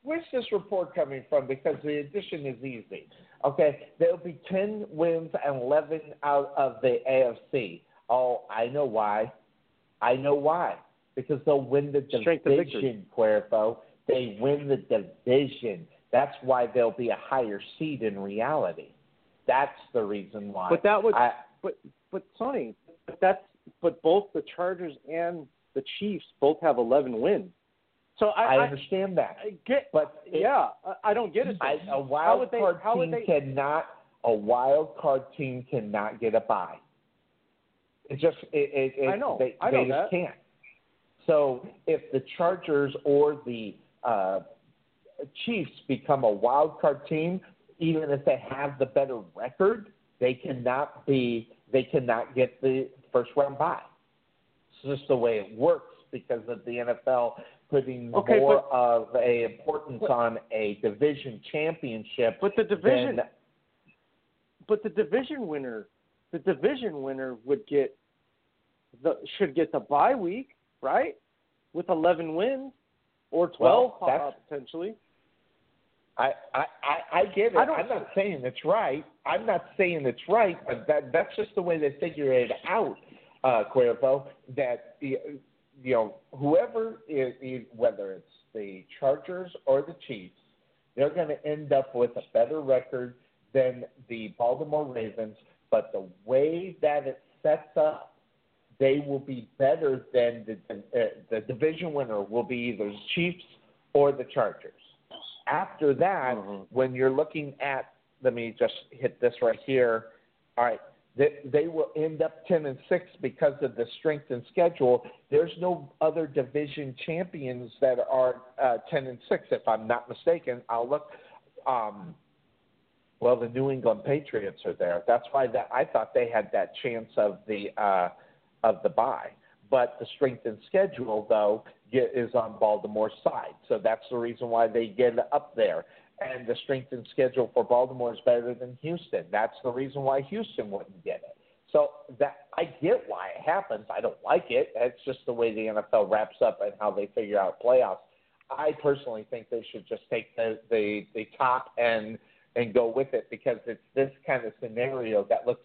Where's this report coming from? Because the addition is easy. Okay, there'll be ten wins and eleven out of the AFC. Oh, I know why. I know why. Because they'll win the Strength division, Cuervo. They win the division. That's why there'll be a higher seed in reality. That's the reason why. But that would, I, but but Sonny, but that's but both the Chargers and the Chiefs both have 11 wins. So I, I understand that. I get, but it, yeah, I don't get it. I, a wild they, card team they, cannot. A wild card team cannot get a bye. It just it, it, it I know. they, I know they that. can't. So if the Chargers or the uh, Chiefs become a wild card team, even if they have the better record, they cannot be they cannot get the first round bye. It's just the way it works because of the NFL putting okay, more but, of a importance but, on a division championship. But the division, than, but the division winner, the division winner would get the should get the bye week, right? With 11 wins or 12 well, potentially. I, I, I get it. I I'm not saying it's right. I'm not saying it's right, but that that's just the way they figure it out, uh, Cuervo. That you know, whoever is, whether it's the Chargers or the Chiefs, they're going to end up with a better record than the Baltimore Ravens. But the way that it sets up, they will be better than the uh, the division winner will be either the Chiefs or the Chargers. After that, mm-hmm. when you're looking at, let me just hit this right here. All right, they, they will end up 10 and 6 because of the strength and schedule. There's no other division champions that are uh, 10 and 6, if I'm not mistaken. I'll look. Um, well, the New England Patriots are there. That's why that I thought they had that chance of the uh, of the bye. But the strength and schedule, though, is on Baltimore's side. So that's the reason why they get up there and the strength and schedule for Baltimore is better than Houston. That's the reason why Houston wouldn't get it. So that I get why it happens. I don't like it. It's just the way the NFL wraps up and how they figure out playoffs. I personally think they should just take the the, the top and and go with it because it's this kind of scenario that looks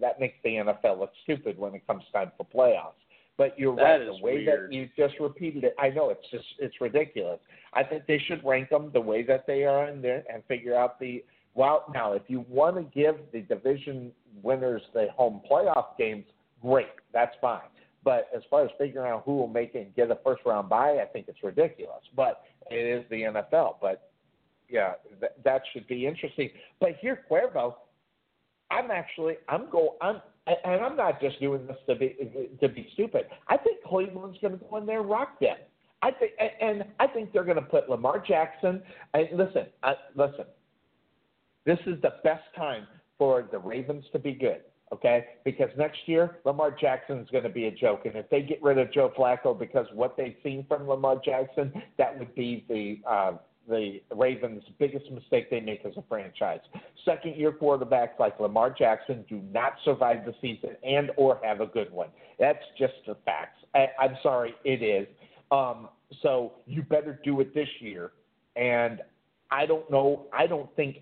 that makes the NFL look stupid when it comes time for playoffs. But you're that right. The way weird. that you just repeated it, I know it's just it's ridiculous. I think they should rank them the way that they are in there and figure out the. Well, now if you want to give the division winners the home playoff games, great, that's fine. But as far as figuring out who will make it and get a first round bye, I think it's ridiculous. But it is the NFL. But yeah, th- that should be interesting. But here, Cuervo, I'm actually I'm go I'm and I'm not just doing this to be to be stupid. I think Cleveland's going to go in there and rock them. I think, and I think they're going to put Lamar Jackson. And listen, I, listen. This is the best time for the Ravens to be good. Okay, because next year Lamar Jackson is going to be a joke, and if they get rid of Joe Flacco because what they've seen from Lamar Jackson, that would be the uh, the Ravens' biggest mistake they make as a franchise. Second year quarterbacks like Lamar Jackson do not survive the season and or have a good one. That's just the facts. I, I'm sorry, it is. Um, so you better do it this year. And I don't know. I don't think.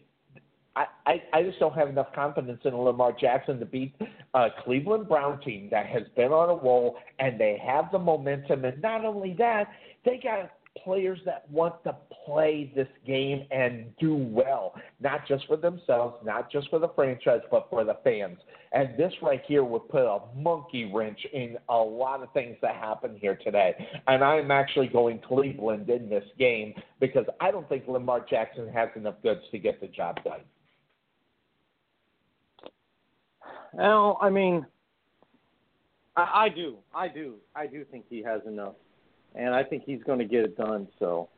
I, I, I just don't have enough confidence in Lamar Jackson to beat a Cleveland Brown team that has been on a roll and they have the momentum. And not only that, they got players that want to play this game and do well, not just for themselves, not just for the franchise, but for the fans. And this right here would put a monkey wrench in a lot of things that happen here today. And I'm actually going Cleveland in this game because I don't think Lamar Jackson has enough goods to get the job done. Well, I mean, I, I do, I do, I do think he has enough, and I think he's going to get it done. So,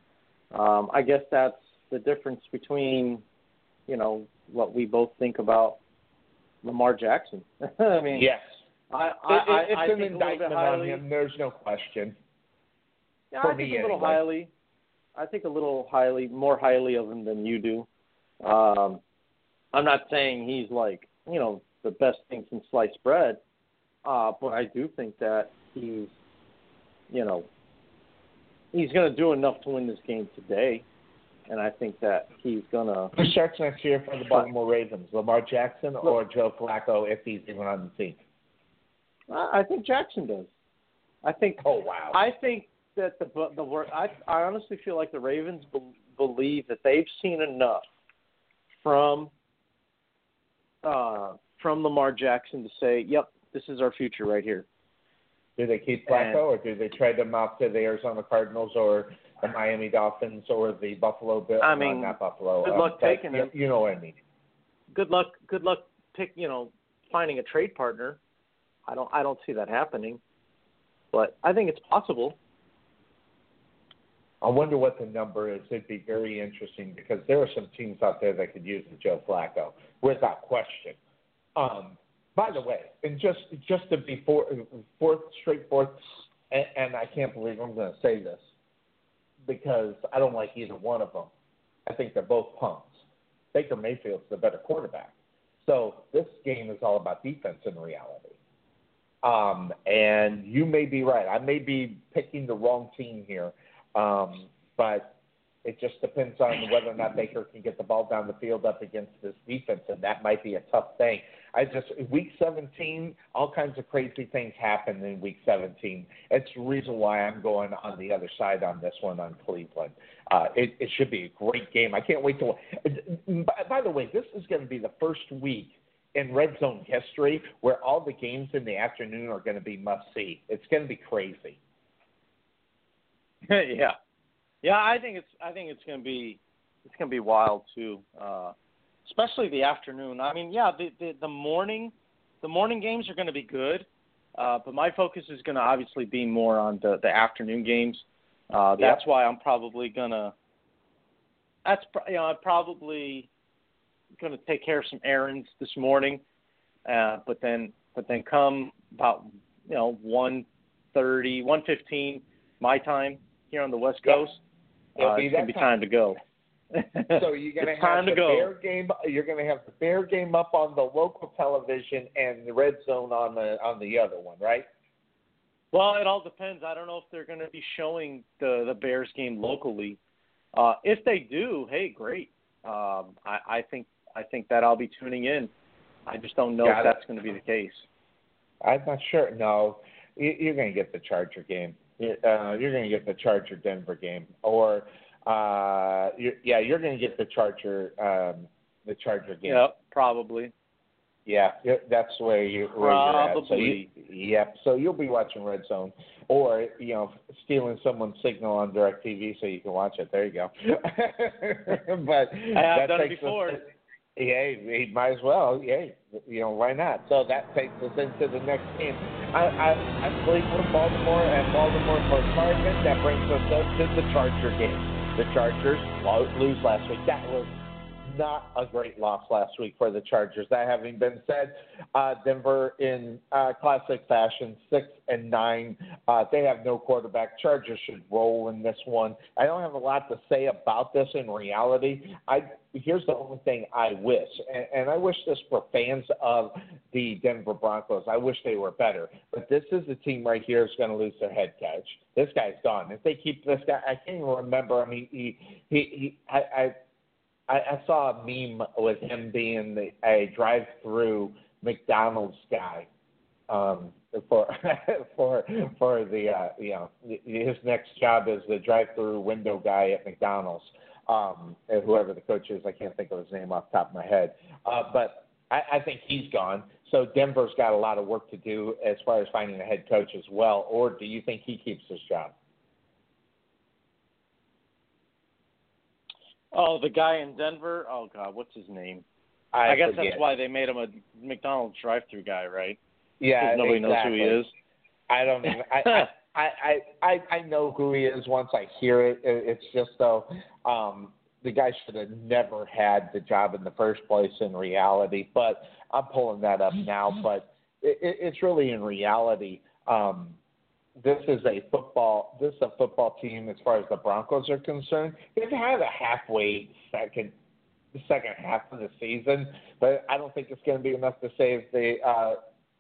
um, I guess that's the difference between, you know, what we both think about Lamar Jackson. I mean, yes, I, I, I, it's I an think indictment highly, on him. There's no question. Yeah, for I think a little anyway. highly. I think a little highly, more highly of him than you do. Um, I'm not saying he's like you know the best thing since sliced bread, uh, but I do think that he's, you know, he's going to do enough to win this game today, and I think that he's going to. Who starts next year for the Baltimore Ravens? Lamar Jackson or Joe Flacco if he's even on the team? I think Jackson does. I think Oh wow! I think that the the work. I I honestly feel like the Ravens be, believe that they've seen enough from uh, from Lamar Jackson to say, "Yep, this is our future right here." Do they keep Flacco or do they trade him out to the Arizona Cardinals or the Miami Dolphins or the Buffalo Bills? I no, mean, not Buffalo. good um, luck taking you, him. You know what I mean? Good luck. Good luck. Pick you know finding a trade partner. I don't. I don't see that happening, but I think it's possible. I wonder what the number is. It'd be very interesting because there are some teams out there that could use a Joe Flacco without question. Um, by the way, and just just to be for, fourth straight fourth, and, and I can't believe I'm going to say this because I don't like either one of them. I think they're both punks. Baker Mayfield's the better quarterback. So this game is all about defense in reality. Um, and you may be right. I may be picking the wrong team here. Um, but it just depends on whether or not Baker can get the ball down the field up against this defense, and that might be a tough thing. I just week 17, all kinds of crazy things happen in week 17. It's the reason why I'm going on the other side on this one on Cleveland. Uh, it, it should be a great game. I can't wait to. By, by the way, this is going to be the first week in red zone history where all the games in the afternoon are going to be must see. It's going to be crazy. yeah, yeah. I think it's. I think it's going to be. It's going to be wild too. Uh, especially the afternoon. I mean, yeah, the, the the morning the morning games are going to be good, uh, but my focus is going to obviously be more on the the afternoon games. Uh, that's Yep. why I'm probably gonna. That's you know I'm probably going to take care of some errands this morning, uh, but then but then come about you know one thirty, one fifteen my time here on the West. Coast. It'll Uh, be it's gonna be time. time to go. So you're gonna it's have the to go. Bear game. You're gonna have the Bear game up on the local television and the Red Zone on the on the other one, right? Well, it all depends. I don't know if they're going to be showing the the Bears game locally. Uh, if they do, hey, great. Um, I, I think I think that I'll be tuning in. I just don't know Got if it. that's going to be the case. I'm not sure. No, You- you're gonna get the Charger game. Uh, you're gonna get the Charger Denver game, or uh, you're, yeah, you're gonna get the Charger um, the Charger game. Yep, probably. Yeah, that's the way you where you're at. So you, Probably. yep. So you'll be watching Red Zone, or you know, stealing someone's signal on Directv so you can watch it. There you go. but I have done it before. Us, yeah, he might as well. Yeah, you know why not? So that takes us into the next game. I I, I Cleveland, Baltimore, and Baltimore for Cardinals. That brings us up to the Charger game. The Chargers lo- lose last week. That was not a great loss last week for the Chargers. That having been said, uh, Denver in uh, classic fashion, six and nine. Uh, they have no quarterback. Chargers should roll in this one. I don't have a lot to say about this in reality. I here's the only thing I wish, and, and I wish this for fans of the Denver Broncos. I wish they were better, but this is the team right here is going to lose their head coach. This guy's gone. If they keep this guy, I can't even remember. I mean, he he, he I. I I, I saw a meme with him being the, a drive-through McDonald's guy um, for for for the uh, you know his next job is the drive-through window guy at McDonald's. Um, whoever the coach is, I can't think of his name off the top of my head. Uh, but I, I think he's gone. So Denver's got a lot of work to do as far as finding a head coach as well. Or do you think he keeps his job? Oh, the guy in Denver. Oh God, what's his name? I, I guess forget. that's why they made him a McDonald's drive-through guy, right? Yeah, nobody exactly. knows who he is. I don't even. I, I, I, I, I know who he is once I hear it. It- It's just though, um, the guy should have never had the job in the first place in reality. But I'm pulling that up now. But it, it, it's really in reality. Um, this is a football. This is a football team as far as the Broncos are concerned. They've had a halfway second the second half of the season, but I don't think it's going to be enough to save the uh,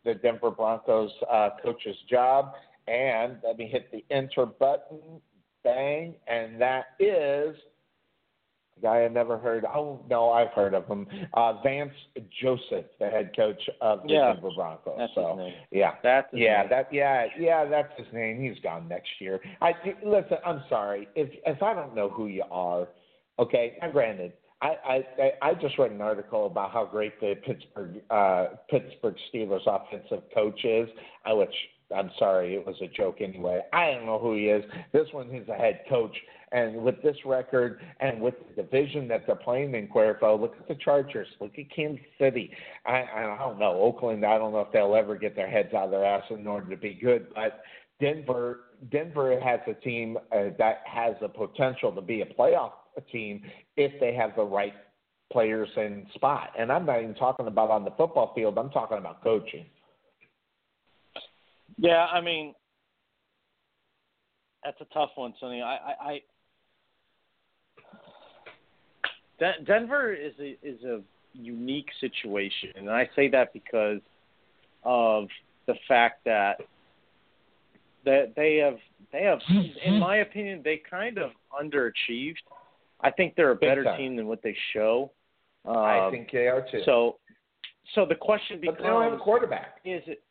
the Denver Broncos uh, coach's job. And let me hit the enter button, bang, and that is guy I never heard. Oh no, I've heard of him. Uh, Vance Joseph, the head coach of the Yeah, Denver Broncos. That's so his name. yeah, That's his yeah, name. that yeah, yeah, that's his name. He's gone next year. I listen. I'm sorry if if I don't know who you are. Okay, now granted, I I I- I just read an article about how great the Pittsburgh uh, Pittsburgh Steelers offensive coach is. I which I'm sorry, it was a joke anyway. I don't know who he is. This one, he's a head coach. And with this record and with the division that they're playing in Cuervo, look at the Chargers, look at Kansas City. I, I don't know Oakland. I don't know if they'll ever get their heads out of their ass in order to be good. But Denver, Denver has a team uh, that has the potential to be a playoff team if they have the right players in spot. And I'm not even talking about on the football field. I'm talking about coaching. Yeah, I mean, that's a tough one, Sonny. I, I, I Den- Denver is a is a unique situation, and I say that because of the fact that that they have they have, in my opinion, they kind of underachieved. I think they're a better team than what they show. Um, I think they are too. so. So the question but becomes: they don't have a quarterback. is it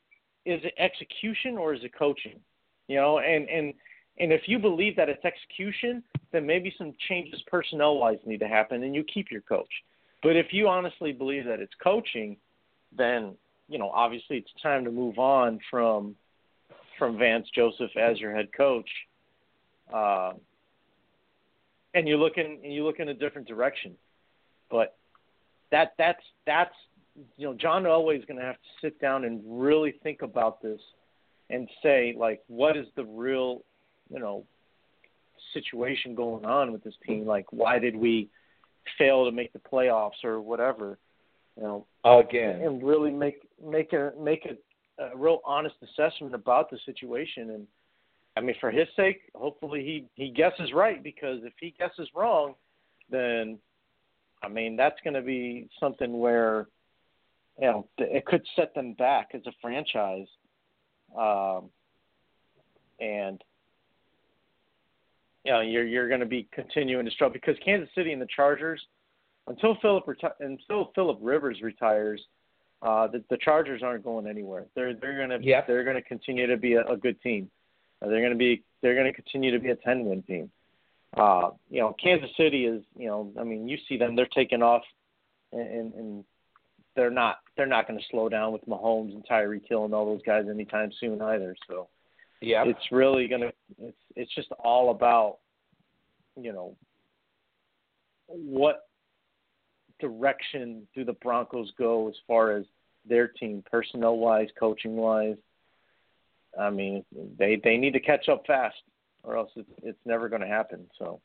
is it execution or is it coaching? You know, and and and if you believe that it's execution, then maybe some changes personnel wise need to happen, and you keep your coach. But if you honestly believe that it's coaching, then you know obviously it's time to move on from from Vance Joseph as your head coach, uh, and you look in and you look in a different direction. But that that's that's you know, John Elway is going to have to sit down and really think about this and say, like, what is the real, you know, situation going on with this team? Like, why did we fail to make the playoffs or whatever? You know, again, and really make make a make a, a real honest assessment about the situation. And I mean, for his sake, hopefully he he guesses right because if he guesses wrong, then I mean that's going to be something where you know it could set them back as a franchise. Um, and you know you're you're going to be continuing to struggle because Kansas City and the Chargers until Philip reti- until Philip Rivers retires, uh, the, the Chargers aren't going anywhere. They're they're going to yep. they're going to continue to be a, a good team. Uh, they're going to be they're going to continue to be a ten win team. Uh, you know, Kansas City is you know I mean you see them they're taking off, and, and and they're not they're not going to slow down with Mahomes and Tyreek Hill and all those guys anytime soon either. So yeah, it's really gonna it's it's just all about you know what direction do the Broncos go as far as their team, personnel wise, coaching wise? I mean, they they need to catch up fast, or else it's it's never going to happen. So.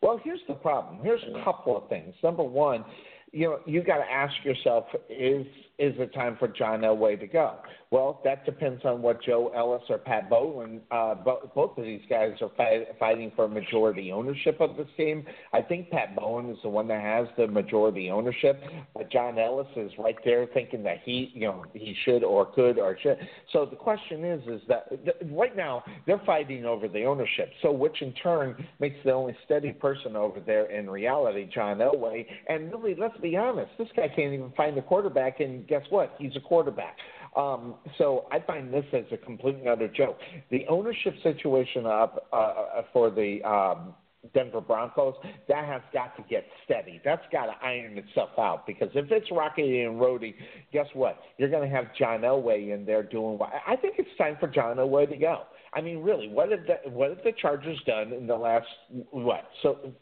Well, here's the problem. Here's a couple of things. Number one, you know, you got to ask yourself: Is is it time for John Elway to go? Well, that depends on what Joe Ellis or Pat Bowlen. Uh, bo- both of these guys are fight, fighting for majority ownership of this team. I think Pat Bowlen is the one that has the majority ownership, but John Ellis is right there thinking that he, you know, he should or could or should. So the question is, is that th- right now they're fighting over the ownership. So which in turn makes the only steady person over there in reality John Elway. And really, let's be honest, this guy can't even find a quarterback, and guess what? He's a quarterback. Um, so I find this as a complete and utter joke. The ownership situation up uh, for the um, Denver Broncos, that has got to get steady. That's got to iron itself out because if it's Rocky and Rody, guess what? You're going to have John Elway in there doing what I think it's time for John Elway to go. I mean, really, what have the what have the Chargers done in the last what so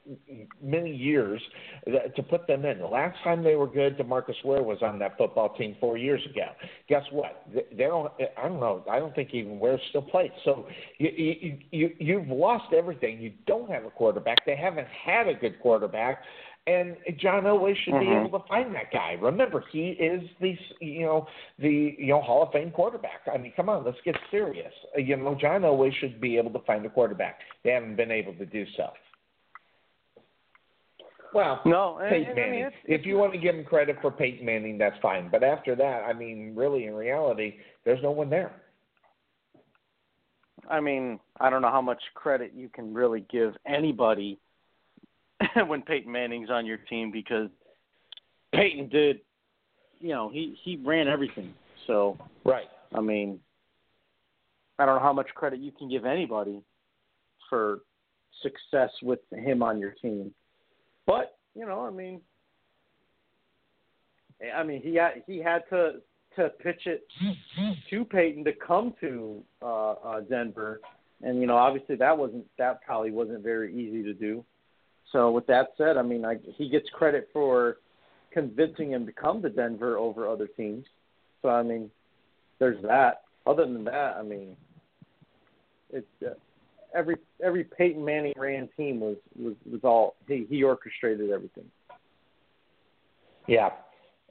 many years to put them in? The last time they were good, Demarcus Ware was on that football team four years ago. Guess what? They don't. I don't know. I don't think even Ware still plays. So you you you you've lost everything. You don't have a quarterback. They haven't had a good quarterback and John Elway should mm-hmm. be able to find that guy. Remember, he is the you know the you know Hall of Fame quarterback. I mean, come on, let's get serious. Uh, you know, John Elway should be able to find a quarterback. They haven't been able to do so. Well, no, Peyton and, Manning. I mean, it's, if you want to give him credit for Peyton Manning, that's fine. But after that, I mean, really, in reality, there's no one there. I mean, I don't know how much credit you can really give anybody when Peyton Manning's on your team because Peyton did, you know, he he ran everything. So right. I mean, I don't know how much credit you can give anybody for success with him on your team, but you know, I mean, I mean he had he had to to pitch it to Peyton to come to uh, uh, Denver, and you know, obviously that wasn't that probably wasn't very easy to do. So with that said, I mean, I, he gets credit for convincing him to come to Denver over other teams. So I mean, there's that. Other than that, I mean, it's uh, every every Peyton Manning ran team was was was all he he orchestrated everything. Yeah,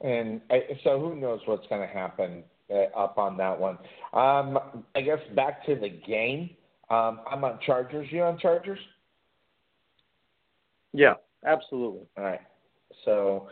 and I, so who knows what's going to happen uh, up on that one? Um, I guess back to the game. Um, I'm on Chargers. You on Chargers? Yeah, absolutely. All right. So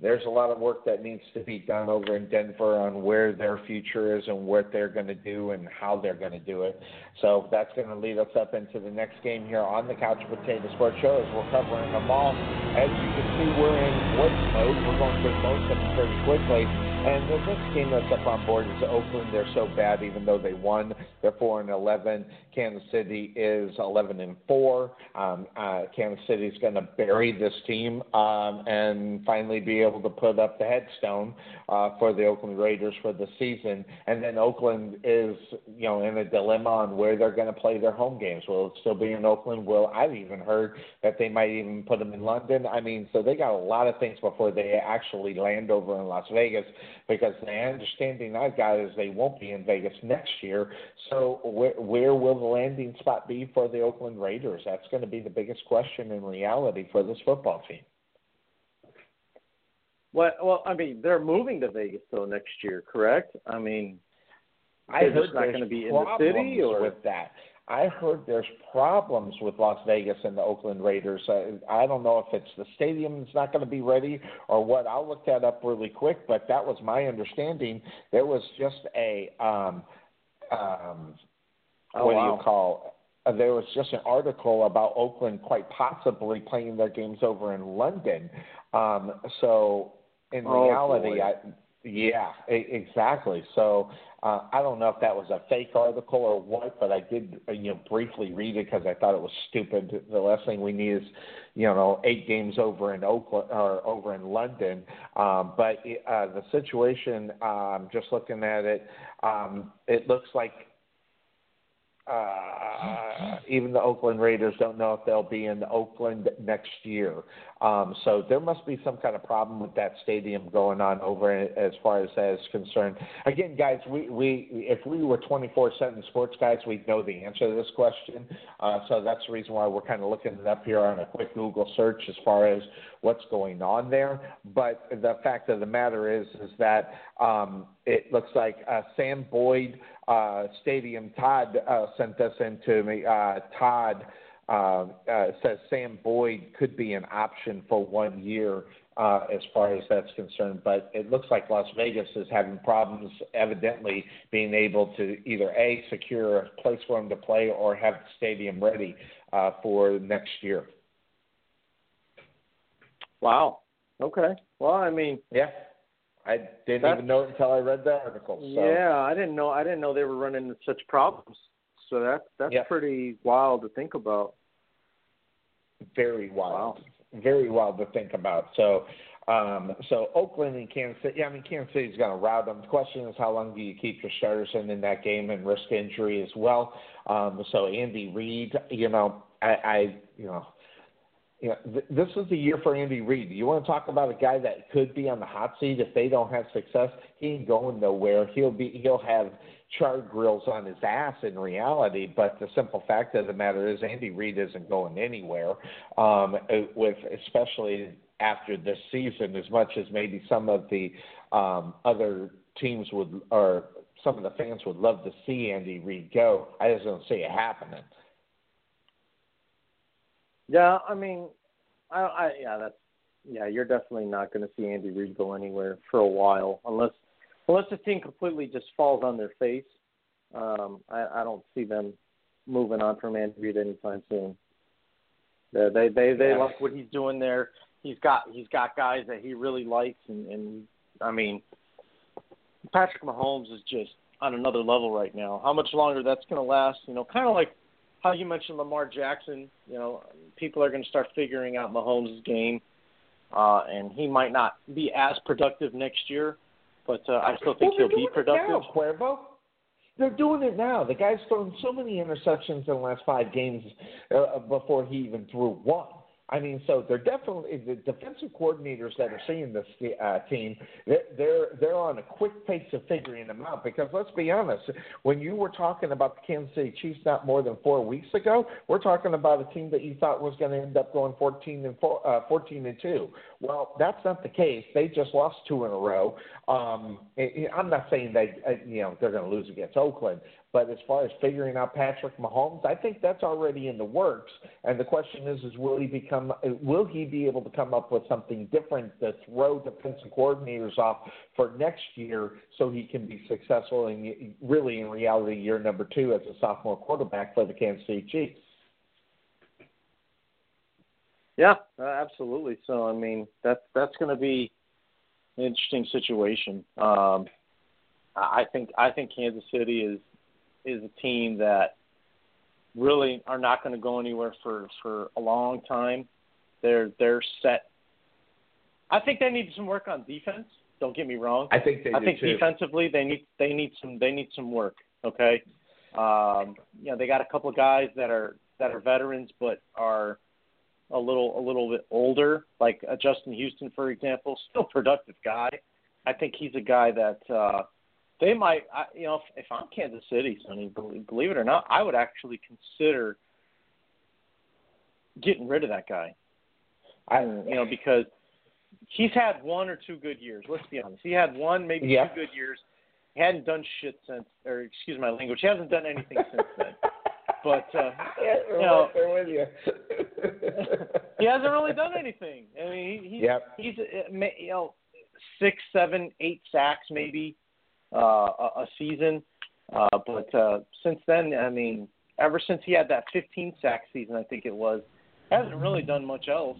there's a lot of work that needs to be done over in Denver on where their future is and what they're going to do and how they're going to do it. So that's going to lead us up into the next game here on the Couch Potato Sports Show as we're covering them all. As you can see, we're in blitz mode. We're going through most of them pretty quickly. And the next team that's up on board is Oakland. They're so bad, even though they won. They're four and eleven. Kansas City is eleven and four. Um, uh, Kansas City is going to bury this team um, and finally be able to put up the headstone uh, for the Oakland Raiders for the season. And then Oakland is, you know, in a dilemma on where they're going to play their home games. Will it still be in Oakland? Will I've even heard that they might even put them in London. I mean, so they got a lot of things before they actually land over in Las Vegas. Because the understanding I've got is they won't be in Vegas next year. So where, where will the landing spot be for the Oakland Raiders? That's going to be the biggest question in reality for this football team. Well, well, I mean, they're moving to Vegas though next year, correct? I mean, I heard not going to be in the city or with that. I heard there's problems with Las Vegas and the Oakland Raiders. I, I don't know if it's the stadium's not going to be ready or what. I'll look that up really quick, but that was my understanding. There was just a um, um, oh, what wow. do you call? Uh, there was just an article about Oakland quite possibly playing their games over in London. Um, so in oh, reality, boy. I yeah, exactly. So uh, I don't know if that was a fake article or what, but I did uh, you know briefly read it because I thought it was stupid. The last thing we need is you know eight games over in Oakland or over in London. Um, but uh, the situation, um, just looking at it, um, it looks like uh, even the Oakland Raiders don't know if they'll be in Oakland next year. Um, so there must be some kind of problem with that stadium going on over as far as that is concerned. Again, guys, we, we if we were 24/7 sports guys, we'd know the answer to this question. Uh, so that's the reason why we're kind of looking it up here on a quick Google search as far as what's going on there. But the fact of the matter is, is that um, it looks like uh, Sam Boyd uh, Stadium Todd uh, sent this in to me. Uh, Todd uh, uh, says Sam Boyd could be an option for one year uh, as far as that's concerned, but it looks like Las Vegas is having problems, evidently being able to either a secure a place for him to play or have the stadium ready uh, for next year. Wow. Okay. Well, I mean, yeah. I didn't That's, even know it until I read the article. So. Yeah, I didn't know. I didn't know they were running into such problems. So that's that's yeah. pretty wild to think about. Very wild. Wow. Very wild to think about. So, um, so Oakland and Kansas City. Yeah, I mean Kansas City's going to rout them. The question is how long do you keep your starters in in that game and risk injury as well. Um, so Andy Reid, you know, I, I you know you know, th- this is the year for Andy Reid. You want to talk about a guy that could be on the hot seat if they don't have success? He ain't going nowhere. He'll be he'll have charred grills on his ass in reality. But the simple fact of the matter is, Andy Reid isn't going anywhere. Um, with especially after this season, as much as maybe some of the um, other teams would or some of the fans would love to see Andy Reid go. I just don't see it happening. Yeah, I mean, I, I yeah, that's yeah, you're definitely not going to see Andy Reid go anywhere for a while unless unless the team completely just falls on their face. Um, I, I don't see them moving on from Andy Reid anytime soon. They they they, they yeah. like what he's doing there. He's got he's got guys that he really likes, and, and I mean, Patrick Mahomes is just on another level right now. How much longer that's going to last? You know, kind of like how you mentioned Lamar Jackson. You know, people are going to start figuring out Mahomes' game, uh, and he might not be as productive next year, but uh, I still think well, he'll be productive. Now, Cuervo. They're doing it now. The guy's thrown so many interceptions in the last five games uh, before he even threw one. I mean, so they're definitely the defensive coordinators that are seeing this uh, team. They're, they're they're on a quick pace of figuring them out. Because let's be honest, when you were talking about the Kansas City Chiefs not more than four weeks ago, we're talking about a team that you thought was going to end up going 14 and four, uh, 14 and two. Well, that's not the case. They just lost two in a row. Um, I'm not saying they, uh, you know, they're going to lose against Oakland, but as far as figuring out Patrick Mahomes, I think that's already in the works. And the question is, is will he become? Will he be able to come up with something different to throw defensive coordinators off for next year, so he can be successful in really, in reality, year number two as a sophomore quarterback for the Kansas City Chiefs? Yeah, uh, absolutely. So I mean, that's that's going to be an interesting situation. Um, I think I think Kansas City is is a team that really are not going to go anywhere for for a long time. They're they're set. I think they need some work on defense. Don't get me wrong. I think they I think too. defensively they need they need some they need some work. Okay, um, you know they got a couple of guys that are that are veterans but are a little a little bit older, like uh, Justin Houston, for example, still productive guy, I think he's a guy that uh, they might. I, you know, if, if I'm Kansas City, Sonny, believe, believe it or not, I would actually consider getting rid of that guy. I, you know, because he's had one or two good years. Let's be honest. He had one, maybe yeah. two good years. He hadn't done shit since, or excuse my language. He hasn't done anything since then. But uh, you know, with you. he hasn't really done anything. I mean, he, he's yep. he's uh, you know six, seven, eight sacks maybe uh, a, a season. Uh, but uh, since then, I mean, ever since he had that 15 sack season, I think it was, hasn't really done much else.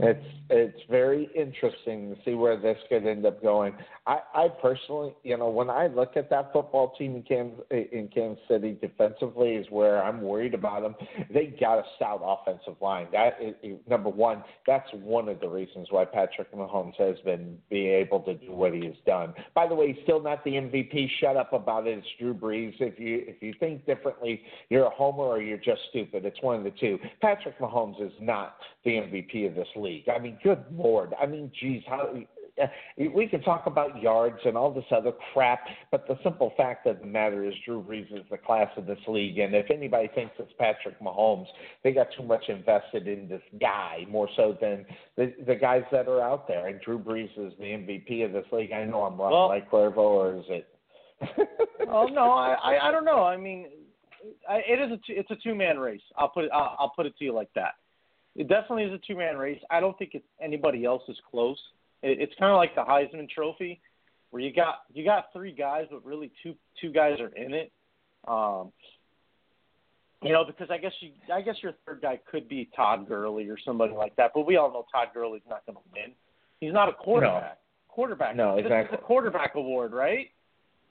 It's it's very interesting to see where this could end up going. I, I personally, you know, when I look at that football team in Kansas, in Kansas City defensively, is where I'm worried about them. They got a stout offensive line. That is, number one, that's one of the reasons why Patrick Mahomes has been being able to do what he has done. By the way, he's still not the MVP. Shut up about it. It's Drew Brees. If you if you think differently, you're a homer or you're just stupid. It's one of the two. Patrick Mahomes is not the MVP of this league. I mean, good lord. I mean, geez, how uh, we can talk about yards and all this other crap, but the simple fact of the matter is Drew Brees is the class of this league, and if anybody thinks it's Patrick Mahomes, they got too much invested in this guy more so than the the guys that are out there. And Drew Brees is the MVP of this league. I know I'm wrong, well, like Cuervo, or is it? oh no, I, I I don't know. I mean, I, it is a two, it's a two man race. I'll put it I'll, I'll put it to you like that. It definitely is a two man race. I don't think it's anybody else is close. It, it's kind of like the Heisman Trophy, where you got you got three guys, but really two two guys are in it. Um, you know, because I guess you I guess your third guy could be Todd Gurley or somebody like that, but we all know Todd Gurley's not going to win. He's not a quarterback. No. Quarterback. No, this exactly. is a quarterback award, right?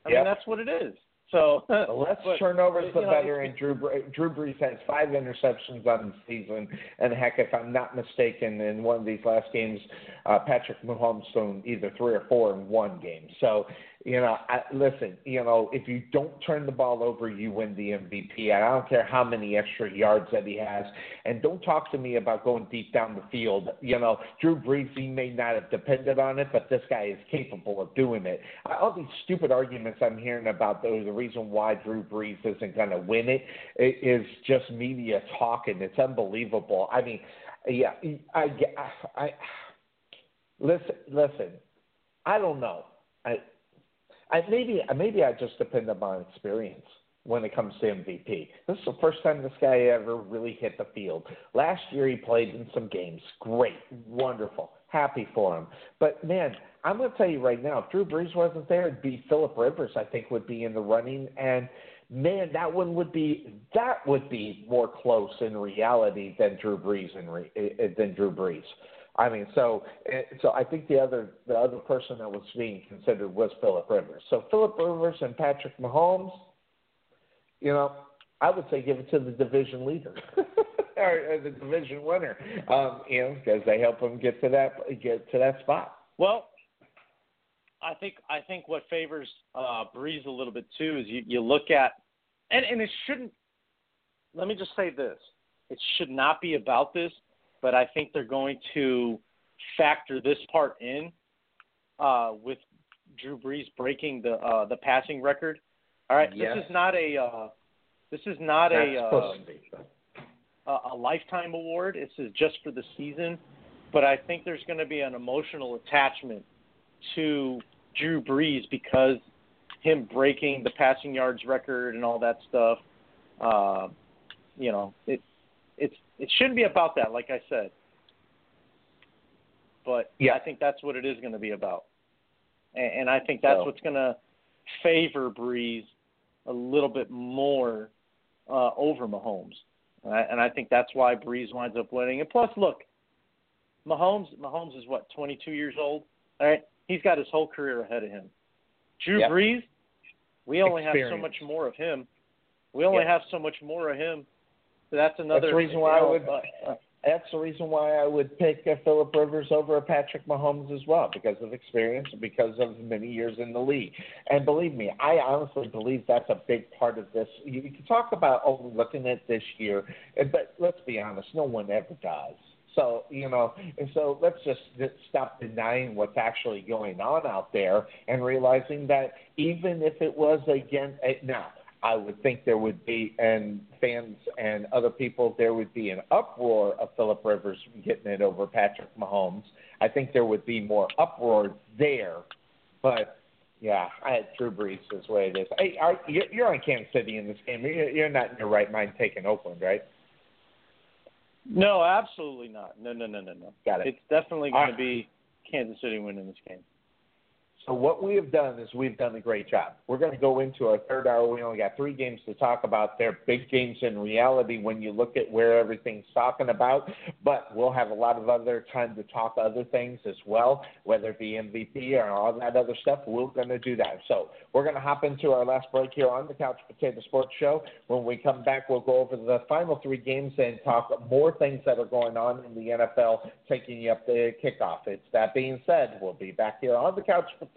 I yep. mean, that's what it is. So well, let's but, turn over to the know, veteran. Drew Drew Brees has five interceptions on the season, and heck, if I'm not mistaken, in one of these last games, uh, Patrick Mahomes thrown either three or four in one game. So you know, I, listen, you know, if you don't turn the ball over, you win the MVP. I don't care how many extra yards that he has. And don't talk to me about going deep down the field. You know, Drew Brees, he may not have depended on it, but this guy is capable of doing it. All these stupid arguments I'm hearing about those, the reason why Drew Brees isn't going to win it is just media talking. It's unbelievable. I mean, yeah, I, I, I listen, listen. I don't know. I I, maybe maybe I just depend upon experience when it comes to MVP. This is the first time this guy ever really hit the field. Last year he played in some games. Great, wonderful, happy for him. But man, I'm going to tell you right now, if Drew Brees wasn't there, it'd be Philip Rivers. I think would be in the running, and man, that one would be that would be more close in reality than Drew Brees in re, eh, eh, than Drew Brees. I mean, so eh, so I think the other the other person that was being considered was Philip Rivers. So Philip Rivers and Patrick Mahomes, you know, I would say give it to the division leader or, or the division winner, um, you know, because they help them get to that get to that spot. Well, I think I think what favors uh, Brees a little bit too is you, you look at and and it shouldn't. Let me just say this: it should not be about this but I think they're going to factor this part in uh, with Drew Brees breaking the uh, the passing record. All right, yes. this is not a uh, this is not That's a uh, a lifetime award. This is just for the season, but I think there's going to be an emotional attachment to Drew Brees because him breaking the passing yards record and all that stuff. Uh, you know, it it's it shouldn't be about that, like I said. But yeah. I think that's what it is going to be about, and, and I think that's so. what's going to favor Brees a little bit more uh, over Mahomes, and I, and I think that's why Brees winds up winning. And plus, look, Mahomes Mahomes is what 22 years old. All right, he's got his whole career ahead of him. Drew yep. Brees, we only Experience. have so much more of him. We only yep. have so much more of him so that's another. That's the reason why I would. uh, that's the reason why I would pick uh, Philip Rivers over Patrick Mahomes as well, because of experience because of many years in the league. And believe me, I honestly believe that's a big part of this. You, you can talk about overlooking it this year, but let's be honest, no one ever does. So you know, and so let's just stop denying what's actually going on out there and realizing that even if it was against eh, now. I would think there would be, and fans and other people, there would be an uproar of Philip Rivers getting it over Patrick Mahomes. I think there would be more uproar there, but yeah, I had Drew Brees is way it is. Hey, are, you're on Kansas City in this game. You're not in your right mind taking Oakland, right? No, absolutely not. No, no, no, no, no. Got it. It's definitely going to be Kansas City winning this game. So what we have done is we've done a great job. We're going to go into our third hour. We only got three games to talk about. They're big games in reality when you look at where everything's talking about. But we'll have a lot of other time to talk other things as well, whether it be MVP or all that other stuff. We're going to do that. So we're going to hop into our last break here on the Couch Potato Sports Show. When we come back, we'll go over the final three games and talk more things that are going on in the NFL, taking you up the kickoff. It's that being said, we'll be back here on the Couch Potato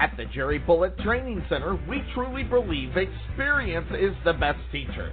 At the Jerry Bullet Training Center, we truly believe experience is the best teacher.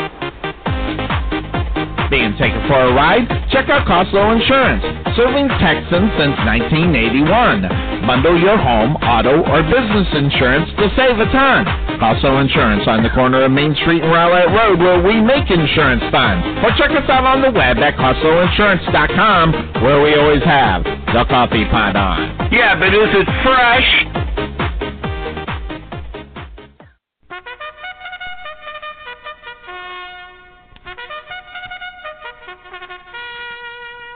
being taken for a ride, check out Costlow Insurance, serving Texans since 1981. Bundle your home, auto, or business insurance to save a ton. Costlow Insurance on the corner of Main Street and Rowlett Road where we make insurance fun. Or check us out on the web at CostlowInsurance.com where we always have the coffee pot on. Yeah, but is it fresh?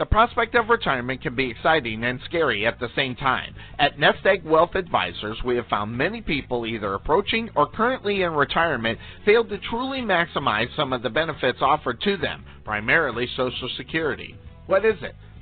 The prospect of retirement can be exciting and scary at the same time. At Nest Egg Wealth Advisors, we have found many people either approaching or currently in retirement fail to truly maximize some of the benefits offered to them, primarily Social Security. What is it?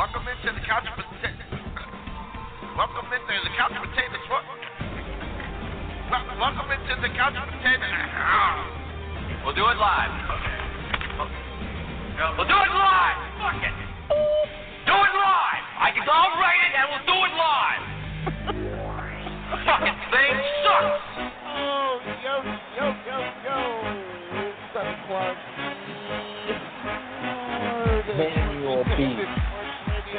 Welcome into the couch potato. Welcome into the couch potatoes. Well, welcome into the couch potato. We'll do it live. We'll do it live. Fuck it. Do it live. I can. I'll write it and we'll do it live. the fucking thing sucks. Oh, yo, yo, yo, yo. Santa Claus. Manual beat.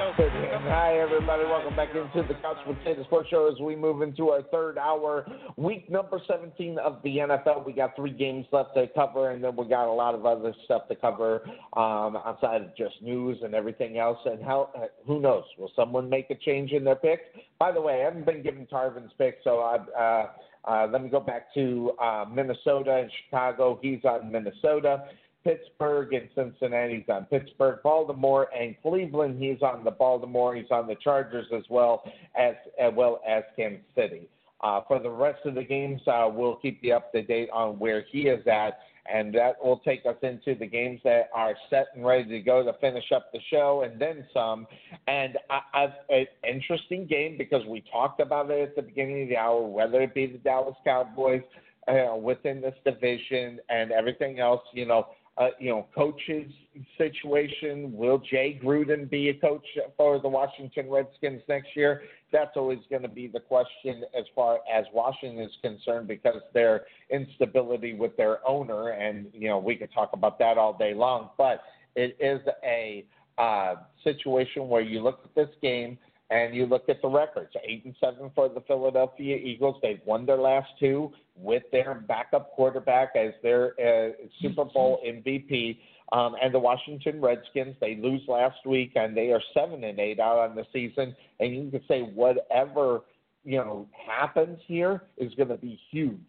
Hi, everybody. Welcome back into the Couch Potato Sports Show as we move into our third hour, week number 17 of the NFL. We got three games left to cover, and then we got a lot of other stuff to cover um, outside of just news and everything else. And how? Uh, who knows? Will someone make a change in their pick? By the way, I haven't been given Tarvin's pick, so I. Uh, uh, let me go back to uh, Minnesota and Chicago. He's on Minnesota. Pittsburgh and Cincinnati. He's on Pittsburgh, Baltimore, and Cleveland. He's on the Baltimore. He's on the Chargers as well as as well as Kansas City. Uh, for the rest of the games, uh, we'll keep you up to date on where he is at, and that will take us into the games that are set and ready to go to finish up the show, and then some. And I, an interesting game because we talked about it at the beginning of the hour, whether it be the Dallas Cowboys uh, within this division and everything else. You know, uh, you know, coaches situation. Will Jay Gruden be a coach for the Washington Redskins next year? That's always going to be the question as far as Washington is concerned because their instability with their owner, and you know, we could talk about that all day long. But it is a uh, situation where you look at this game and you look at the records eight and seven for the Philadelphia Eagles. They've won their last two with their backup quarterback as their uh, Super Bowl MVP. Um, and the Washington Redskins, they lose last week, and they are seven and eight out on the season. And you can say whatever you know happens here is going to be huge.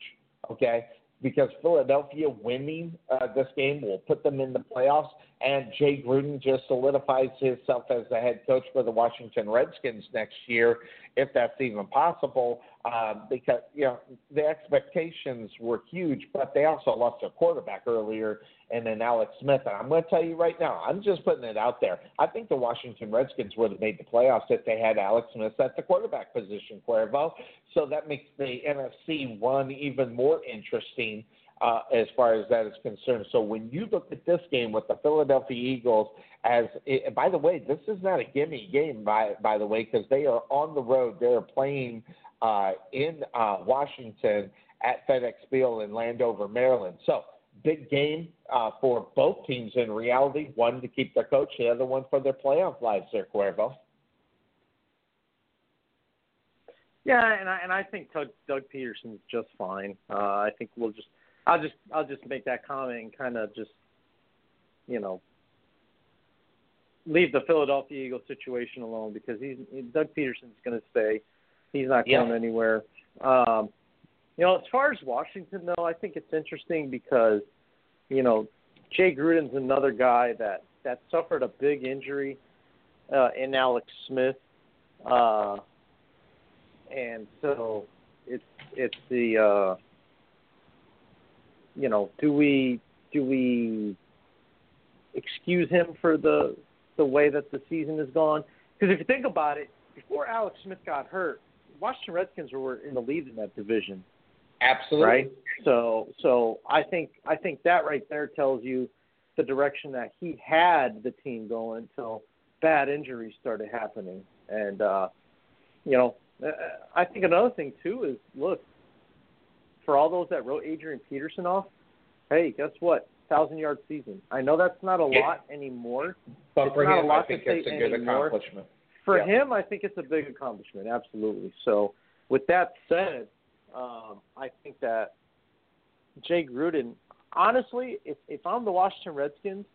Okay, because Philadelphia winning uh, this game will put them in the playoffs, and Jay Gruden just solidifies himself as the head coach for the Washington Redskins next year, if that's even possible. Uh, because you know the expectations were huge, but they also lost their quarterback earlier, and then Alex Smith. And I'm going to tell you right now, I'm just putting it out there. I think the Washington Redskins would have made the playoffs if they had Alex Smith at the quarterback position, Cuervo. So that makes the NFC one even more interesting. Uh, as far as that is concerned. So when you look at this game with the Philadelphia Eagles, as it, by the way, this is not a gimme game by by the way because they are on the road. They are playing uh, in uh, Washington at FedEx Field in Landover, Maryland. So big game uh, for both teams in reality. One to keep their coach, the other one for their playoff lives. There, Cuervo. Yeah, and I and I think Doug, Doug Pederson's just fine. Uh, I think we'll just I'll just I'll just make that comment and kind of just you know leave the Philadelphia Eagles situation alone because he's Doug Pederson's going to stay. He's not going yeah. anywhere. Um, you know, as far as Washington though, I think it's interesting because you know Jay Gruden's another guy that that suffered a big injury uh, in Alex Smith, uh, and so it's it's the uh, you know, do we do we excuse him for the the way that the season has gone? Because if you think about it, before Alex Smith got hurt, Washington Redskins were in the lead in that division. Absolutely. Right. So so I think I think that right there tells you the direction that he had the team going until bad injuries started happening. And uh, you know, Uh, I think another thing too is look for all those that wrote Adrian Peterson off. Hey, guess what? Thousand yard season. I know that's not a Yeah. lot anymore. But It's for not a him, lot I think to it's a good anymore. accomplishment. For Yeah. him, I think it's a big accomplishment. Absolutely. So, with that said, um, I think that Jay Gruden. Honestly, if if I'm the Washington Redskins,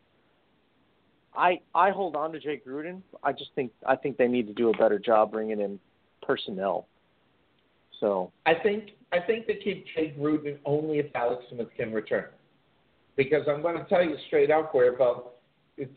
I I hold on to Jay Gruden. I just think I think they need to do a better job bringing in personnel. So I think I think they keep Jay Gruden only if Alex Smith can return. Because I'm going to tell you straight out, Cuervo,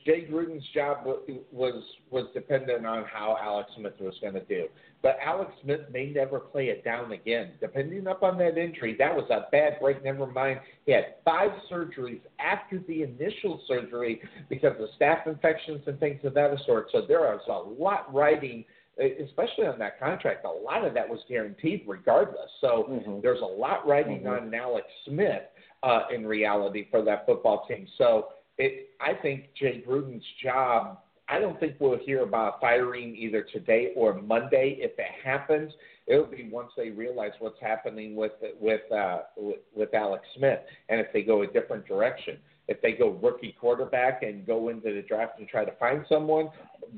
Jay Gruden's job was was dependent on how Alex Smith was going to do. But Alex Smith may never play it down again, depending upon that injury. That was a bad break. Never mind, he had five surgeries after the initial surgery because of staph infections and things of that sort. So there was a lot riding especially on that contract, a lot of that was guaranteed regardless. So Mhm. there's a lot riding Mhm. on Alex Smith uh, in reality for that football team. So it, I think Jay Gruden's job. I don't think we'll hear about firing either today or Monday. If it happens, it'll be once they realize what's happening with with uh, with, with Alex Smith, and if they go a different direction. If they go rookie quarterback and go into the draft and try to find someone,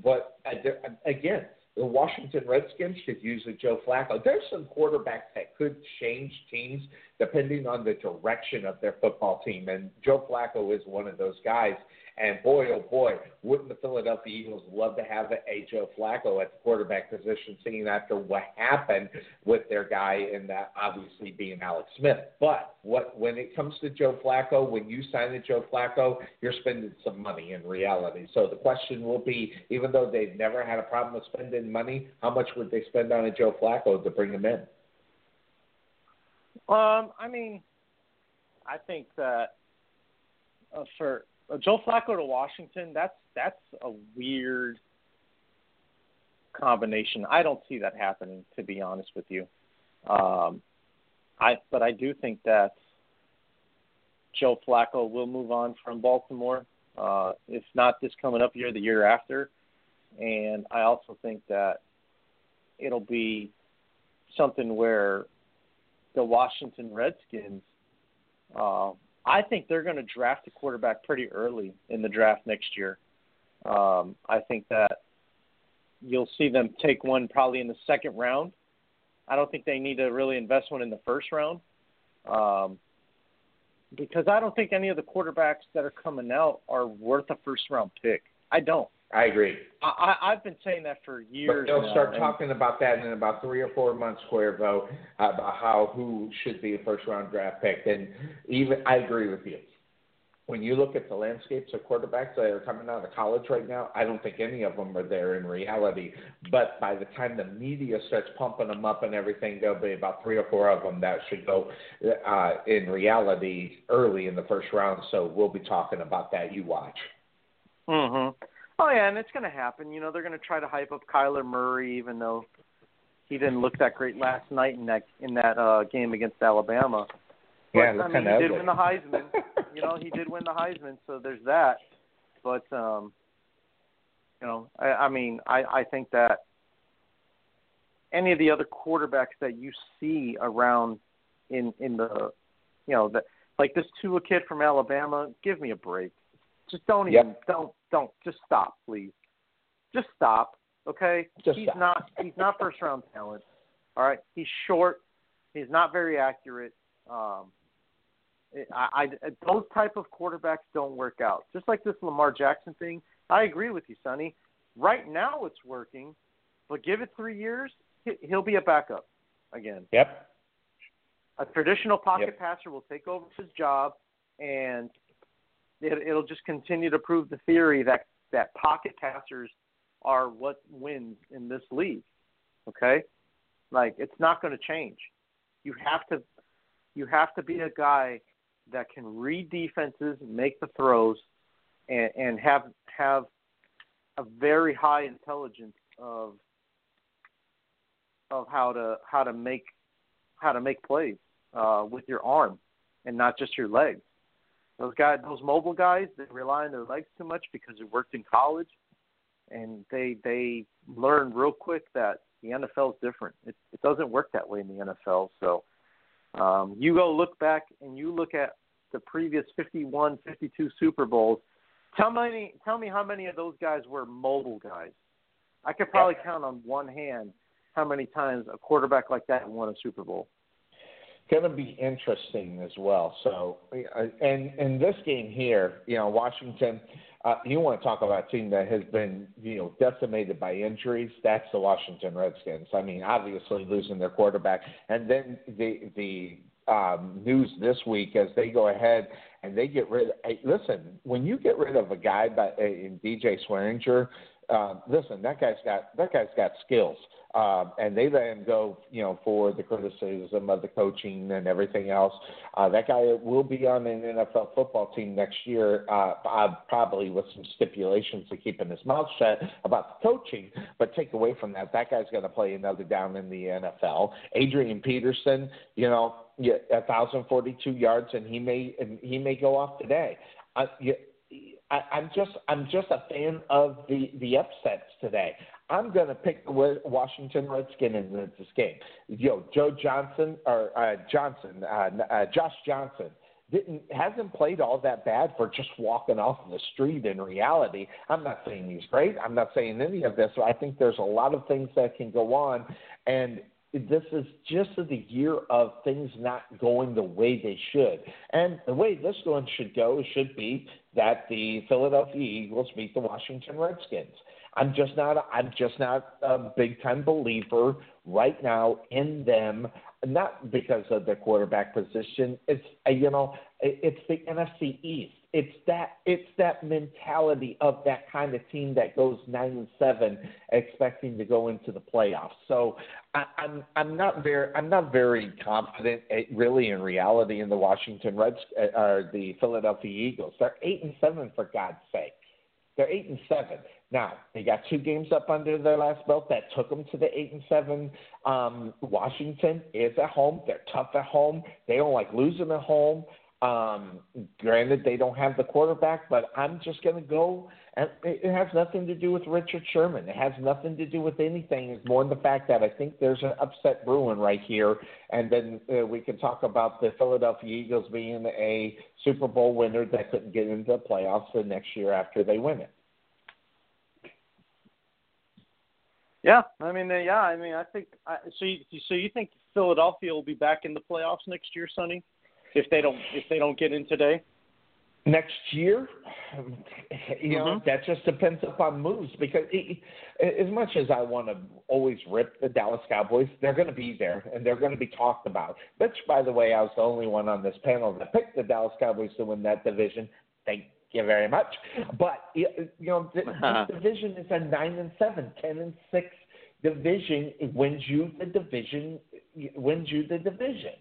but uh, again, the Washington Redskins could use a Joe Flacco. There's some quarterbacks that could change teams depending on the direction of their football team, and Joe Flacco is one of those guys. And boy, oh boy, wouldn't the Philadelphia Eagles love to have a Joe Flacco at the quarterback position, seeing after what happened with their guy, and that obviously being Alex Smith. But what when it comes to Joe Flacco, when you sign a Joe Flacco, you're spending some money in reality. So the question will be, even though they've never had a problem with spending money, how much would they spend on a Joe Flacco to bring him in? Um, I mean, I think that uh, for uh, Joe Flacco to Washington, that's that's a weird combination. I don't see that happening, to be honest with you. Um, I but I do think that Joe Flacco will move on from Baltimore. Uh, if not this coming up year, the year after. And I also think that it'll be something where the Washington Redskins, uh, I think they're going to draft a quarterback pretty early in the draft next year. Um, I think that you'll see them take one probably in the second round. I don't think they need to really invest one in the first round. Um, because I don't think any of the quarterbacks that are coming out are worth a first round pick. I don't. I agree. I, I, I've been saying that for years. But they'll now, start talking about that in about three or four months, Cuervo, about how who should be a first round draft pick. And even I agree with you. When you look at the landscapes of quarterbacks that are coming out of college right now, I don't think any of them are there in reality. But by the time the media starts pumping them up and everything, there'll be about three or four of them that should go uh, in reality early in the first round. So we'll be talking about that. You watch. Mhm. Oh yeah, and it's going to happen. You know, they're going to try to hype up Kyler Murray, even though he didn't look that great last night in that in that uh, game against Alabama. But, Yeah, I mean, he did ugly. win the Heisman. you know, he did win the Heisman, so there's that. But um, you know, I, I mean, I, I think that any of the other quarterbacks that you see around in in the, you know, that like this Tua kid from Alabama, give me a break. Just don't even Yep. don't don't just stop, please. Just stop, okay? Just he's stop. not he's not first round talent. All right, he's short. He's not very accurate. Um, I, I those type of quarterbacks don't work out. Just like this Lamar Jackson thing, I agree with you, Sonny. Right now it's working, but give it three years, he- he'll be a backup again. Yep. A traditional pocket Yep. passer will take over his job, and it, it'll just continue to prove the theory that that pocket passers are what wins in this league. Okay, like it's not going to change. You have to you have to be a guy that can read defenses, make the throws, and, and have have a very high intelligence of of how to how to make how to make plays uh, with your arm and not just your legs. Those guys, those mobile guys, they rely on their legs too much because it worked in college, and they they learn real quick that The NFL is different. It, it doesn't work that way in the NFL. So um, you go look back and you look at the previous 51, 52 Super Bowls. Tell me, tell me how many of those guys were mobile guys. I could probably count on one hand how many times a quarterback like that won a Super Bowl. Going to be interesting as well. So, and in this game here, you know, Washington. Uh, you want to talk about a team that has been, you know, decimated by injuries? That's the Washington Redskins. I mean, obviously losing their quarterback, and then the the um, news this week as they go ahead and they get rid. Of, hey, listen, when you get rid of a guy by in DJ Swearinger, uh, listen, that guy's got that guy's got skills. Um, and they let him go, you know, for the criticism of the coaching and everything else. Uh, that guy will be on an NFL football team next year, uh, uh, probably with some stipulations to keeping his mouth shut about the coaching. But take away from that, that guy's going to play another down in the NFL. Adrian Peterson, you know, yeah, 1,042 yards, and he may and he may go off today. Uh, you, I, I'm just I'm just a fan of the the upsets today. I'm going to pick the Washington Redskin in this game. Yo, Joe Johnson or uh, Johnson, uh, uh, Josh Johnson didn't hasn't played all that bad for just walking off the street. In reality, I'm not saying he's great. I'm not saying any of this. I think there's a lot of things that can go on, and this is just the year of things not going the way they should. And the way this one should go should be that the Philadelphia Eagles beat the Washington Redskins. I'm just not I'm just not a big time believer right now in them. Not because of the quarterback position. It's uh, you know it's the NFC East. It's that it's that mentality of that kind of team that goes nine and seven, expecting to go into the playoffs. So I, I'm I'm not very I'm not very confident eh, really in reality in the Washington Reds uh, or the Philadelphia Eagles. They're eight and seven for God's sake. They're eight and seven. Now they got two games up under their last belt that took them to the eight and seven. Um, Washington is at home. They're tough at home. They don't like losing at home. Um, granted, they don't have the quarterback, but I'm just going to go. And it has nothing to do with Richard Sherman. It has nothing to do with anything. It's more than the fact that I think there's an upset brewing right here, and then uh, we can talk about the Philadelphia Eagles being a Super Bowl winner that couldn't get into the playoffs the next year after they win it. Yeah, I mean, uh, yeah, I mean, I think I, so. You, so you think Philadelphia will be back in the playoffs next year, Sonny? If they don't, if they don't get in today. Next year, you know, mm-hmm. that just depends upon moves. Because it, as much as I want to always rip the Dallas Cowboys, they're going to be there and they're going to be talked about. Which, by the way, I was the only one on this panel that picked the Dallas Cowboys to win that division. Thank you very much. But you know, the, this division is a nine and seven, ten and six division. It wins you the division. Wins you the division.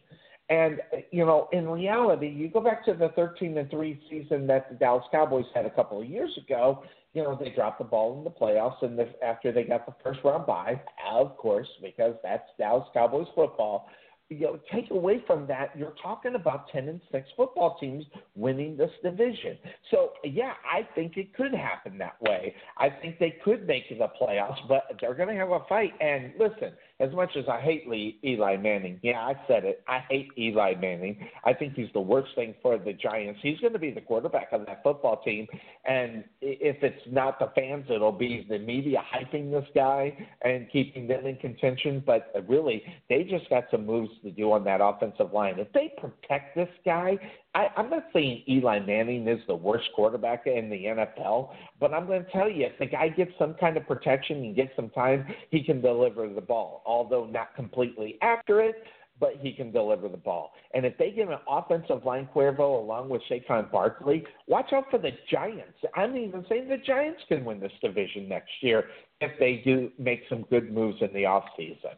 And you know, in reality, you go back to the 13 and three season that the Dallas Cowboys had a couple of years ago. You know, they dropped the ball in the playoffs, and the, after they got the first round bye, of course, because that's Dallas Cowboys football you know, take away from that, you're talking about 10 and 6 football teams winning this division. So, yeah, I think it could happen that way. I think they could make the playoffs, but they're going to have a fight. And listen, as much as I hate Lee, Eli Manning, yeah, I said it. I hate Eli Manning. I think he's the worst thing for the Giants. He's going to be the quarterback of that football team. And if it's not the fans, it'll be the media hyping this guy and keeping them in contention. But uh, really, they just got some moves to do on that offensive line. If they protect this guy, I, I'm not saying Eli Manning is the worst quarterback in the NFL, but I'm going to tell you, if the guy gets some kind of protection and gets some time, he can deliver the ball, although not completely accurate, but he can deliver the ball. And if they get an offensive line Cuervo along with Saquon Barkley, watch out for the Giants. I'm even saying the Giants can win this division next year if they do make some good moves in the offseason.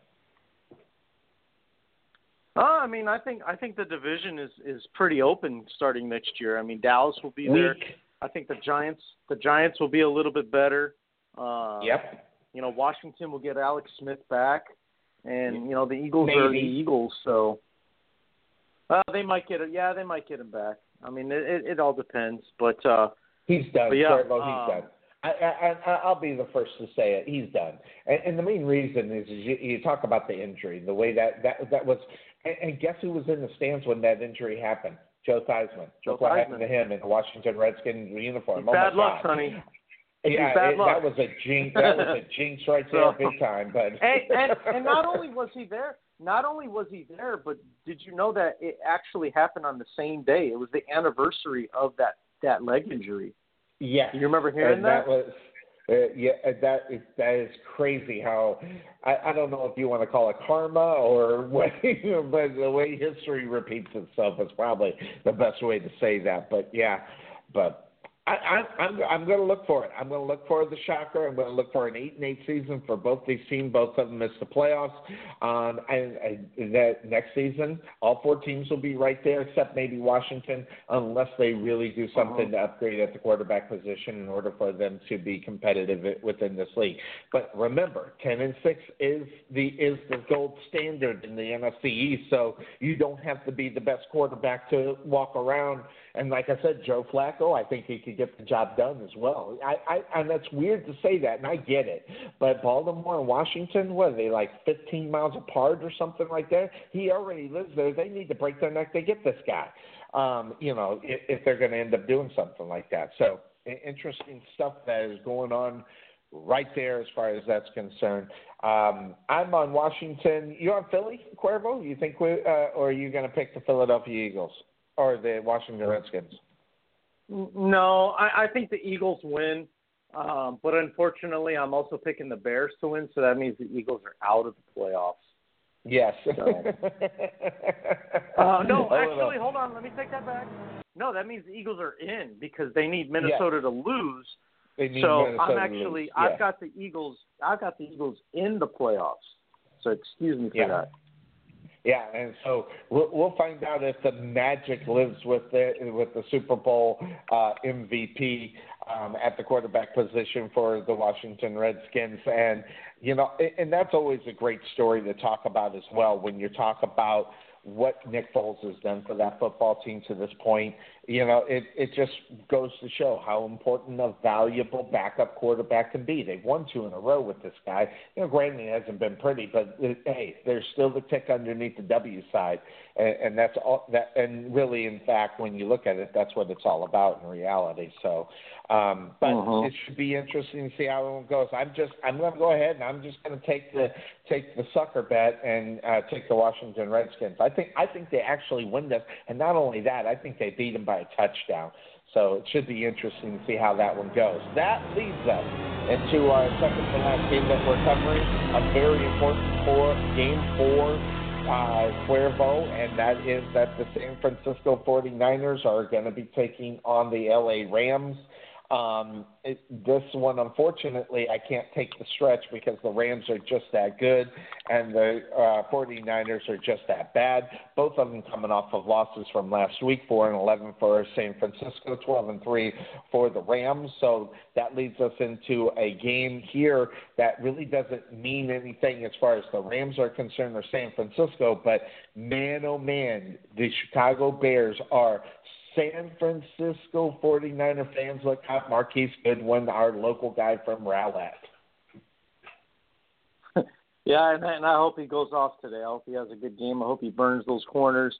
Uh, I mean, I think I think the division is is pretty open starting next year. I mean, Dallas will be there. I think the Giants the Giants will be a little bit better. Uh, yep. You know, Washington will get Alex Smith back, and you know the Eagles Maybe. are the Eagles, so uh, they might get it. Yeah, they might get him back. I mean, it, it, it all depends, but uh, he's done. But yeah, uh, he's done. I, I, I'll be the first to say it. He's done, and, and the main reason is, is you, you talk about the injury, the way that that that was, and, and guess who was in the stands when that injury happened? Joe Theismann. Joe Look what Theismann. happened to him in the Washington Redskins uniform. Oh bad luck, God. Sonny. Yeah, bad it- luck. that was a jinx. That was a jinx right there, big time. But and, and and not only was he there, not only was he there, but did you know that it actually happened on the same day? It was the anniversary of that that leg injury. yeah, you remember hearing and that? that was uh, yeah, uh, that is that is crazy. How I, I don't know if you want to call it karma or what, but the way history repeats itself is probably the best way to say that. But yeah, but. I, I, I'm I'm going to look for it. I'm going to look for the shocker. I'm going to look for an eight and eight season for both these teams. Both of them missed the playoffs. Um, and, and that next season, all four teams will be right there, except maybe Washington, unless they really do something to upgrade at the quarterback position in order for them to be competitive within this league. But remember, ten and six is the is the gold standard in the NFC East. So you don't have to be the best quarterback to walk around. And like I said, Joe Flacco, I think he could get the job done as well. I, I and that's weird to say that, and I get it. But Baltimore and Washington, what are they like 15 miles apart or something like that? He already lives there. They need to break their neck to get this guy. Um, you know, if, if they're going to end up doing something like that. So interesting stuff that is going on right there as far as that's concerned. Um, I'm on Washington. You're on Philly, Cuervo? You think we, uh, or are you going to pick the Philadelphia Eagles or the Washington Redskins? No, I, I think the Eagles win. Um, but unfortunately, I'm also picking the Bears to win, so that means the Eagles are out of the playoffs. Yes. So- Uh, no, actually, hold on. Let me take that back. No, that means the Eagles are in because they need Minnesota to lose. They need So Minnesota I'm actually, lose. I've got the Eagles. I've got the Eagles in the playoffs. So excuse me for Yeah. that. Yeah, and so we'll, we'll find out if the magic lives with the with the Super Bowl uh, MVP um, at the quarterback position for the Washington Redskins, and you know, and- that's always a great story to talk about as well when you talk about what Nick Foles has done for that football team to this point. You know, it it just goes to show how important a valuable backup quarterback can be. They've won two in a row with this guy. You know, granted it hasn't been pretty, but uh, hey, there's still the tick underneath the W side, and, and that's all that. And really, in fact, when you look at it, that's what it's all about in reality. So, um, but Mhm. it should be interesting to see how it goes. I'm just I'm going to go ahead and I'm just going to take the take the sucker bet and uh, take the Washington Redskins. I think I think they actually win this, and not only that, I think they beat them by a touchdown. So it should be interesting to see how that one goes. That leads us into our second to last game that we're covering, a very important four game four uh, Cuervo, and that is that the San Francisco 49ers are going to be taking on the LA Rams. Um, it, this one, unfortunately, I can't take the stretch because the Rams are just that good and the uh, 49ers are just that bad. Both of them coming off of losses from last week, 4 and 11 for San Francisco, 12 and 3 for the Rams. So that leads us into a game here that really doesn't mean anything as far as the Rams are concerned or San Francisco, but man, oh man, the Chicago Bears are San Francisco 49er fans look up Marquise Goodwin, our local guy from Rowlett. Yeah, and, and I hope he goes off today. I hope he has a good game. I hope he burns those corners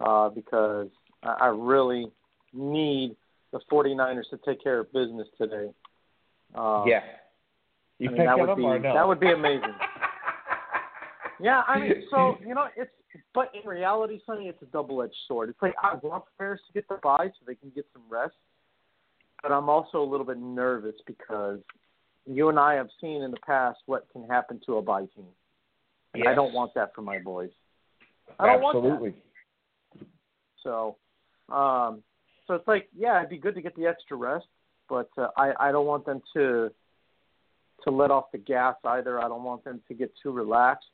uh, because I, I really need the 49ers to take care of business today. Uh, yeah. You I mean, that would be no? that would be amazing. yeah, I mean, so you know, it's but in reality, Sonny, it's a double-edged sword. It's like I want the Bears to get the bye so they can get some rest, but I'm also a little bit nervous because you and I have seen in the past what can happen to a bye team. And I don't want that for my boys. I don't want that. Absolutely. So, um, so it's like, yeah, it'd be good to get the extra rest, but uh, I I don't want them to to let off the gas either. I don't want them to get too relaxed,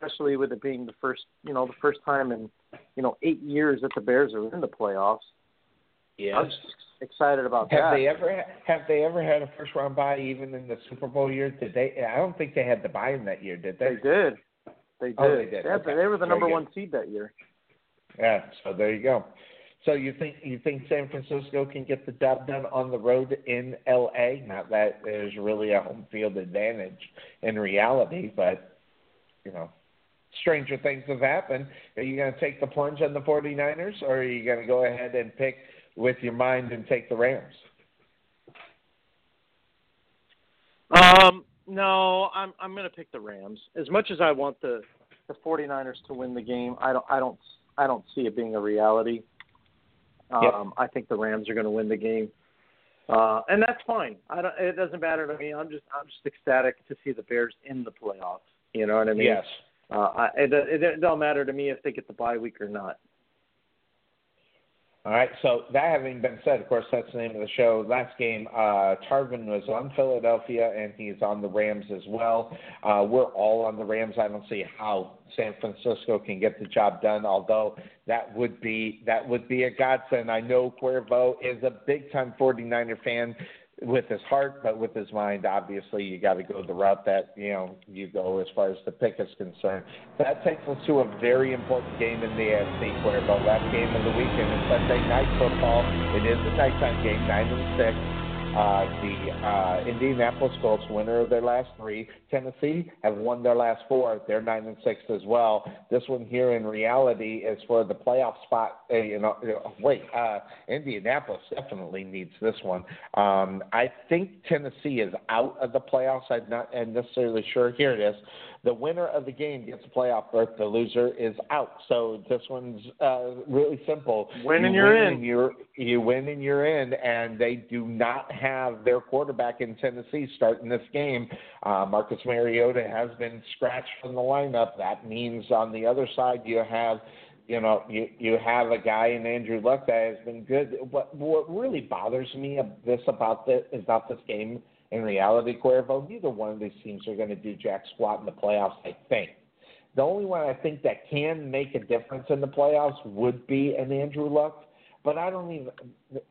especially with it being the first, you know, the first time in you know eight years that the Bears are in the playoffs. Yes. I'm just excited about Have that. they ever have they ever had a first round bye even in the Super Bowl year? Did they? I don't think they had the bye in that year, did they? They did. They did. Oh, they did. had Okay. they were the number one seed that year. Yeah. So there you go. So you think you think San Francisco can get the job done on the road in LA? Not that there's really a home field advantage in reality, but you know, stranger things have happened. Are you going to take the plunge on the 49ers or are you going to go ahead and pick with your mind and take the Rams? Um, no, I'm I'm going to pick the Rams. As much as I want the the 49ers to win the game, I don't I don't I don't see it being a reality. Um, yep. I think the Rams are going to win the game, uh, and that's fine. I don't. It doesn't matter to me. I'm just I'm just ecstatic to see the Bears in the playoffs. You know what I mean? Yes. Uh, I, it, it, don't matter to me if they get the bye week or not. All right. So that having been said, of course, that's the name of the show. Last game, uh, Tarvin was on Philadelphia, and he's on the Rams as well. Uh, we're all on the Rams. I don't see how San Francisco can get the job done. Although that would be that would be a godsend. I know Cuervo is a big time 49er fan with his heart, but with his mind, obviously, you got to go the route that you know you go as far as the pick is concerned. That takes us to a very important game in the AFC Cuervo. Last game of the weekend is Sunday night football. It is a nighttime game, nine and six. Uh, the uh, Indianapolis Colts, winner of their last three. Tennessee have won their last four. They're nine and six as well. This one here, in reality, is for the playoff spot. Uh, you know, wait, uh, Indianapolis definitely needs this one. Um, I think Tennessee is out of the playoffs. I'm not necessarily sure. Here it is the winner of the game gets a playoff berth. The loser is out. So this one's uh, really simple. Win and you you're win in. And you're, you win and you're in. And they do not have their quarterback in Tennessee starting this game. Uh, Marcus Mariota has been scratched from the lineup. That means on the other side you have you know, you you have a guy in Andrew Luck that has been good. What what really bothers me of this about this about this game in reality, Cuervo, neither one of these teams are going to do jack squat in the playoffs, I think. The only one I think that can make a difference in the playoffs would be an Andrew Luck. But I don't even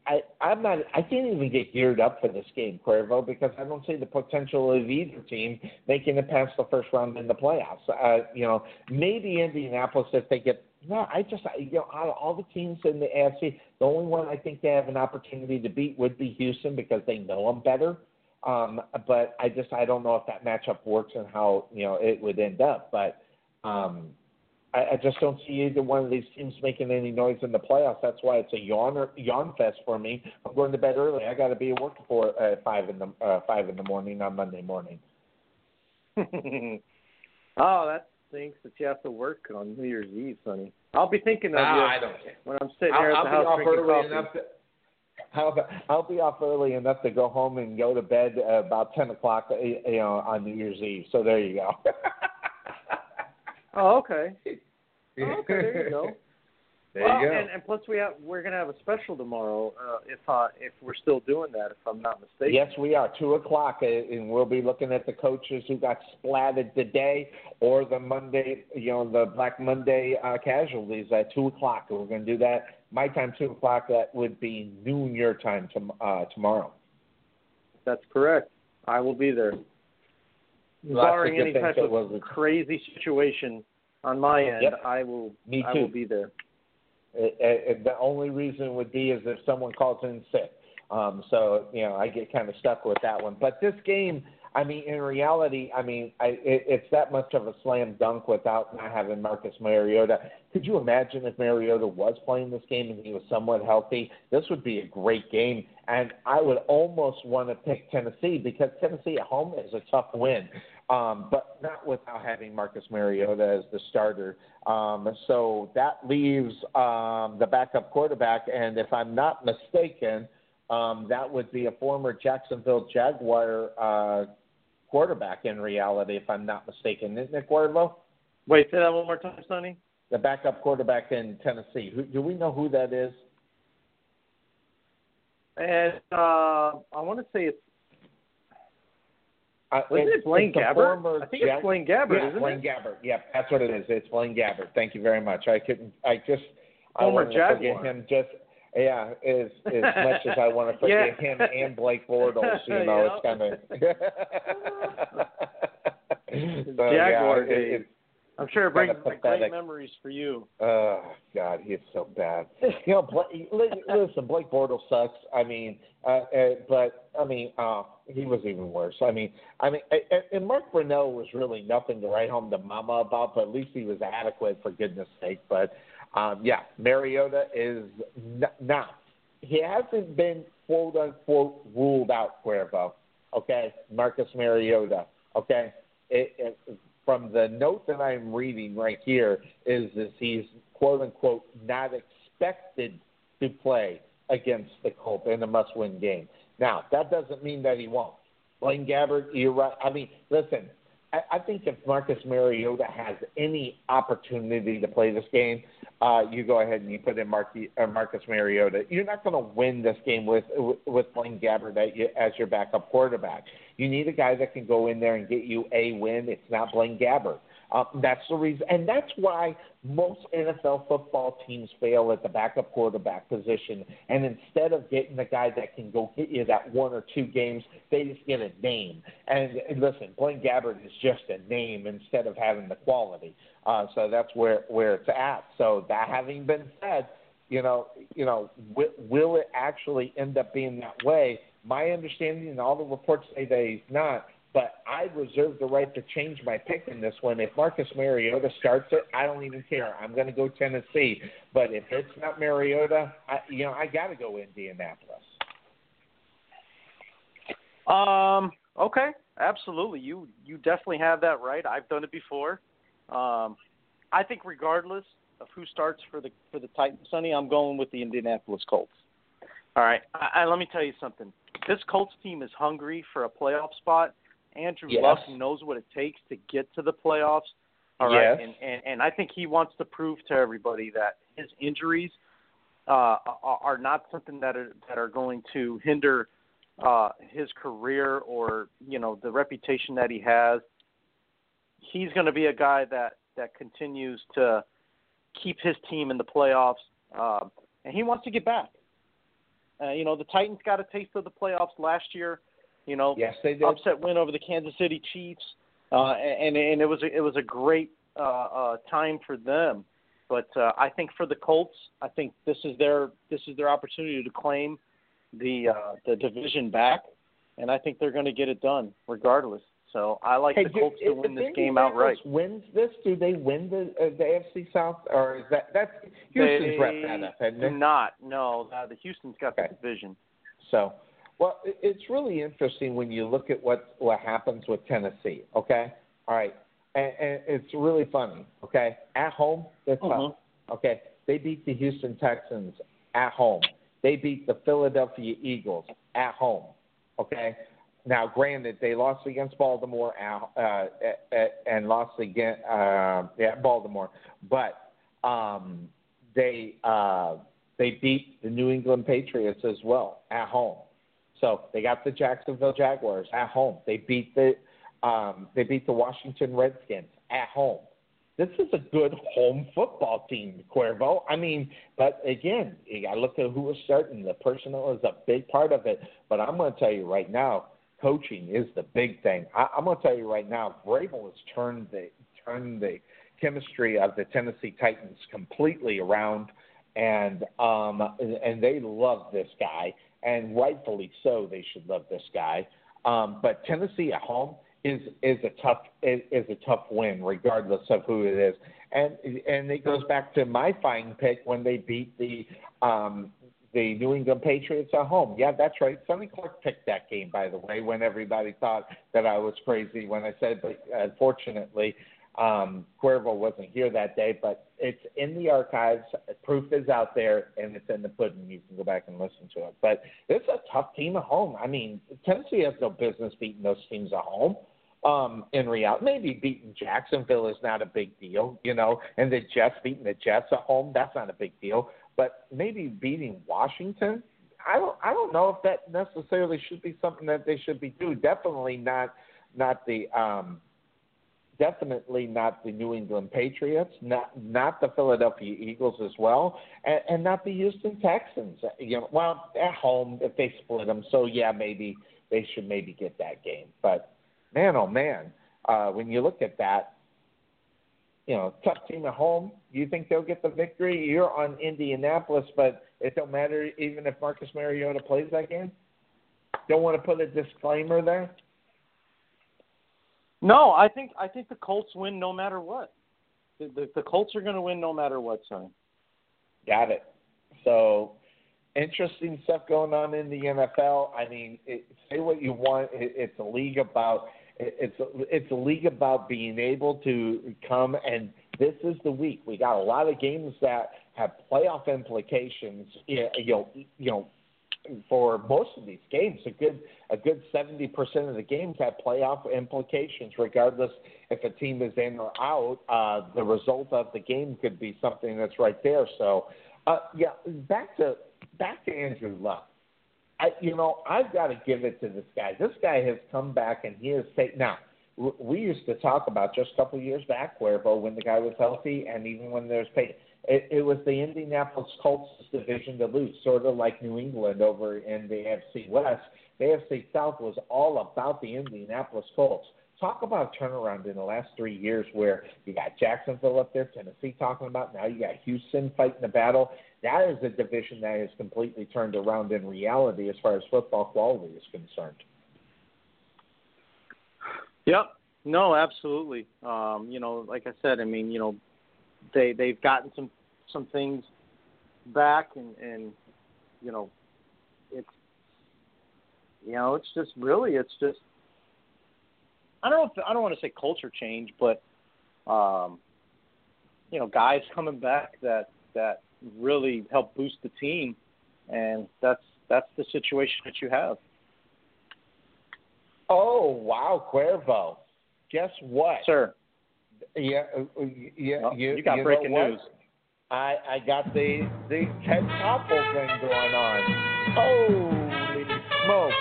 I I'm not I can't even get geared up for this game, Cuervo, because I don't see the potential of either team making it past the first round in the playoffs. Uh, you know, maybe Indianapolis if they get no, I just you know out of all the teams in the AFC, the only one I think they have an opportunity to beat would be Houston because they know them better. Um, but I just I don't know if that matchup works and how you know it would end up. But um, I, I just don't see either one of these teams making any noise in the playoffs. That's why it's a yawn or, yawn fest for me. I'm going to bed early. I got to be at work for uh, five in the uh, five in the morning on Monday morning. oh, that stinks that you have to work on New Year's Eve, Sonny. I'll be thinking of nah, you I don't care. when I'm sitting I'll, here at I'll the be house off drinking early coffee. Enough to, I'll, I'll be off early enough to go home and go to bed about ten o'clock, uh, you know, on New Year's Eve. So there you go. oh, okay. Oh, okay, there you go. There well, you go. And, and plus, we have we're gonna have a special tomorrow. Uh, if uh, if we're still doing that, if I'm not mistaken. Yes, we are. Two o'clock, uh, and we'll be looking at the coaches who got splatted today, or the Monday, you know, the Black Monday uh, casualties at two o'clock. We're going to do that. My time, two o'clock. That would be noon your time to, uh, tomorrow. That's correct. I will be there. Lots Barring any type of wasn't- crazy situation on my end, Yep. I will. Me too. I will be there. It, it, the only reason would be is if someone calls in sick. Um, so you know, I get kind of stuck with that one. But this game, I mean, in reality, I mean, I, it, it's that much of a slam dunk without not having Marcus Mariota. Could you imagine if Mariota was playing this game and he was somewhat healthy? This would be a great game, and I would almost want to pick Tennessee because Tennessee at home is a tough win. Um, but not without having Marcus Mariota as the starter. Um, so that leaves um, the backup quarterback, and if I'm not mistaken, um, that would be a former Jacksonville Jaguar uh, quarterback in reality, if I'm not mistaken. Isn't it Cuervo? Wait, say that one more time, Sonny. The backup quarterback in Tennessee. Who, do we know who that is? And uh, I want to say it's Uh, Wasn't it Blaine Gabbert? I think it's Blaine Gabbert, yeah, isn't Blaine it? Gabbert. Yep, that's what it is. It's Blaine Gabbert. Thank you very much. I couldn't. I just. I Former forget Jaguar. him. Just yeah, as as much as I want to forget Yeah. him and Blake Bortles, you know, it's kind of. so, Jaguar yeah, days. it, I'm sure it brings back great memories for you. Oh God, he's so bad. you know, Blake, listen, Blake Bortles sucks. I mean, uh, uh, but I mean, uh, he was even worse. I mean, I mean, and Mark Brunell was really nothing to write home to Mama about, but at least he was adequate for goodness sake. But um, yeah, Mariota is n- now he hasn't been quote unquote ruled out, Cuervo. Okay, Marcus Mariota. Okay, it, it, from the note that I'm reading right here is that he's quote unquote not expected to play against the Colts in a must win game. Now, that doesn't mean that he won't. Blaine Gabbert, you're right. I mean, listen, I, I think if Marcus Mariota has any opportunity to play this game, uh, you go ahead and you put in Marky, uh, Marcus Mariota. You're not going to win this game with with Blaine Gabbert as your backup quarterback. You need a guy that can go in there and get you a win. It's not Blaine Gabbert. Uh, that's the reason, and that's why most NFL football teams fail at the backup quarterback position. And instead of getting the guy that can go get you that one or two games, they just get a name. And, and listen, Blaine Gabbert is just a name instead of having the quality. Uh, so that's where where it's at. So that having been said, you know, you know, w- will it actually end up being that way? My understanding, and all the reports say that he's not but I reserve the right to change my pick in this one. If Marcus Mariota starts it, I don't even care. I'm going to go Tennessee. But if it's not Mariota, I, you know, I got to go Indianapolis. Um. Okay. Absolutely. You you definitely have that right. I've done it before. Um, I think regardless of who starts for the for the Titans, Sonny, I'm going with the Indianapolis Colts. All right. I, I, let me tell you something. This Colts team is hungry for a playoff spot Andrew yes. Luck knows what it takes to get to the playoffs. All right, yes. and, and and I think he wants to prove to everybody that his injuries uh, are not something that are that are going to hinder uh, his career or you know the reputation that he has. He's going to be a guy that that continues to keep his team in the playoffs, uh, and he wants to get back. Uh, you know, the Titans got a taste of the playoffs last year. You know, yes, they did. upset win over the Kansas City Chiefs, uh, and and it was a, it was a great uh, uh, time for them. But uh, I think for the Colts, I think this is their this is their opportunity to claim the uh, the division back, and I think they're going to get it done regardless. So I like hey, the Colts do, to win this game outright. Wins this? Do they win the uh, the AFC South, or is that that's Houston's they rep that up? It? Not no. Uh, the Houston's got okay. the division. So well, it's really interesting when you look at what what happens with Tennessee. Okay, all right, and, and it's really funny. Okay, at home they're tough. Mm-hmm. Okay, they beat the Houston Texans at home. They beat the Philadelphia Eagles at home. Okay, now granted they lost against Baltimore at, uh, at, and lost again uh, at Baltimore, but um, they uh, they beat the New England Patriots as well at home. So they got the Jacksonville Jaguars at home. They beat the um, they beat the Washington Redskins at home. This is a good home football team, Cuervo. I mean, but again, you got to look at who was starting. The personnel is a big part of it. But I'm going to tell you right now, coaching is the big thing. I, I'm going to tell you right now, Vrabel has turned the turned the chemistry of the Tennessee Titans completely around, and um, and they love this guy and rightfully so. They should love this guy. Um, but Tennessee at home is is a tough is, a tough win, regardless of who it is. And and it goes back to my fine pick when they beat the um, the New England Patriots at home. Yeah, that's right. Sonny Clark picked that game, by the way, when everybody thought that I was crazy when I said, but unfortunately, um, Cuervo wasn't here that day, but it's in the archives. Proof is out there, and it's in the pudding. You can go back and listen to it. But it's a tough team at home. I mean, Tennessee has no business beating those teams at home. Um, in reality, maybe beating Jacksonville is not a big deal, you know, and the Jets beating the Jets at home, that's not a big deal. But maybe beating Washington, I don't, I don't know if that necessarily should be something that they should be doing. Definitely not, not the um, definitely not the New England Patriots, not not the Philadelphia Eagles as well, and, and not the Houston Texans. You know, well, at home if they split them, so yeah, maybe they should maybe get that game. But man, oh man, uh, when you look at that, you know, tough team at home. You think they'll get the victory? You're on Indianapolis, but it don't matter even if Marcus Mariota plays that game. Don't want to put a disclaimer there. No, I think I think the Colts win no matter what. The the, the Colts are going to win no matter what, son. Got it. So interesting stuff going on in the NFL. I mean, it, say what you want. It, it's a league about it's it's a league about being able to come and this is the week. We got a lot of games that have playoff implications. You know, you know, for most of these games, a good a good seventy percent of the games have playoff implications, regardless if a team is in or out. Uh, the result of the game could be something that's right there. So, uh, yeah, back to back to Andrew Luck. I, you know, I've got to give it to this guy. This guy has come back and he has taken. Now, we used to talk about just a couple of years back, where when the guy was healthy and even when there's pain, it, it was the Indianapolis Colts division to lose, sort of like New England over in the AFC West. The AFC South was all about the Indianapolis Colts. Talk about turnaround in the last three years where you got Jacksonville up there, Tennessee talking about, now you got Houston fighting the battle. That is a division that has completely turned around in reality as far as football quality is concerned. Yep. No, absolutely. Um, you know, like I said, I mean, you know, they they've gotten some some things back, and and you know, it's you know, it's just really, it's just I don't know if I don't want to say culture change, but um, you know, guys coming back that that really help boost the team, and that's that's the situation that you have. Oh wow, Cuervo! Guess what, sir? Yeah, uh, uh, yeah, oh, you, you got you breaking news. I I got the the Ted Koppel thing going on. Holy smoke!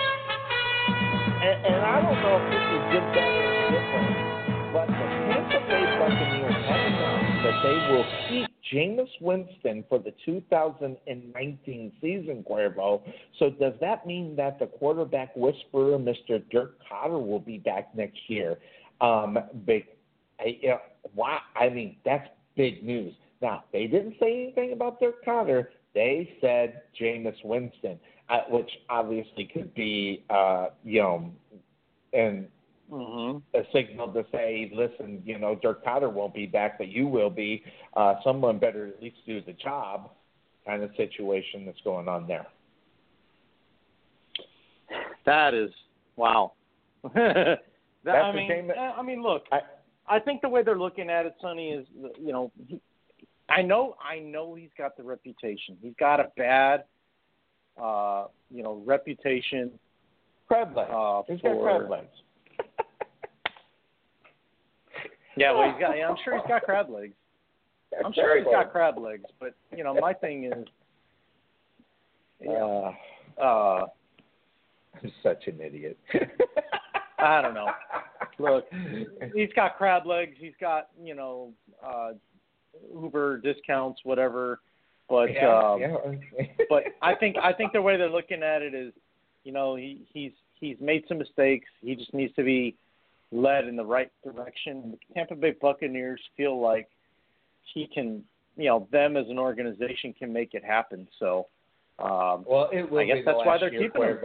And, and I don't know if this is good, better, or different, but the Tampa Bay Buccaneers have announced that they will keep Jameis Winston for the 2019 season, Cuervo. So does that mean that the quarterback whisperer, Mr. Dirk Koetter, will be back next year? Um, big, I, you know, I mean that's big news. Now they didn't say anything about Dirk Koetter. They said Jameis Winston uh, which obviously could be, uh, you know, and mm-hmm. a signal to say, listen, you know, Dirk Koetter won't be back, but you will be. Uh, someone better at least do the job, kind of situation that's going on there. That is wow. that, That's I mean, I mean, look, I, I think the way they're looking at it, Sonny, is you know, he, I know, I know he's got the reputation. He's got a bad uh, you know, reputation. Crab legs. Uh, he's for, got crab legs. yeah, well, he's got. Yeah, I'm sure he's got crab legs. I'm sure he's got crab legs, but you know, my thing is, yeah, uh, uh, I'm such an idiot. I don't know. Look, he's got crab legs. He's got you know uh, Uber discounts, whatever. But yeah, um, yeah. but I think I think the way they're looking at it is, you know, he he's he's made some mistakes. He just needs to be led in the right direction. The Tampa Bay Buccaneers feel like he can, you know, them as an organization can make it happen. So, um, well, it will I guess that's why they're keeping him.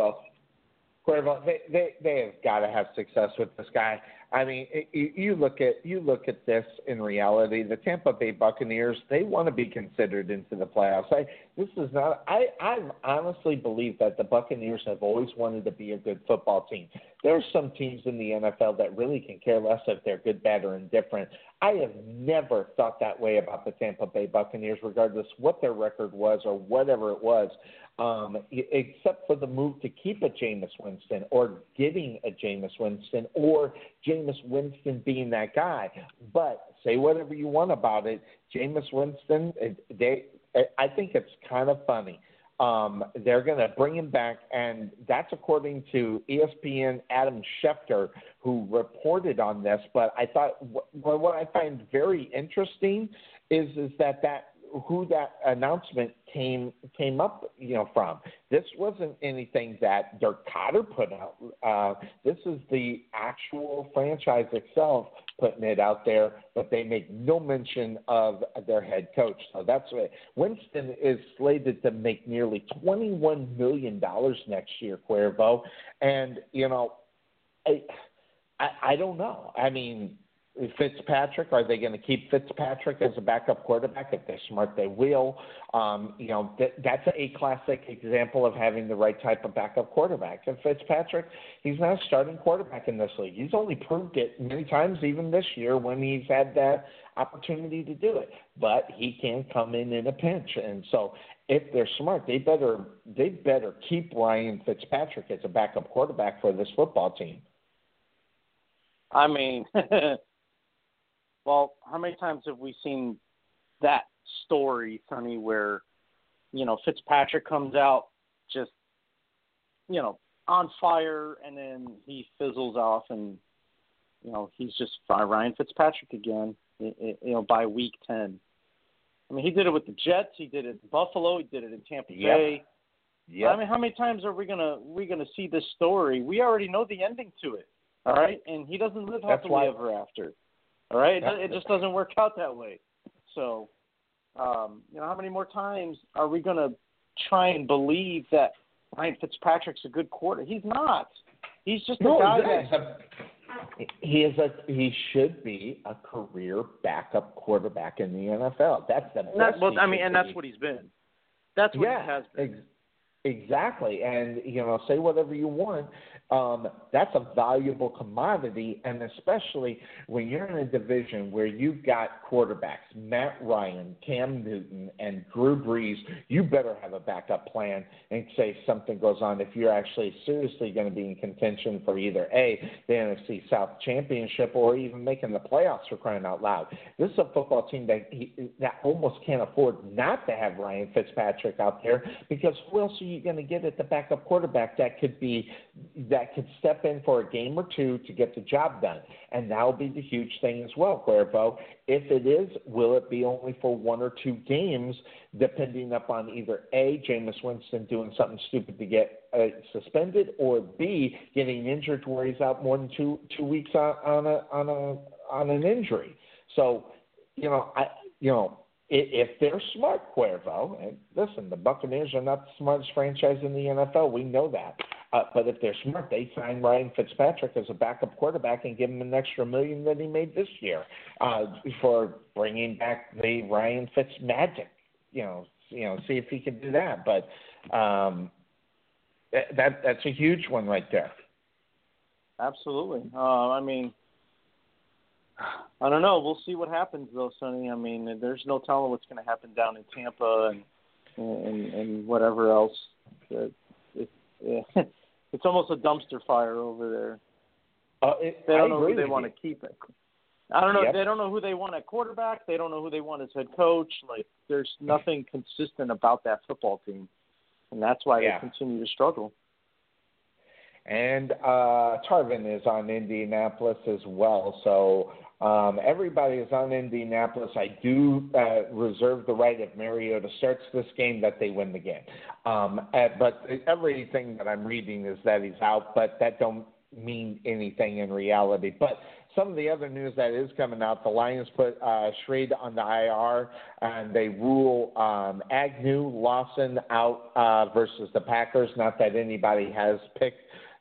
Cuervo, they they they have got to have success with this guy. I mean, you, you look at you look at this in reality. The Tampa Bay Buccaneers they want to be considered into the playoffs. I this is not. I I honestly believe that the Buccaneers have always wanted to be a good football team. There are some teams in the NFL that really can care less if they're good, bad, or indifferent. I have never thought that way about the Tampa Bay Buccaneers, regardless what their record was or whatever it was um, except for the move to keep a Jameis Winston or getting a Jameis Winston or Jameis Winston being that guy. But say whatever you want about it, Jameis Winston, they, I think it's kind of funny. Um, they're going to bring him back, and that's according to ESPN Adam Schefter, who reported on this. But I thought what, what I find very interesting is is that that who that announcement came came up, you know, from. This wasn't anything that Dirk Koetter put out. Uh, this is the actual franchise itself putting it out there, but they make no mention of their head coach. So that's what Winston is slated to make nearly twenty-one million dollars next year, Cuervo, and you know, I, I I don't know. I mean Fitzpatrick? Are they going to keep Fitzpatrick as a backup quarterback? If they're smart, they will. Um, you know, that, that's a classic example of having the right type of backup quarterback. And Fitzpatrick, he's not a starting quarterback in this league. He's only proved it many times, even this year, when he's had that opportunity to do it. But he can come in in a pinch, and so if they're smart, they better they better keep Ryan Fitzpatrick as a backup quarterback for this football team. I mean, Well, how many times have we seen that story, Sonny, where you know Fitzpatrick comes out just you know on fire, and then he fizzles off, and you know he's just Ryan Fitzpatrick again. You know by week ten. I mean, he did it with the Jets. He did it in Buffalo. He did it in Tampa yep. Bay. Yeah. I mean, how many times are we gonna we gonna see this story? We already know the ending to it. All right, and he doesn't live happily ever after. All right, it, it just doesn't work out that way. So, um, you know, how many more times are we going to try and believe that Ryan Fitzpatrick's a good quarter? He's not. He's just a no, guy that a, he is a he should be a career backup quarterback in the NFL. That's the best. That, well, I mean, and be. that's what he's been. That's what yeah, he has been. Ex- exactly, and you know, say whatever you want, um, that's a valuable commodity, and especially when you're in a division where you've got quarterbacks Matt Ryan, Cam Newton, and Drew Brees, you better have a backup plan in case something goes on. If you're actually seriously going to be in contention for either a the NFC South Championship or even making the playoffs for crying out loud, this is a football team that he, that almost can't afford not to have Ryan Fitzpatrick out there because who else are you going to get at the backup quarterback that could be that that could step in for a game or two to get the job done. And that will be the huge thing as well, Cuervo. If it is, will it be only for one or two games, depending upon either A, Jameis Winston doing something stupid to get uh, suspended, or B, getting injured where he's out more than two two weeks on, on a on a on an injury. So, you know, I you know if they're smart, Cuervo, and listen, the Buccaneers are not the smartest franchise in the NFL. We know that. Uh, but if they're smart, they sign Ryan Fitzpatrick as a backup quarterback and give him an extra million that he made this year uh, for bringing back the Ryan Fitz magic. You know, you know, see if he can do that. But um, that that's a huge one right there. Absolutely. Uh, I mean, I don't know. We'll see what happens though, Sonny. I mean, there's no telling what's going to happen down in Tampa and and and whatever else. It, it, yeah. It's almost a dumpster fire over there. Uh, it, they don't I know who they want to keep it. I don't know. Yep. They don't know who they want at quarterback. They don't know who they want as head coach. Like, there's nothing consistent about that football team, and that's why yeah. they continue to struggle. And uh, Tarvin is on Indianapolis as well. So um, everybody is on Indianapolis. I do uh, reserve the right if Mariota starts this game that they win the game. Um, uh, but everything that I'm reading is that he's out, but that don't mean anything in reality. But some of the other news that is coming out, the Lions put uh, Schrade on the IR, and they rule um, Agnew, Lawson out uh, versus the Packers. Not that anybody has picked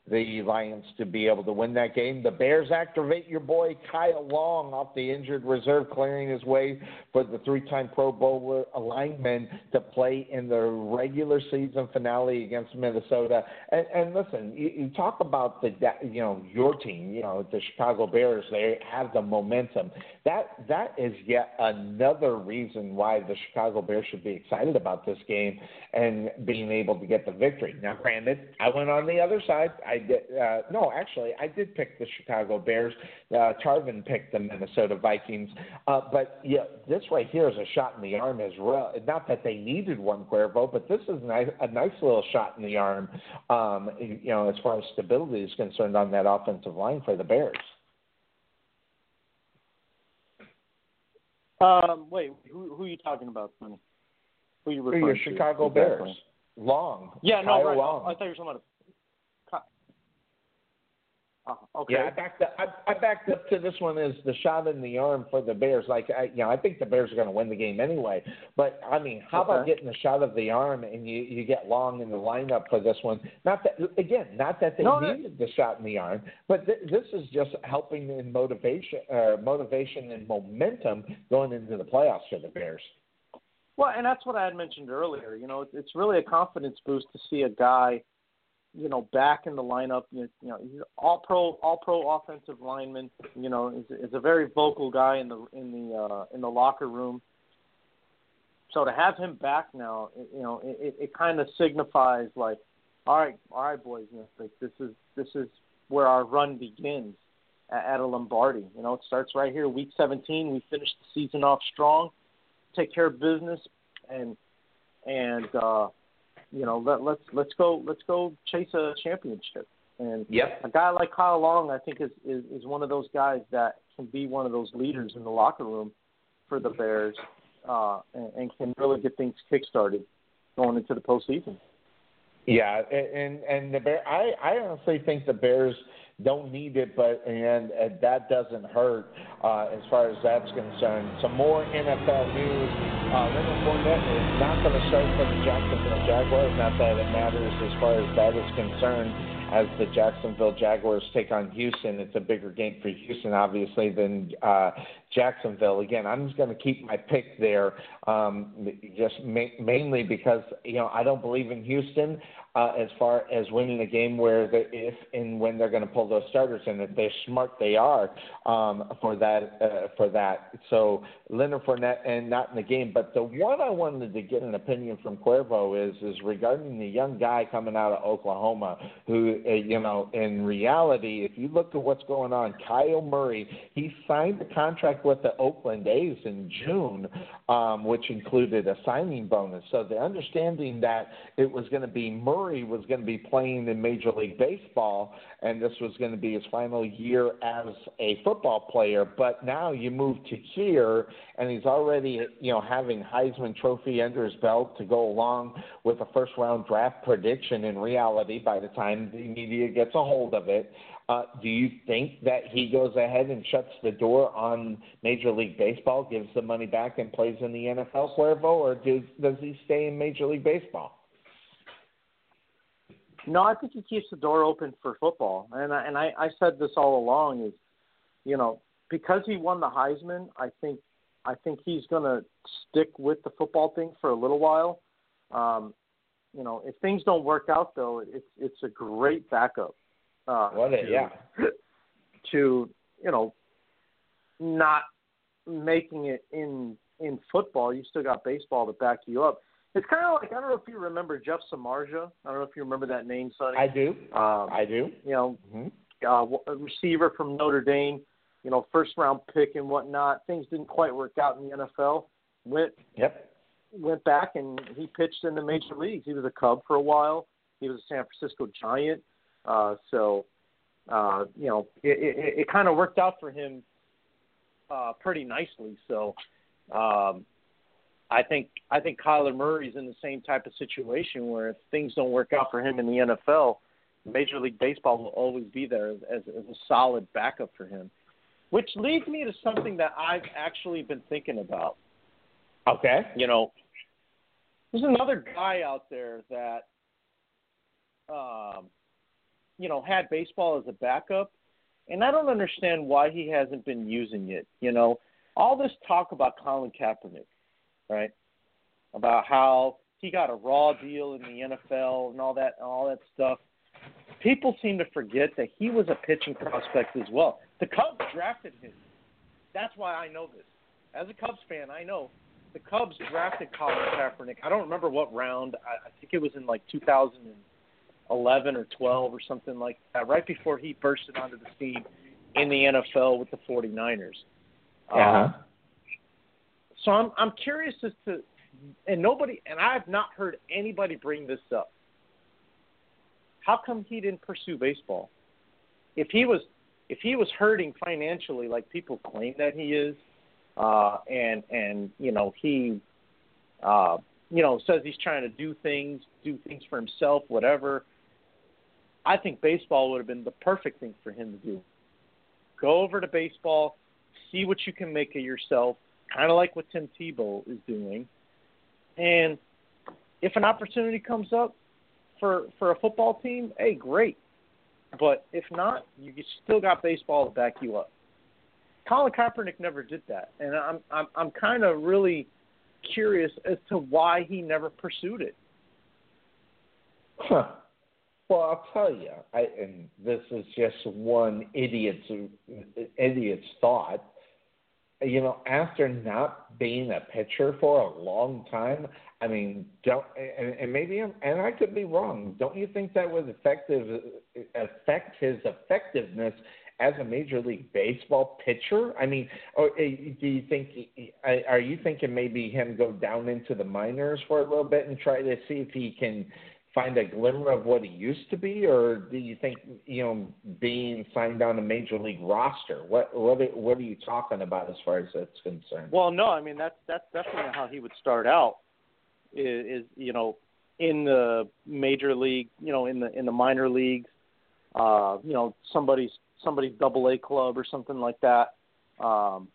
the Lions to be able to win that game. The Bears activate your boy Kyle Long off the injured reserve, clearing his way for the three-time Pro Bowler lineman to play in the regular season finale against Minnesota. And, and listen, you, you talk about the you know your team, you know the Chicago Bears. They have the momentum. That that is yet another reason why the Chicago Bears should be excited about this game and being able to get the victory. Now, granted, I went on the other side. Did. Uh, no, actually, I did pick the Chicago Bears. Uh, Tarvin picked the Minnesota Vikings. Uh, but yeah, this right here is a shot in the arm as well. Not that they needed one Cuervo, but this is a nice, a nice little shot in the arm. Um, you know, as far as stability is concerned on that offensive line for the Bears. Um, wait, who who are you talking about, Sonny? Who are you referring Your to? Chicago Exactly. Bears. Long. Yeah, no, right. Long. I thought you were talking about. Uh, okay. Yeah, I backed up. I, I backed up to this one as the shot in the arm for the Bears. Like, I, you know, I think the Bears are going to win the game anyway. But I mean, how about getting the shot of the arm and you you get Long in the lineup for this one? Not that again, not that they No, needed the shot in the arm, but th- this is just helping in motivation, uh, motivation and momentum going into the playoffs for the Bears. Well, and that's what I had mentioned earlier. You know, it's- it's really a confidence boost to see a guy, you know, back in the lineup. You, you know, he's all pro, all pro offensive lineman. You know, is, is a very vocal guy in the in the uh, in the locker room. So to have him back now, you know, it, it, it kind of signifies like, all right, all right, boys, you know, like this is this is where our run begins at, at a Lombardi. You know, it starts right here, week 17. We finish the season off strong take care of business and and uh you know let let's let's go let's go chase a championship and Yep. a guy like Kyle Long I think is, is is one of those guys that can be one of those leaders in the locker room for the Bears uh and, and can really get things kick started going into the postseason. Yeah, and and the Bear, I I honestly think the Bears don't need it, but and uh, that doesn't hurt uh, as far as that's concerned. Some more NFL news. Uh, Leonard Fournette is not going to start for the Jacksonville Jaguars. Not that it matters as far as that is concerned. As the Jacksonville Jaguars take on Houston, it's a bigger game for Houston, obviously, than uh, Jacksonville. Again, I'm just going to keep my pick there, um, just ma- mainly because you know I don't believe in Houston uh, as far as winning a game where the, if and when they're going to pull those starters, and if they're smart, they are um, for that. Uh, for that, so Leonard Fournette, and not in the game, but the one I wanted to get an opinion from Cuervo is is regarding the young guy coming out of Oklahoma, who uh, you know, in reality, if you look at what's going on, Kyler Murray, he signed a contract with the Oakland A's in June, um, which included a signing bonus. So the understanding that it was going to be Murray was going to be playing in Major League Baseball, and this was going to be his final year as a football player. But now you move to here, and he's already, you know, having Heisman Trophy under his belt to go along with a first round draft prediction. In reality, by the time the media gets a hold of it. Uh, do you think that he goes ahead and shuts the door on Major League Baseball, gives the money back, and plays in the NFL, Cuervo, or does, does he stay in Major League Baseball? No, I think he keeps the door open for football, and I, and I, I said this all along is, you know, because he won the Heisman, I think I think he's going to stick with the football thing for a little while. Um, you know, if things don't work out though, it's it's a great backup. Uh, What a, to, yeah. To you know, not making it in in football, you still got baseball to back you up. It's kind of like I don't know if you remember Jeff Samardzija. I don't know if you remember that name, Sonny. I do. Um, I do. you know, hmm uh, a receiver from Notre Dame, you know, first round pick and whatnot. Things didn't quite work out in the NFL. Went Yep. went back and he pitched in the major leagues. He was a Cub for a while. He was a San Francisco Giant. Uh, so, uh, you know, it, it, it kind of worked out for him uh, pretty nicely. So, um, I think I think Kyler Murray's in the same type of situation where if things don't work out for him in the NFL, Major League Baseball will always be there as, as, as a solid backup for him. Which leads me to something that I've actually been thinking about. Okay. You know, there's another guy out there that, um, you know, had baseball as a backup, and I don't understand why he hasn't been using it. You know, all this talk about Colin Kaepernick, right? About how he got a raw deal in the NFL and all that, and all that stuff. People seem to forget that he was a pitching prospect as well. The Cubs drafted him. That's why I know this. As a Cubs fan, I know the Cubs drafted Colin Kaepernick. I don't remember what round. I, I think it was in like 2011 or 12 or something like that, right before he bursted onto the scene in the NFL with the 49ers. Uh-huh. Um, so I'm I'm curious as to, and nobody, and I have not heard anybody bring this up. How come he didn't pursue baseball? If he was, if he was hurting financially, like people claim that he is, uh, and and you know he, uh, you know, says he's trying to do things, do things for himself, whatever. I think baseball would have been the perfect thing for him to do. Go over to baseball, see what you can make of yourself, kind of like what Tim Tebow is doing, and if an opportunity comes up for for a football team, hey, great. But if not, you still got baseball to back you up. Colin Kaepernick never did that, and I'm I'm I'm kind of really curious as to why he never pursued it. Huh. Well, I'll tell you, I, and this is just one idiot's idiot's thought. You know, after not being a pitcher for a long time, I mean, don't and, and maybe I'm, and I could be wrong. Don't you think that would effective affect his effectiveness as a major league baseball pitcher? I mean, or eh, do you think are you thinking maybe him go down into the minors for a little bit and try to see if he can find a glimmer of what he used to be, or do you think you know being signed on a major league roster? What what what are you talking about as far as that's concerned? Well, no, I mean that's that's definitely how he would start out is, is you know in the major league, you know in the in the minor leagues, uh, you know somebody's somebody's double A club or something like that. Um,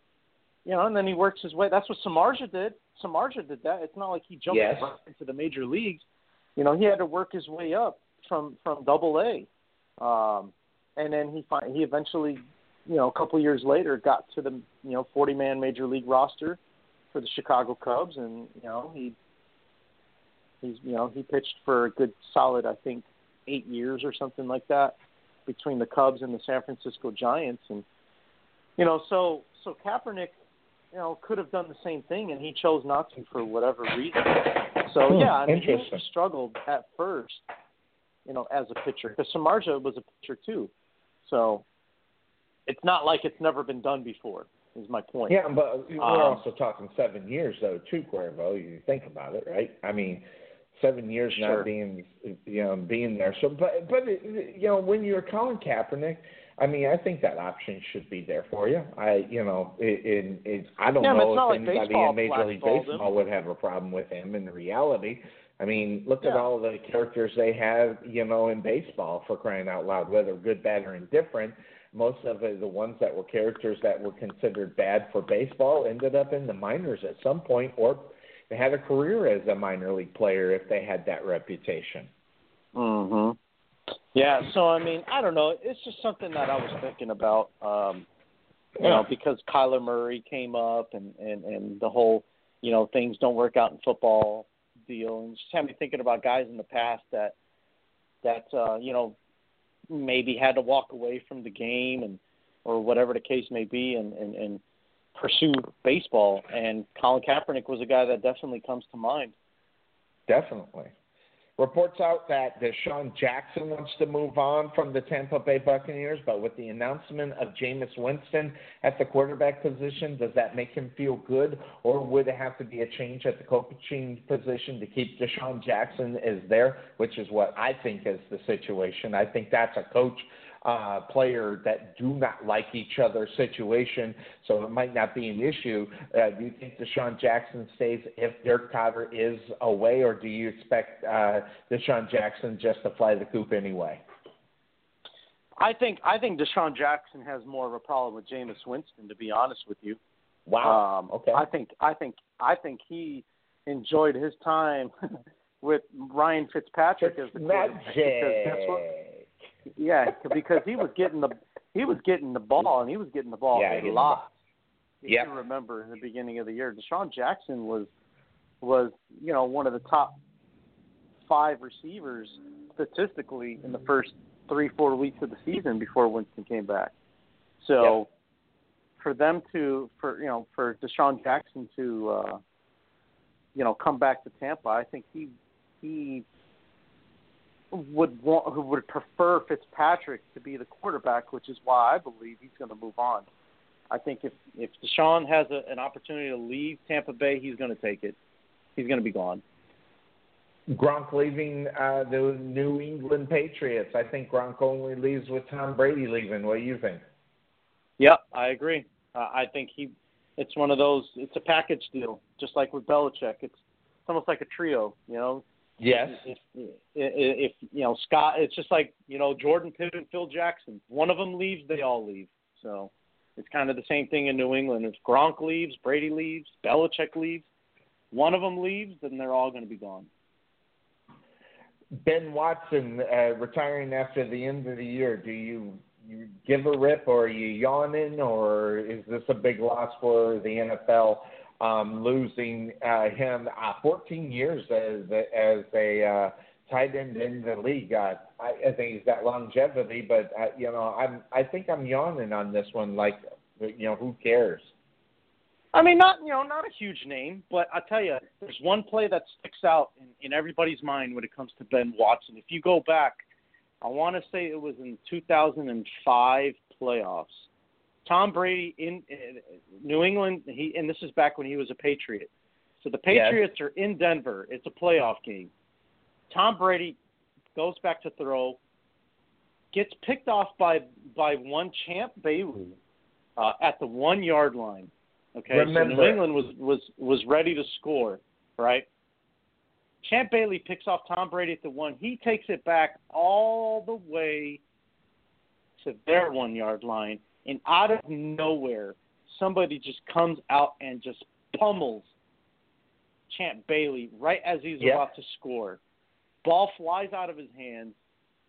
you know, and then he works his way. That's what Samardzija did. Samardzija did that. It's not like he jumped yes. into the major leagues. You know, he had to work his way up from from double A, um, and then he find, he eventually, you know, a couple years later, got to the you know 40 man major league roster for the Chicago Cubs, and you know he He's you know he pitched for a good solid I think eight years or something like that between the Cubs and the San Francisco Giants, and you know so so Kaepernick you know could have done the same thing and he chose not to for whatever reason. So hmm, yeah, I mean he struggled at first, you know, as a pitcher because Samardzija was a pitcher too, so it's not like it's never been done before. Is my point. Yeah, but we're um, also talking seven years though too, Cuervo. You think about it, right? I mean, seven years sure. not being you know being there. So, but but you know when you're Colin Kaepernick, I mean I think that option should be there for you. I you know in it, I don't yeah, know if like anybody in Major League Baseball him. would have a problem with him. In reality, I mean look yeah. at all the characters they have you know in baseball for crying out loud, whether good, bad, or indifferent. Most of the ones that were characters that were considered bad for baseball ended up in the minors at some point or they had a career as a minor league player if they had that reputation. Mhm. Yeah, so I mean, I don't know. It's just something that I was thinking about. Um, you yeah. know, because Kyler Murray came up and and and the whole, you know, things don't work out in football deal, and just had me thinking about guys in the past that that uh, you know maybe had to walk away from the game and or whatever the case may be, and and and pursue baseball. And Colin Kaepernick was a guy that definitely comes to mind. Definitely. Reports out that DeSean Jackson wants to move on from the Tampa Bay Buccaneers, but with the announcement of Jameis Winston at the quarterback position, does that make him feel good, or would it have to be a change at the coaching position to keep DeSean Jackson as there, which is what I think is the situation. I think that's a coach uh, player that do not like each other situation, so it might not be an issue. Uh, do you think DeSean Jackson stays if Dirk Koetter is away, or do you expect uh, DeSean Jackson just to fly the coop anyway? I think I think DeSean Jackson has more of a problem with Jameis Winston, to be honest with you. Wow. Um, okay. I think I think I think he enjoyed his time with Ryan Fitzpatrick it's as the magic. Because guess what? Yeah, because he was getting the he was getting the ball and he was getting the ball yeah, a lot. If you remember in the beginning of the year, DeSean Jackson was was you know one of the top five receivers statistically in the first three four weeks of the season before Winston came back. So yep. for them to for you know for DeSean Jackson to uh, you know come back to Tampa, I think he he would want who would prefer Fitzpatrick to be the quarterback, which is why I believe he's going to move on. I think if if DeSean has a, an opportunity to leave Tampa Bay, he's going to take it. He's going to be gone. Gronk leaving uh, the New England Patriots. I think Gronk only leaves with Tom Brady leaving. What do you think? Yeah, I agree. Uh, I think he it's one of those. It's a package deal, just like with Belichick. It's it's almost like a trio, you know. Yes. If, if, if you know Scott, it's just like you know Jordan Pippen, Phil Jackson. One of them leaves, they all leave. So it's kind of the same thing in New England. If Gronk leaves, Brady leaves, Belichick leaves, one of them leaves, then they're all going to be gone. Ben Watson uh, retiring after the end of the year. Do you you give a rip, or are you yawning, or is this a big loss for the NFL? Um, losing uh, him uh, 14 years as as a uh, tight end in the league. Uh, I, I think he's got longevity, but uh, you know, I'm I think I'm yawning on this one. Like, you know, who cares? I mean, not you know, not a huge name, but I tell you, there's one play that sticks out in, in everybody's mind when it comes to Ben Watson. If you go back, I want to say it was in 2005 playoffs. Tom Brady in, in New England, he and this is back when he was a Patriot. So the Patriots yes. are in Denver. It's a playoff game. Tom Brady goes back to throw, gets picked off by by one Champ Bailey uh, at the one yard line. Okay, Remember. so New England was was was ready to score, right? Champ Bailey picks off Tom Brady at the one. He takes it back all the way to their one yard line, and out of nowhere, somebody just comes out and just pummels Champ Bailey right as he's Yep. about to score. Ball flies out of his hands.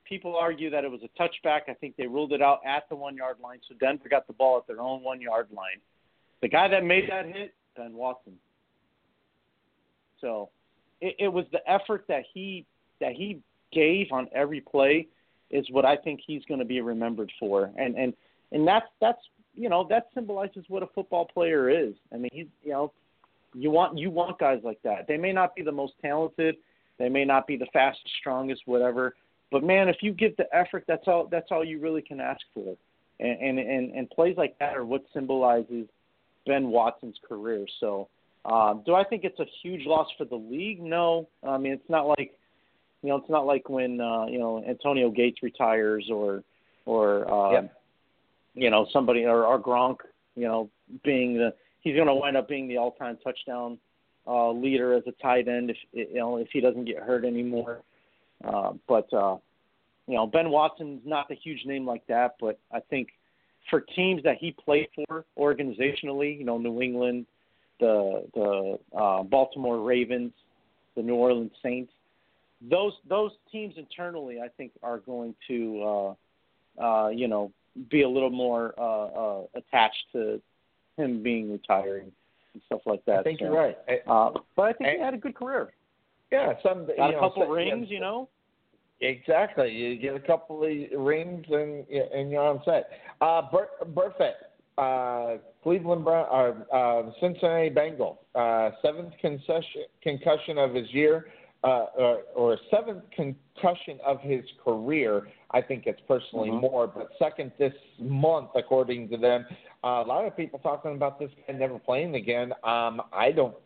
People argue that it was a touchback. I think they ruled it out at the one yard line, so Denver got the ball at their own one yard line. The guy that made that hit, Ben Watson. So it, it was the effort that he that he gave on every play is what I think he's going to be remembered for, and and and that's that's you know that symbolizes what a football player is. I mean, he's you know you want you want guys like that. They may not be the most talented, they may not be the fastest, strongest, whatever, but man, if you give the effort, that's all that's all you really can ask for. And and and, and plays like that are what symbolizes Ben Watson's career. So. Um, do I think it's a huge loss for the league? No. I mean, it's not like, you know, it's not like when uh, you know Antonio Gates retires or, or Yep. You know, somebody or, or Gronk, you know, being the he's going to wind up being the all-time touchdown uh, leader as a tight end if you know if he doesn't get hurt anymore. Uh, but uh, you know, Ben Watson's not a huge name like that, but I think for teams that he played for organizationally, you know, New England the the uh, Baltimore Ravens, the New Orleans Saints. Those those teams internally, I think, are going to uh, uh, you know be a little more uh, uh, attached to him being retiring and stuff like that. I think So, you're right. Uh, but I think I- he had a good career. yeah, some Got a know, couple some- rings, yeah, you know. Exactly. You get a couple of rings and and you're on set. Uh, Burfict, uh, Cleveland Brown, uh, uh, Cincinnati Bengal, uh, seventh concussion concussion of his year, uh, or, or seventh concussion of his career. I think it's personally Mhm. more, but second this month, according to them. Uh, a lot of people talking about this guy never playing again. Um, I don't.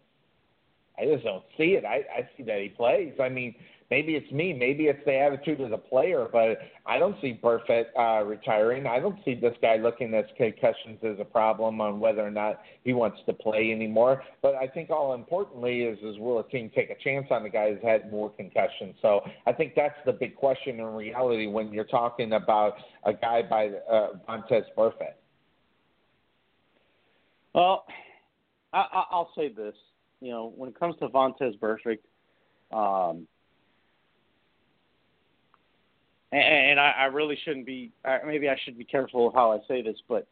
I just don't see it. I, I see that he plays. I mean, maybe it's me. Maybe it's the attitude of the player, but I don't see Burfict uh, retiring. I don't see this guy looking at concussions as a problem on whether or not he wants to play anymore. But I think all importantly is is will a team take a chance on the guy who's had more concussions? So I think that's the big question in reality when you're talking about a guy by uh, Vontaze Burfict. Well, I, I'll say this. You know, when it comes to Vontaze Burfict, um, and, and I, I really shouldn't be. Maybe I should be careful how I say this, but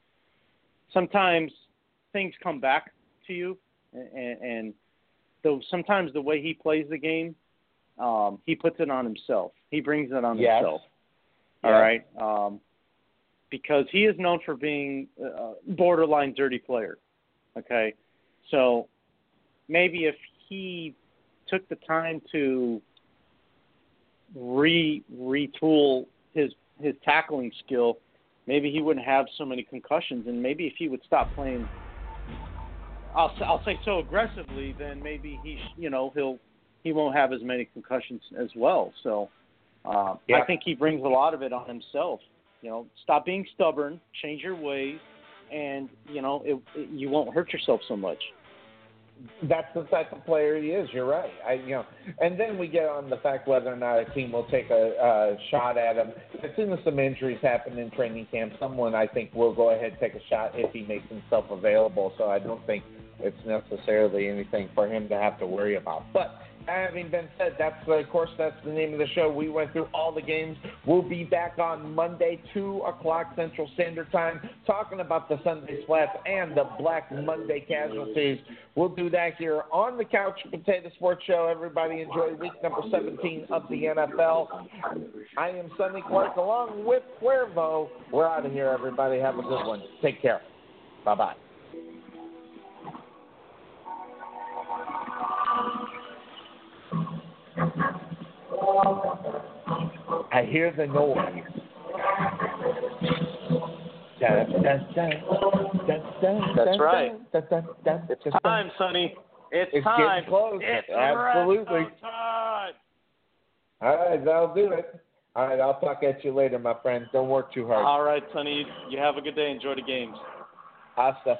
sometimes things come back to you, and, and though sometimes the way he plays the game, um, he puts it on himself. He brings it on Yes. himself. All right. Um, because he is known for being a borderline dirty player. Okay. So maybe if he took the time to re retool his his tackling skill, maybe he wouldn't have so many concussions and maybe if he would stop playing I'll s- I'll say so aggressively, then maybe he sh- you know he'll he won't have as many concussions as well. So uh, Yeah. I think he brings a lot of it on himself. You know, stop being stubborn, change your ways, and you know it, it, you won't hurt yourself so much. That's the type of player he is. You're right. I, you know, and then we get on the fact whether or not a team will take a, a shot at him. As soon as some injuries happen in training camp, someone I think will go ahead and take a shot if he makes himself available. So I don't think it's necessarily anything for him to have to worry about. But having been said, that's of course that's the name of the show. We went through all the games. We'll be back on Monday, two o'clock Central Standard Time, talking about the Sunday splats and the Black Monday casualties. We'll do that here on the Couch Potato Sports Show. Everybody enjoy week number 17 of the NFL. I am Sonny Clark along with Cuervo. We're out of here, everybody. Have a good one. Take care. Bye bye. I hear the noise. That's right. It's time, Sonny. It's, It's time. getting close. It's Absolutely. time. All right, that'll do it. All right, I'll talk at you later, my friend. Don't work too hard. All right, Sonny. You have a good day. Enjoy the games. Hasta.